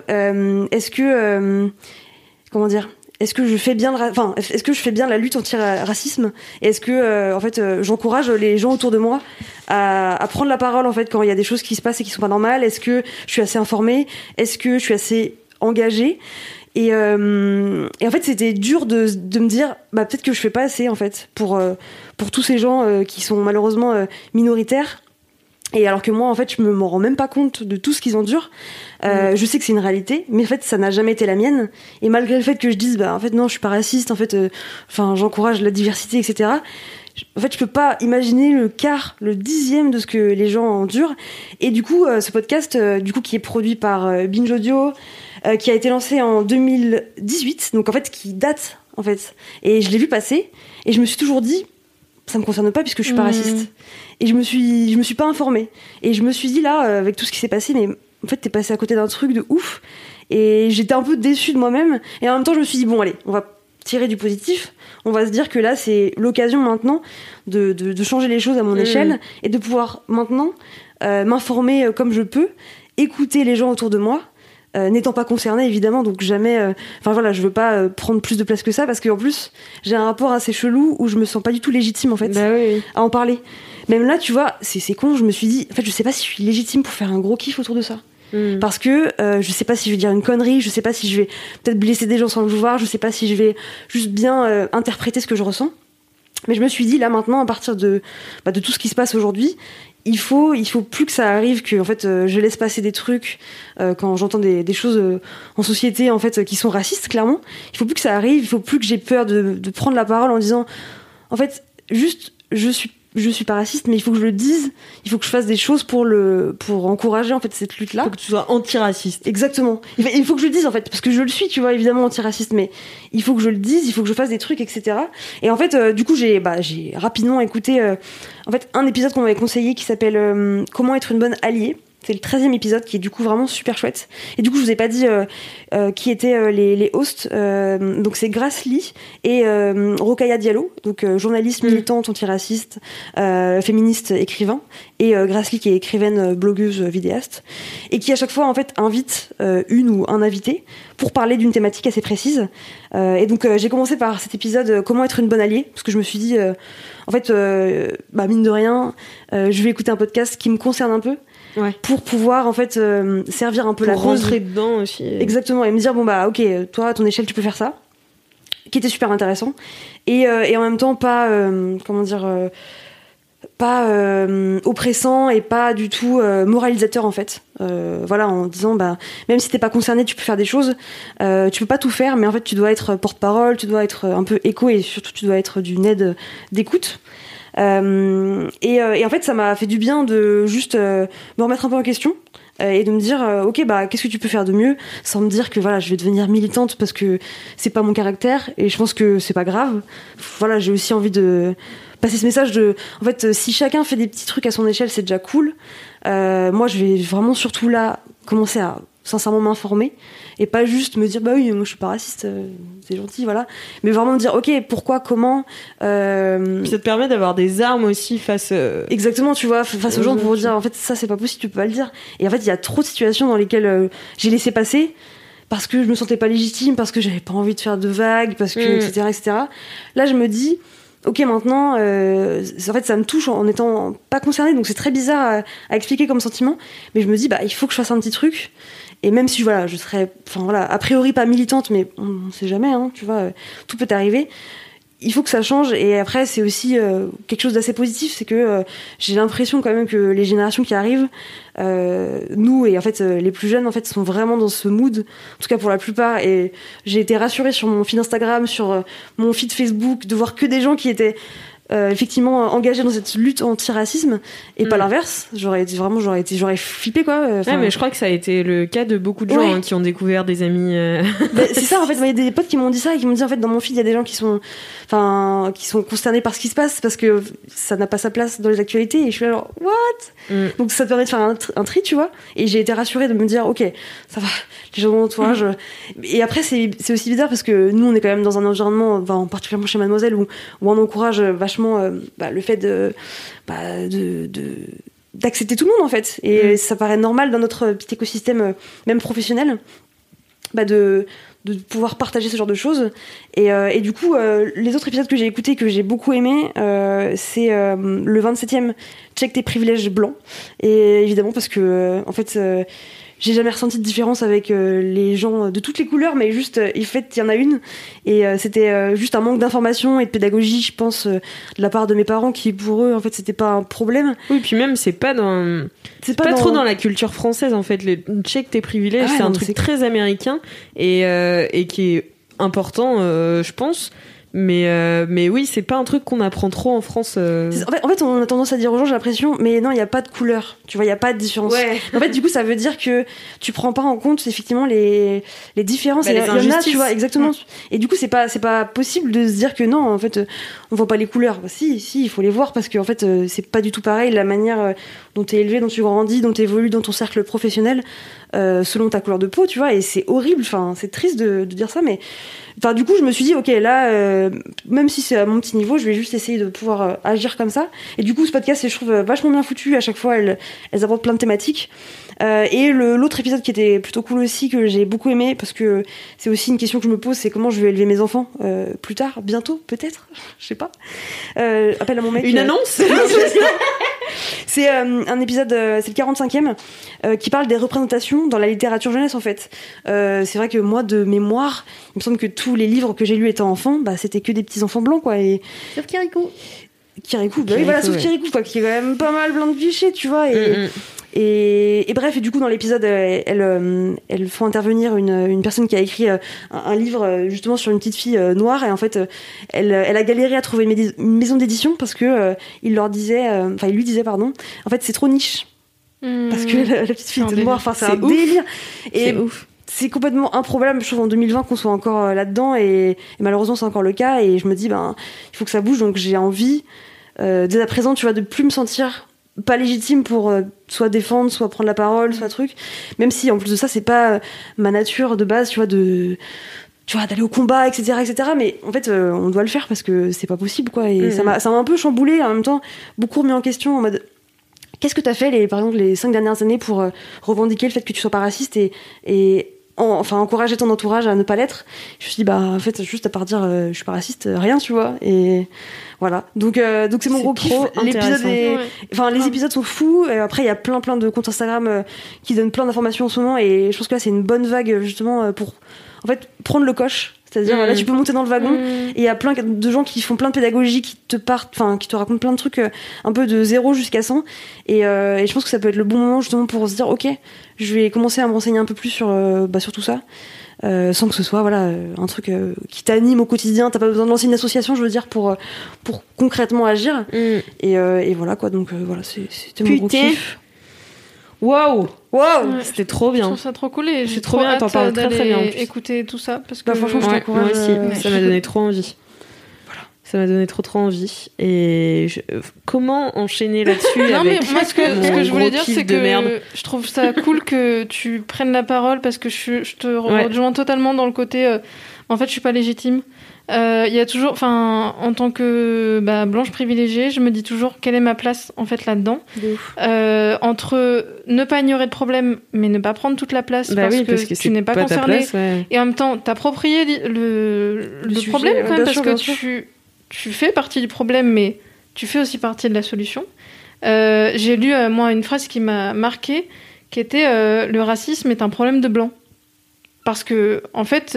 Speaker 3: est-ce que comment dire est-ce que je fais bien enfin est-ce que je fais bien la lutte anti-racisme? Est-ce que euh, en fait euh, j'encourage les gens autour de moi à, prendre la parole en fait quand il y a des choses qui se passent et qui sont pas normales? Est-ce que je suis assez informée? Est-ce que je suis assez engagée? Et, euh, et en fait c'était dur de, de me dire bah peut-être que je fais pas assez en fait pour pour tous ces gens qui sont malheureusement minoritaires et alors que moi, en fait, je me m'en rends même pas compte de tout ce qu'ils endurent. Euh, Je sais que c'est une réalité, mais en fait, ça n'a jamais été la mienne. Et malgré le fait que je dise, bah, en fait, non, je suis pas raciste, en fait, euh, enfin, j'encourage la diversité, etc. En fait, je peux pas imaginer le quart, le dixième de ce que les gens endurent. Et du coup, euh, ce podcast, du coup, qui est produit par Binge Audio, qui a été lancé en 2018, donc en fait, qui date, en fait. Et je l'ai vu passer, et je me suis toujours dit, ça me concerne pas puisque je suis pas
Speaker 1: Mhm.
Speaker 3: raciste. Et je me suis, je me suis pas informée. Et je me suis dit là, euh, avec tout ce qui s'est passé, mais en fait, t'es passé à côté d'un truc de ouf. Et j'étais un peu déçue de moi-même. Et en même temps, je me suis dit bon, allez, on va tirer du positif. On va se dire que là, c'est l'occasion maintenant de, de, de changer les choses à mon
Speaker 2: Mhm.
Speaker 3: échelle et de pouvoir maintenant euh, m'informer euh, comme je peux, écouter les gens autour de moi. euh, n'étant pas concernée évidemment donc jamais euh, enfin voilà je veux pas euh, prendre plus de place que ça parce qu'en plus j'ai un rapport assez chelou où je me sens pas du tout légitime en fait
Speaker 2: Bah oui.
Speaker 3: à en parler. Même là, tu vois, c'est c'est con, je me suis dit, en fait, je sais pas si je suis légitime pour faire un gros kiff autour de ça.
Speaker 2: Mm.
Speaker 3: Parce que euh, je sais pas si je vais dire une connerie, je sais pas si je vais peut-être blesser des gens sans le vouloir, je sais pas si je vais juste bien euh, interpréter ce que je ressens. Mais je me suis dit, là maintenant, à partir de, bah, de tout ce qui se passe aujourd'hui, il faut, il faut plus que ça arrive, que en fait, euh, je laisse passer des trucs euh, quand j'entends des, des choses euh, en société en fait qui sont racistes, clairement. Il faut plus que ça arrive, il faut plus que j'ai peur de, de prendre la parole en disant, en fait, juste, je suis je suis pas raciste, mais il faut que je le dise, il faut que je fasse des choses pour le, pour encourager en fait cette lutte-là.
Speaker 2: Faut que tu sois antiraciste.
Speaker 3: Exactement. Il faut- il faut que je le dise en fait, parce que je le suis, tu vois, évidemment antiraciste, mais il faut que je le dise, il faut que je fasse des trucs, etc. Et en fait, euh, du coup, j'ai, bah, j'ai rapidement écouté, euh, en fait, un épisode qu'on m'avait conseillé qui s'appelle euh, Comment être une bonne alliée. C'est le 13e épisode qui est du coup vraiment super chouette. Et du coup, je vous ai pas dit euh, euh, qui étaient euh, les, les hosts. Euh, donc c'est Grace Lee et euh, Rokaya Diallo, donc euh, journaliste militante antiraciste, euh, féministe, écrivain, et euh, Grace Lee qui est écrivaine, blogueuse, vidéaste, et qui à chaque fois en fait invite euh, une ou un invité pour parler d'une thématique assez précise. Euh, et donc euh, j'ai commencé par cet épisode euh, comment être une bonne alliée, parce que je me suis dit euh, en fait, euh, bah, mine de rien, euh, je vais écouter un podcast qui me concerne un peu
Speaker 2: Ouais.
Speaker 3: pour pouvoir en fait euh, servir un peu
Speaker 2: Pour
Speaker 3: la cause.
Speaker 2: rentrer dedans aussi.
Speaker 3: Exactement, et me dire bon bah ok, toi à ton échelle tu peux faire ça, qui était super intéressant, et, euh, et en même temps pas euh, comment dire pas euh, oppressant et pas du tout euh, moralisateur en fait. Euh, voilà, en disant bah même si t'es pas concerné, tu peux faire des choses, tu peux pas tout faire, mais en fait tu dois être porte-parole, tu dois être un peu écho et surtout tu dois être d'une aide d'écoute. Euh, et, euh, et en fait, ça m'a fait du bien de juste euh, me remettre un peu en question et de me dire, ok, bah qu'est-ce que tu peux faire de mieux, sans me dire que voilà, je vais devenir militante parce que c'est pas mon caractère et je pense que c'est pas grave. Voilà, j'ai aussi envie de passer ce message de, en fait, si chacun fait des petits trucs à son échelle, c'est déjà cool. Moi, je vais vraiment surtout là commencer à sincèrement m'informer et pas juste me dire bah oui moi je suis pas raciste euh, c'est gentil voilà mais vraiment me dire ok pourquoi comment euh,
Speaker 2: ça te permet d'avoir des armes aussi face. euh,
Speaker 3: Exactement, tu vois, face aux gens pour dire en fait ça c'est pas possible, tu peux pas le dire. Et en fait, il y a trop de situations dans lesquelles euh, j'ai laissé passer parce que je me sentais pas légitime, parce que j'avais pas envie de faire de vagues, parce que
Speaker 2: Mm.
Speaker 3: etc etc. Là, je me dis ok maintenant, euh, en fait ça me touche en étant pas concernée, donc c'est très bizarre à, à expliquer comme sentiment, mais je me dis bah il faut que je fasse un petit truc. Et même si voilà, je serais, enfin voilà, a priori pas militante, mais on, on sait jamais, hein, tu vois, euh, tout peut arriver. Il faut que ça change. Et après c'est aussi euh, quelque chose d'assez positif c'est que euh, j'ai l'impression quand même que les générations qui arrivent nous et en fait les plus jeunes en fait sont vraiment dans ce mood. En tout cas pour la plupart. Et j'ai été rassurée sur mon feed Instagram sur mon feed Facebook de voir que des gens qui étaient euh, effectivement engagés dans cette lutte anti-racisme et pas
Speaker 2: Mm.
Speaker 3: l'inverse j'aurais été vraiment j'aurais été j'aurais flippé quoi euh,
Speaker 2: Ouais, mais je crois que ça a été le cas de beaucoup de gens
Speaker 3: Ouais.
Speaker 2: hein, qui ont découvert des amis. euh,
Speaker 3: Bah, c'est ça en fait, il y a des potes qui m'ont dit ça et qui m'ont dit en fait dans mon feed il y a des gens qui sont enfin qui sont concernés par ce qui se passe parce que ça n'a pas sa place dans les actualités et je suis là genre what?
Speaker 2: Mm.
Speaker 3: Donc ça te permet de faire un, tr- un tri, tu vois et j'ai été rassurée de me dire OK, ça va, les gens de mon entourage et après c'est c'est aussi bizarre parce que nous on est quand même dans un environnement enfin, particulièrement chez Mademoiselle où où on encourage vachement euh, bah, le fait de bah, de, de d'accepter tout le monde en fait. Et
Speaker 2: Mm.
Speaker 3: ça paraît normal dans notre petit écosystème euh, même professionnel bah, de de pouvoir partager ce genre de choses. Et, euh, et du coup euh, les autres épisodes que j'ai écoutés que j'ai beaucoup aimé euh, c'est le 27e check tes privilèges blancs. Et évidemment parce que en fait j'ai jamais ressenti de différence avec euh, les gens de toutes les couleurs mais juste euh, en fait il y en a une et euh, c'était euh, juste un manque d'information et de pédagogie je pense euh, de la part de mes parents qui pour eux en fait c'était pas un problème
Speaker 2: Oui, puis même, c'est pas dans.
Speaker 3: c'est
Speaker 2: Pas, trop dans la culture française en fait. Le check tes privilèges,
Speaker 3: Ah
Speaker 2: c'est un truc très américain et, euh, et qui est important, euh, je pense. Mais, euh, mais oui, c'est pas un truc qu'on apprend trop en France. euh.
Speaker 3: En fait, en fait, on a tendance à dire aux gens, j'ai l'impression, mais non, il n'y a pas de couleur. Tu vois, il n'y a pas de différence. En fait, du coup, ça veut dire que tu prends pas en compte effectivement les, les différences.
Speaker 2: Bah,
Speaker 3: Et
Speaker 2: les
Speaker 3: il y en a, tu vois, exactement. Et du coup, c'est pas, c'est pas possible de se dire que non, en fait, euh, on voit pas les couleurs. Bah, si, si, il faut les voir parce que en fait, euh, c'est pas du tout pareil la manière euh, dont tu es élevé, dont tu grandis, dont tu évolues dans ton cercle professionnel, euh, selon ta couleur de peau, tu vois. Et c'est horrible. Enfin, c'est triste de, dire ça, mais Enfin, du coup, je me suis dit, ok, là, euh, même si c'est à mon petit niveau, je vais juste essayer de pouvoir euh, agir comme ça. Et du coup, ce podcast, je trouve vachement bien foutu. À chaque fois, elles abordent plein de thématiques. Euh, et l'autre épisode qui était plutôt cool aussi, que j'ai beaucoup aimé, parce que c'est aussi une question que je me pose, c'est comment je vais élever mes enfants euh, plus tard, bientôt, peut-être, je sais pas. Euh, appelle à mon mec.
Speaker 2: Une annonce
Speaker 3: c'est un épisode, c'est le 45e, euh, qui parle des représentations dans la littérature jeunesse en fait. C'est vrai que moi, de mémoire, il me semble que tous les livres que j'ai lus étant enfant, bah, c'était que des petits enfants blancs quoi. Et
Speaker 4: Sauf Kirikou.
Speaker 3: Kirikou, bah
Speaker 2: Kirikou,
Speaker 3: oui, voilà, sauf
Speaker 2: ouais.
Speaker 3: Kirikou quoi, qui est quand même pas mal plein de clichés, tu vois. Et,
Speaker 2: Mm, mm.
Speaker 3: Et, et bref, et du coup, dans l'épisode, euh, elles, euh, font intervenir une, une personne qui a écrit euh, un, un livre justement sur une petite fille noire. Et en fait, elle, elle a galéré à trouver une, maison d'édition parce que euh, il leur disait, euh, enfin, il lui disait, pardon, en fait, c'est trop niche parce que la, la petite fille
Speaker 1: un
Speaker 3: noire. Enfin, c'est un
Speaker 2: ouf.
Speaker 3: délire. Et
Speaker 2: C'est ouf.
Speaker 3: c'est complètement improbable, je trouve, en 2020 qu'on soit encore là-dedans. Et, et malheureusement, c'est encore le cas. Et je me dis, ben, il faut que ça bouge. Donc, j'ai envie, euh, dès à présent, tu vois, de plus me sentir pas légitime pour euh, soit défendre, soit prendre la parole, soit truc. Même si, en plus de ça, c'est pas euh, ma nature de base, tu vois, de tu vois d'aller au combat etc etc mais en fait euh, on doit le faire parce que c'est pas possible quoi et
Speaker 2: Mhm.
Speaker 3: ça m'a ça m'a un peu chamboulé en même temps beaucoup remis en question en mode qu'est-ce que t'as fait les par exemple les cinq dernières années pour euh, revendiquer le fait que tu sois pas raciste et et en- enfin encourager ton entourage à ne pas l'être. Je me suis dit bah en fait juste à part dire euh, je suis pas raciste euh, rien tu vois. Et voilà. Donc euh, donc c'est mon gros kiff
Speaker 2: trop
Speaker 3: l'épisode
Speaker 2: intéressant.
Speaker 3: est
Speaker 1: Ouais.
Speaker 3: enfin les épisodes sont fous. Et après il y a plein plein de comptes Instagram euh, qui donnent plein d'informations en ce moment. Et je pense que là c'est une bonne vague justement euh, pour en fait prendre le coche c'est-à-dire
Speaker 2: Mm.
Speaker 3: là tu peux monter dans le wagon
Speaker 1: Mm.
Speaker 3: et il y a plein de gens qui font plein de pédagogie, qui te partent, enfin, qui te racontent plein de trucs euh, un peu de zéro jusqu'à 100. Et, euh, et je pense que ça peut être le bon moment justement pour se dire, ok, je vais commencer à me renseigner un peu plus sur, euh, bah, sur tout ça. euh, sans que ce soit voilà un truc qui t'anime au quotidien t'as pas besoin de lancer une association je veux dire pour pour concrètement agir
Speaker 2: Mm.
Speaker 3: et, euh, et voilà quoi donc voilà c'est- c'était mon gros kiff
Speaker 2: Waouh
Speaker 3: waouh
Speaker 1: Ouais.
Speaker 2: C'était trop
Speaker 1: Je
Speaker 2: bien.
Speaker 1: trouve ça trop cool et j'ai
Speaker 2: C'est trop
Speaker 1: trop
Speaker 2: bien, t'en
Speaker 1: hâte
Speaker 2: parles très, très
Speaker 1: d'aller
Speaker 2: bien, en plus.
Speaker 1: écouter tout ça parce que
Speaker 3: Bah, franchement, je
Speaker 2: Ouais,
Speaker 3: t'encourage,
Speaker 2: moi aussi,
Speaker 3: euh,
Speaker 2: ça m'a donné trop envie. Ça m'a donné trop trop envie. Et je- comment enchaîner là-dessus
Speaker 1: Non, mais moi, ce que, ce que je voulais dire, c'est que
Speaker 2: merde
Speaker 1: je trouve ça cool que tu prennes la parole parce que je, je te
Speaker 2: Ouais.
Speaker 1: rejoins totalement dans le côté. euh, en fait, je suis pas légitime. Euh, Il y a toujours, enfin, en tant que bah, blanche privilégiée, je me dis toujours quelle est ma place en fait là-dedans. Euh, entre ne pas ignorer de problème, mais ne pas prendre toute la place
Speaker 2: Bah
Speaker 1: parce,
Speaker 2: oui,
Speaker 1: que
Speaker 2: parce que
Speaker 1: tu n'es pas,
Speaker 2: ta
Speaker 1: concerné.
Speaker 2: place, ouais.
Speaker 1: Et en même temps, t'approprier le, le,
Speaker 3: sujet,
Speaker 1: problème quand même, parce
Speaker 3: sûr,
Speaker 1: que tu, tu fais partie du problème, mais tu fais aussi partie de la solution. Euh, J'ai lu, moi, une phrase qui m'a marqué, qui était Le racisme est un problème de blanc. Parce que, en fait,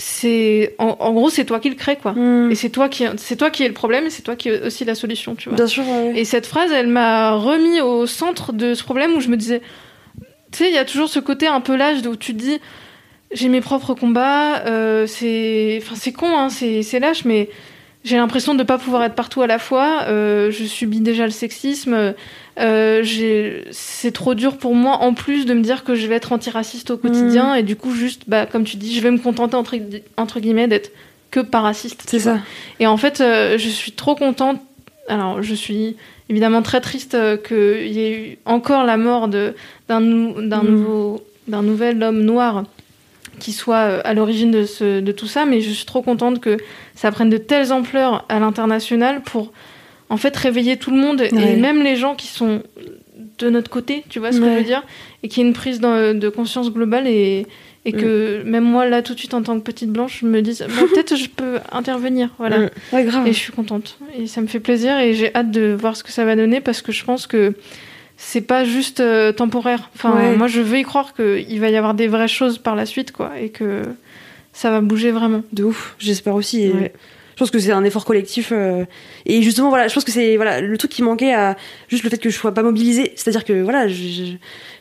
Speaker 1: c'est en, en gros, c'est toi qui le crée, quoi.
Speaker 3: Hmm.
Speaker 1: Et c'est toi, qui- c'est toi qui es le problème, et c'est toi qui es aussi la solution, tu vois.
Speaker 3: Bien sûr, ouais.
Speaker 1: Et cette phrase, elle m'a remis au centre de ce problème où je me disais, tu sais, il y a toujours ce côté un peu lâche où tu te dis, j'ai mes propres combats, euh, c'est, enfin, c'est con, hein, c'est, c'est lâche, mais j'ai l'impression de ne pas pouvoir être partout à la fois. euh, je subis déjà le sexisme. Euh, c'est trop dur pour moi, en plus de me dire que je vais être antiraciste au quotidien, et du coup, juste, bah, comme tu dis, je vais me contenter entre, gui- entre guillemets d'être que pas raciste.
Speaker 3: C'est
Speaker 1: vois.
Speaker 3: ça.
Speaker 1: Et en fait, euh, je suis trop contente. Alors, je suis évidemment très triste euh, qu'il y ait eu encore la mort d'un nou- d'un
Speaker 3: Mm.
Speaker 1: nouveau, d'un nouvel homme noir qui soit à l'origine de tout ça, mais je suis trop contente que ça prenne de telles ampleurs à l'international pour en fait réveiller tout le monde
Speaker 3: Ouais.
Speaker 1: et même les gens qui sont de notre côté, tu vois ce que
Speaker 3: Ouais.
Speaker 1: je veux dire, et qu'il y ait une prise de conscience globale et, et que même moi là tout de suite en tant que petite blanche, je me dise bon, peut-être je peux intervenir, voilà.
Speaker 2: Mm.
Speaker 3: Ouais, grave.
Speaker 1: Et je suis contente. Et ça me fait plaisir et j'ai hâte de voir ce que ça va donner parce que je pense que c'est pas juste euh, temporaire. Enfin,
Speaker 3: Ouais.
Speaker 1: moi, je veux y croire qu'il va y avoir des vraies choses par la suite, quoi, et que ça va bouger vraiment.
Speaker 3: De ouf, j'espère aussi. et pense que c'est un effort collectif. euh, et justement, voilà, je pense que c'est voilà, le truc qui manquait à juste le fait que je sois pas mobilisée. C'est-à-dire que voilà, je, je,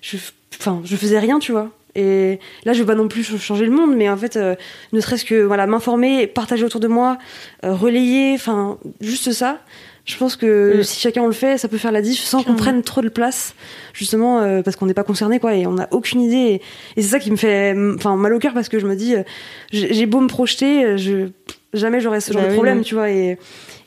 Speaker 3: je- enfin, je faisais rien, tu vois. Et là, je veux pas non plus ch- changer le monde, mais en fait, euh, ne serait-ce que voilà, m'informer, partager autour de moi, euh, relayer, enfin, juste ça. Je pense que
Speaker 2: Mm.
Speaker 3: si chacun on le fait, ça peut faire la diff sans qu'on prenne trop de place, justement euh, parce qu'on n'est pas concerné, quoi, et on n'a aucune idée. Et, et c'est ça qui me fait, enfin, mal au cœur parce que je me dis, j'ai beau me projeter, je jamais j'aurais ce genre
Speaker 2: Bah
Speaker 3: de
Speaker 2: oui,
Speaker 3: problème,
Speaker 2: non.
Speaker 3: tu vois, et,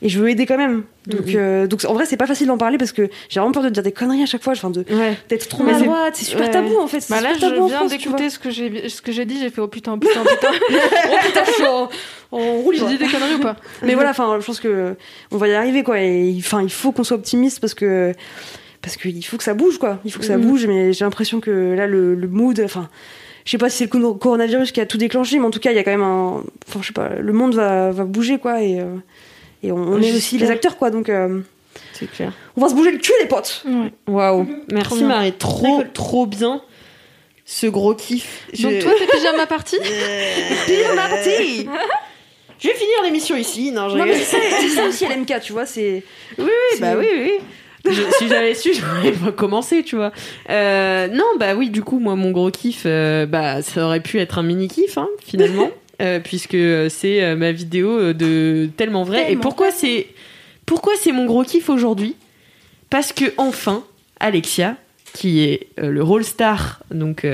Speaker 3: et je veux aider quand même. Donc,
Speaker 2: Mhm.
Speaker 3: euh, donc en vrai, c'est pas facile d'en parler parce que j'ai vraiment peur de dire des conneries à chaque fois, enfin, de
Speaker 2: Ouais.
Speaker 3: d'être trop maladroite, c'est super
Speaker 1: ouais.
Speaker 3: tabou en fait.
Speaker 1: Bah là,
Speaker 3: super
Speaker 1: je
Speaker 3: tabou en
Speaker 1: viens d'écouter ce que j'ai ce que j'ai dit. J'ai fait oh putain, putain, putain.
Speaker 3: oh putain, je suis en, en roue
Speaker 1: j'ai dit des conneries ou pas
Speaker 3: Mais voilà, enfin, je pense que on va y arriver, quoi. Et enfin, il faut qu'on soit optimiste parce que parce qu'il faut que ça bouge, quoi. Il faut que ça
Speaker 2: Mhm.
Speaker 3: bouge, mais j'ai l'impression que là, le, le mood, enfin, je sais pas si c'est le co- coronavirus qui a tout déclenché, mais en tout cas, il y a quand même un, enfin, je sais pas, le monde va, va bouger, quoi. Et euh, et on, on est aussi les acteurs, quoi. Donc, euh,
Speaker 2: C'est clair.
Speaker 3: on va se bouger le cul, les potes.
Speaker 1: Ouais.
Speaker 2: Waouh.
Speaker 1: Trop
Speaker 2: Merci
Speaker 1: bien.
Speaker 2: Marie. Trop, trop bien. Ce gros kiff.
Speaker 1: Donc toi, t'es pyjama party
Speaker 3: Pire parti.
Speaker 2: Je vais finir l'émission ici. Non, je
Speaker 3: Non, mais c'est ça, aussi LMK, tu vois. C'est
Speaker 2: Oui, bah oui, oui. Si j'avais su, j'aurais pas commencé, tu vois. Euh, non, bah oui, du coup, moi, mon gros kiff, euh, bah, ça aurait pu être un mini kiff, hein, finalement, euh, puisque euh, c'est ma vidéo de tellement vrai. Et pourquoi c'est, pourquoi c'est mon gros kiff aujourd'hui? Parce que enfin, Alexia, qui est le rôle star, donc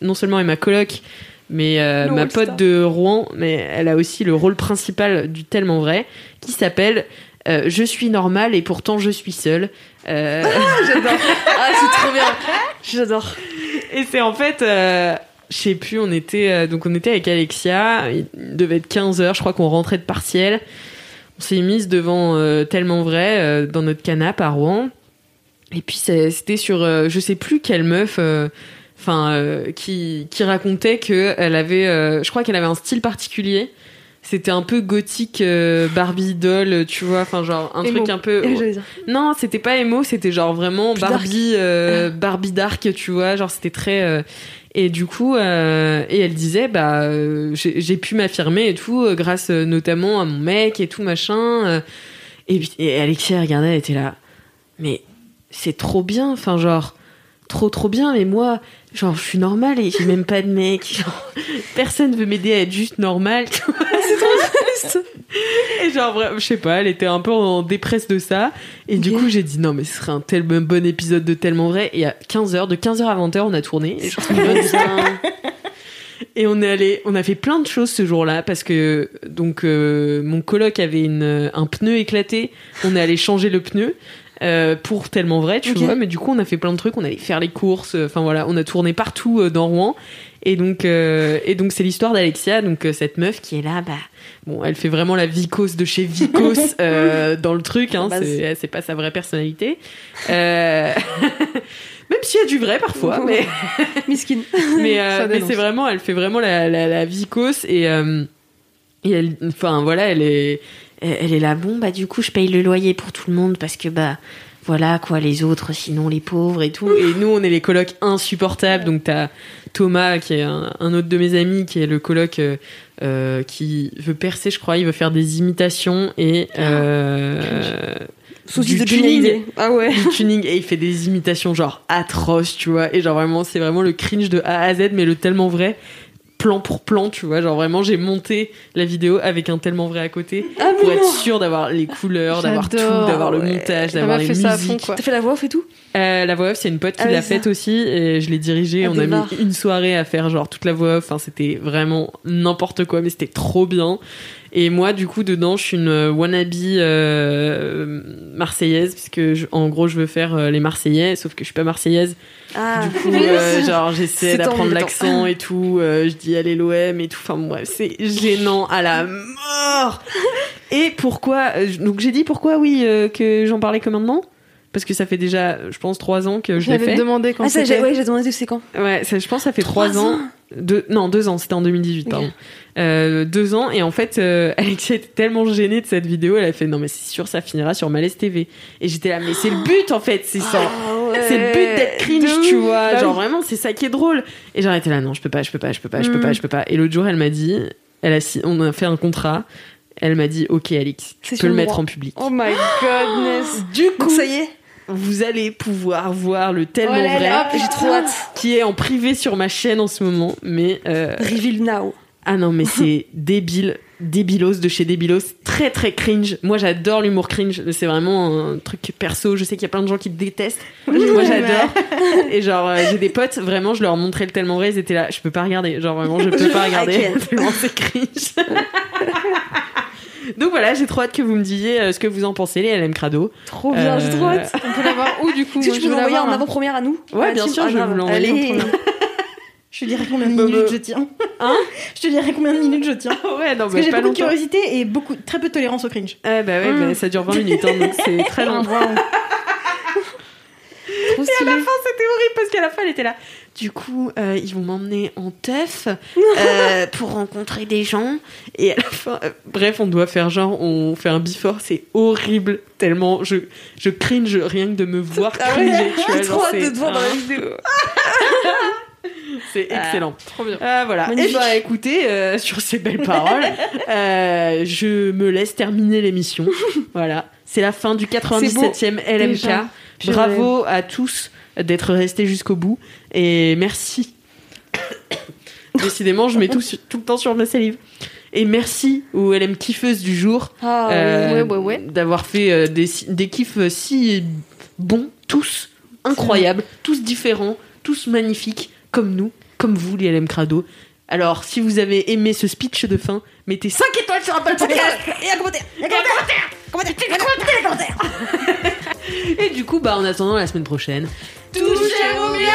Speaker 2: non seulement est ma coloc, mais euh, ma pote
Speaker 3: star.
Speaker 2: de Rouen, mais elle a aussi le rôle principal du tellement vrai, qui s'appelle euh, Je suis normale et pourtant je suis seule. Euh,
Speaker 3: j'adore. Ah, c'est trop bien. J'adore.
Speaker 2: et c'est en fait, euh, je sais plus, on était euh, donc on était avec Alexia, il devait être 15 heures, je crois qu'on rentrait de partiel. On s'est mise devant euh, tellement vrai euh, dans notre canapé à Rouen. Et puis c'était sur je sais plus quelle meuf enfin qui qui racontait que elle avait je crois qu'elle avait un style particulier. C'était un peu gothique euh, Barbie doll, tu vois, enfin genre un truc un peu non, c'était pas emo, c'était genre vraiment
Speaker 3: Plus
Speaker 2: Barbie, euh, Barbie dark, tu vois, genre c'était très. euh, et du coup, euh, et elle disait, bah, euh, j'ai pu m'affirmer et tout, euh, grâce euh, notamment à mon mec et tout machin. euh. et, puis- et Alexia regardait, elle était là, mais c'est trop bien, enfin genre trop trop bien, mais moi, genre je suis normale et j'ai même pas de mec, genre, personne veut m'aider à être juste normale. vois, c'est trop triste. Et genre, je sais pas, elle était un peu en dépresse de ça. Et du coup, j'ai dit non, mais ce serait un tel bon épisode de tellement vrai. Et à 15h, de 15h à 20h, on a tourné. Et genre, Et on est allé, on a fait plein de choses ce jour-là parce que donc euh, mon coloc avait une, un pneu éclaté. On est allé changer le pneu. Euh, pour tellement vrai, tu vois, mais du coup on a fait plein de trucs, on allait faire les courses, euh, enfin voilà, on a tourné partout euh, dans Rouen, et donc euh, et donc c'est l'histoire d'Alexia, donc cette meuf qui est là, bah bon, elle fait vraiment la vicose de chez Vicos euh, dans le truc, hein,
Speaker 3: Base.
Speaker 2: c'est pas sa vraie personnalité, euh, même s'il y a du vrai parfois, mais
Speaker 3: Miskin.
Speaker 2: mais, c'est vraiment, elle fait vraiment la, la, la vicose et, et elle, enfin voilà, elle est, elle elle est là. Bon bah du coup, je paye le loyer pour tout le monde parce que bah voilà quoi, les autres, sinon les pauvres et tout. Et nous, on est les colocs insupportables. Donc t'as Thomas qui est un, un autre de mes amis qui est le coloc. euh, euh, qui veut percer, je crois, il veut faire des imitations et euh,
Speaker 3: Souci
Speaker 2: du
Speaker 3: de
Speaker 2: tuning
Speaker 3: Hallyday. Ah ouais.
Speaker 2: du tuning et il fait des imitations genre atroces, tu vois. Et genre vraiment, c'est vraiment le cringe de A à Z, mais le tellement vrai, plan pour plan, tu vois. Genre vraiment, j'ai monté la vidéo avec un tellement vrai à côté
Speaker 3: Ah
Speaker 2: pour être sûr d'avoir les couleurs, d'avoir tout, d'avoir le montage, d'avoir les
Speaker 1: fait ça à fond,
Speaker 2: musiques.
Speaker 1: quoi.
Speaker 3: T'as fait la voix off et tout?
Speaker 2: Euh, la voix off, c'est une pote qui
Speaker 3: Ah
Speaker 2: l'a faite aussi et je l'ai dirigée.
Speaker 3: Elle
Speaker 2: On a mis une soirée à faire genre toute la voix off. Enfin, c'était vraiment n'importe quoi, mais c'était trop bien. Et moi, du coup, dedans, je suis une euh, wannabe euh, marseillaise, puisque je- en gros, je veux faire euh, les Marseillais, sauf que je suis pas marseillaise.
Speaker 3: Ah.
Speaker 2: Du coup, euh, genre, j'essaie d'apprendre l'accent et tout. je dis allez l'OM et tout. Enfin, bref, c'est gênant à la mort. Et pourquoi Donc, j'ai dit pourquoi, oui, que j'en parlais que maintenant Parce que ça fait déjà, je pense, trois ans que je l'ai
Speaker 1: J'avais
Speaker 2: fait.
Speaker 1: demandé quand
Speaker 3: Ah ça, j'ai ouais, j'ai demandé c'est quand
Speaker 2: Ouais, ça, je pense que ça fait trois, ans.
Speaker 3: ans
Speaker 2: Deux, non, deux ans, c'était en 2018, pardon. Euh, deux ans, et en fait, euh, Alexia était tellement gênée de cette vidéo, elle a fait non, mais c'est sûr, ça finira sur Malaise TV. Et j'étais là, mais c'est le but en fait, c'est ça. C'est le but d'être cringe, tu vois.
Speaker 3: Bah
Speaker 2: genre
Speaker 3: oui.
Speaker 2: vraiment, c'est ça qui est drôle. Et j'étais là, non, je peux pas, je peux pas, je peux pas, je peux pas, je peux pas. Et l'autre jour, elle m'a dit, elle a, si- on a fait un contrat. Elle m'a dit, ok, Alix, tu peux le mettre en public.
Speaker 3: Oh my godness.
Speaker 2: Du
Speaker 3: Donc
Speaker 2: coup,
Speaker 3: ça y est,
Speaker 2: vous allez pouvoir voir le tellement
Speaker 1: Oh là
Speaker 2: vrai
Speaker 1: là,
Speaker 3: j'ai trop hâte.
Speaker 2: qui est en privé sur ma chaîne en ce moment. Mais euh,
Speaker 3: Reveal now.
Speaker 2: ah non, mais c'est débile, débilos de chez débilos, très très cringe. Moi, j'adore l'humour cringe. C'est vraiment un truc perso. Je sais qu'il y a plein de gens qui le détestent. Moi, j'adore. Et genre, euh, j'ai des potes, vraiment, je leur montrais le tellement vrai, ils étaient là. Je peux pas regarder. Genre, vraiment, je peux pas regarder. Tellement c'est cringe. Donc voilà, j'ai trop hâte que vous me disiez euh, ce que vous en pensez, les LM Crado.
Speaker 3: Trop bien, j'ai trop
Speaker 2: Euh,
Speaker 3: hâte.
Speaker 1: On peut l'avoir où du coup Moi, je
Speaker 3: peux l'envoyer en avant-première à nous
Speaker 2: Ouais,
Speaker 3: À la
Speaker 2: bien sûr,
Speaker 3: Ah,
Speaker 2: je vais vous l'envoyer.
Speaker 4: Je te dirai combien de minutes je tiens.
Speaker 2: Hein
Speaker 4: Je te dirai combien de minutes je tiens.
Speaker 2: Ouais, non,
Speaker 4: Parce
Speaker 2: bah,
Speaker 4: que j'ai
Speaker 2: pas
Speaker 4: beaucoup de curiosité et beaucoup, très peu de tolérance au cringe.
Speaker 2: Ah bah ouais, bah, ça dure 20 minutes, hein, donc c'est très long.
Speaker 3: Trop
Speaker 2: Et à la fin, c'était horrible parce qu'à la fin, elle était là. Du coup, euh, ils vont m'emmener en teuf euh, pour rencontrer des gens. Et à la fin, euh, bref, on doit faire genre, on fait un before, c'est horrible. Tellement, je, je cringe rien que de me voir
Speaker 3: Ah ouais,
Speaker 2: cringer. tu vois,
Speaker 3: trop hâte de te voir dans la vidéo.
Speaker 2: C'est excellent.
Speaker 1: Trop bien.
Speaker 2: Ah, voilà. Et
Speaker 3: Magnifique.
Speaker 2: bah écoutez, euh, sur ces belles paroles, euh, je me laisse terminer l'émission. Voilà. C'est la fin du 97e LMK.
Speaker 1: Déjà.
Speaker 2: Bravo à tous d'être restés jusqu'au bout. Et merci. Décidément, je mets tout, tout le temps sur ma salive. Et merci aux LM kiffeuses du jour
Speaker 3: Ah,
Speaker 2: euh,
Speaker 1: ouais, ouais, ouais.
Speaker 2: d'avoir fait euh, des, des kiffs euh, si bons, tous incroyables, tous différents, tous magnifiques, comme nous, comme vous, les LM Crado. Alors, si vous avez aimé ce speech de fin, mettez 5 étoiles sur Apple Podcast
Speaker 4: Et un commentaire. Et un commentaire. Commentaire.
Speaker 2: Et du coup, bah, en attendant la semaine prochaine, touchez-vous bien,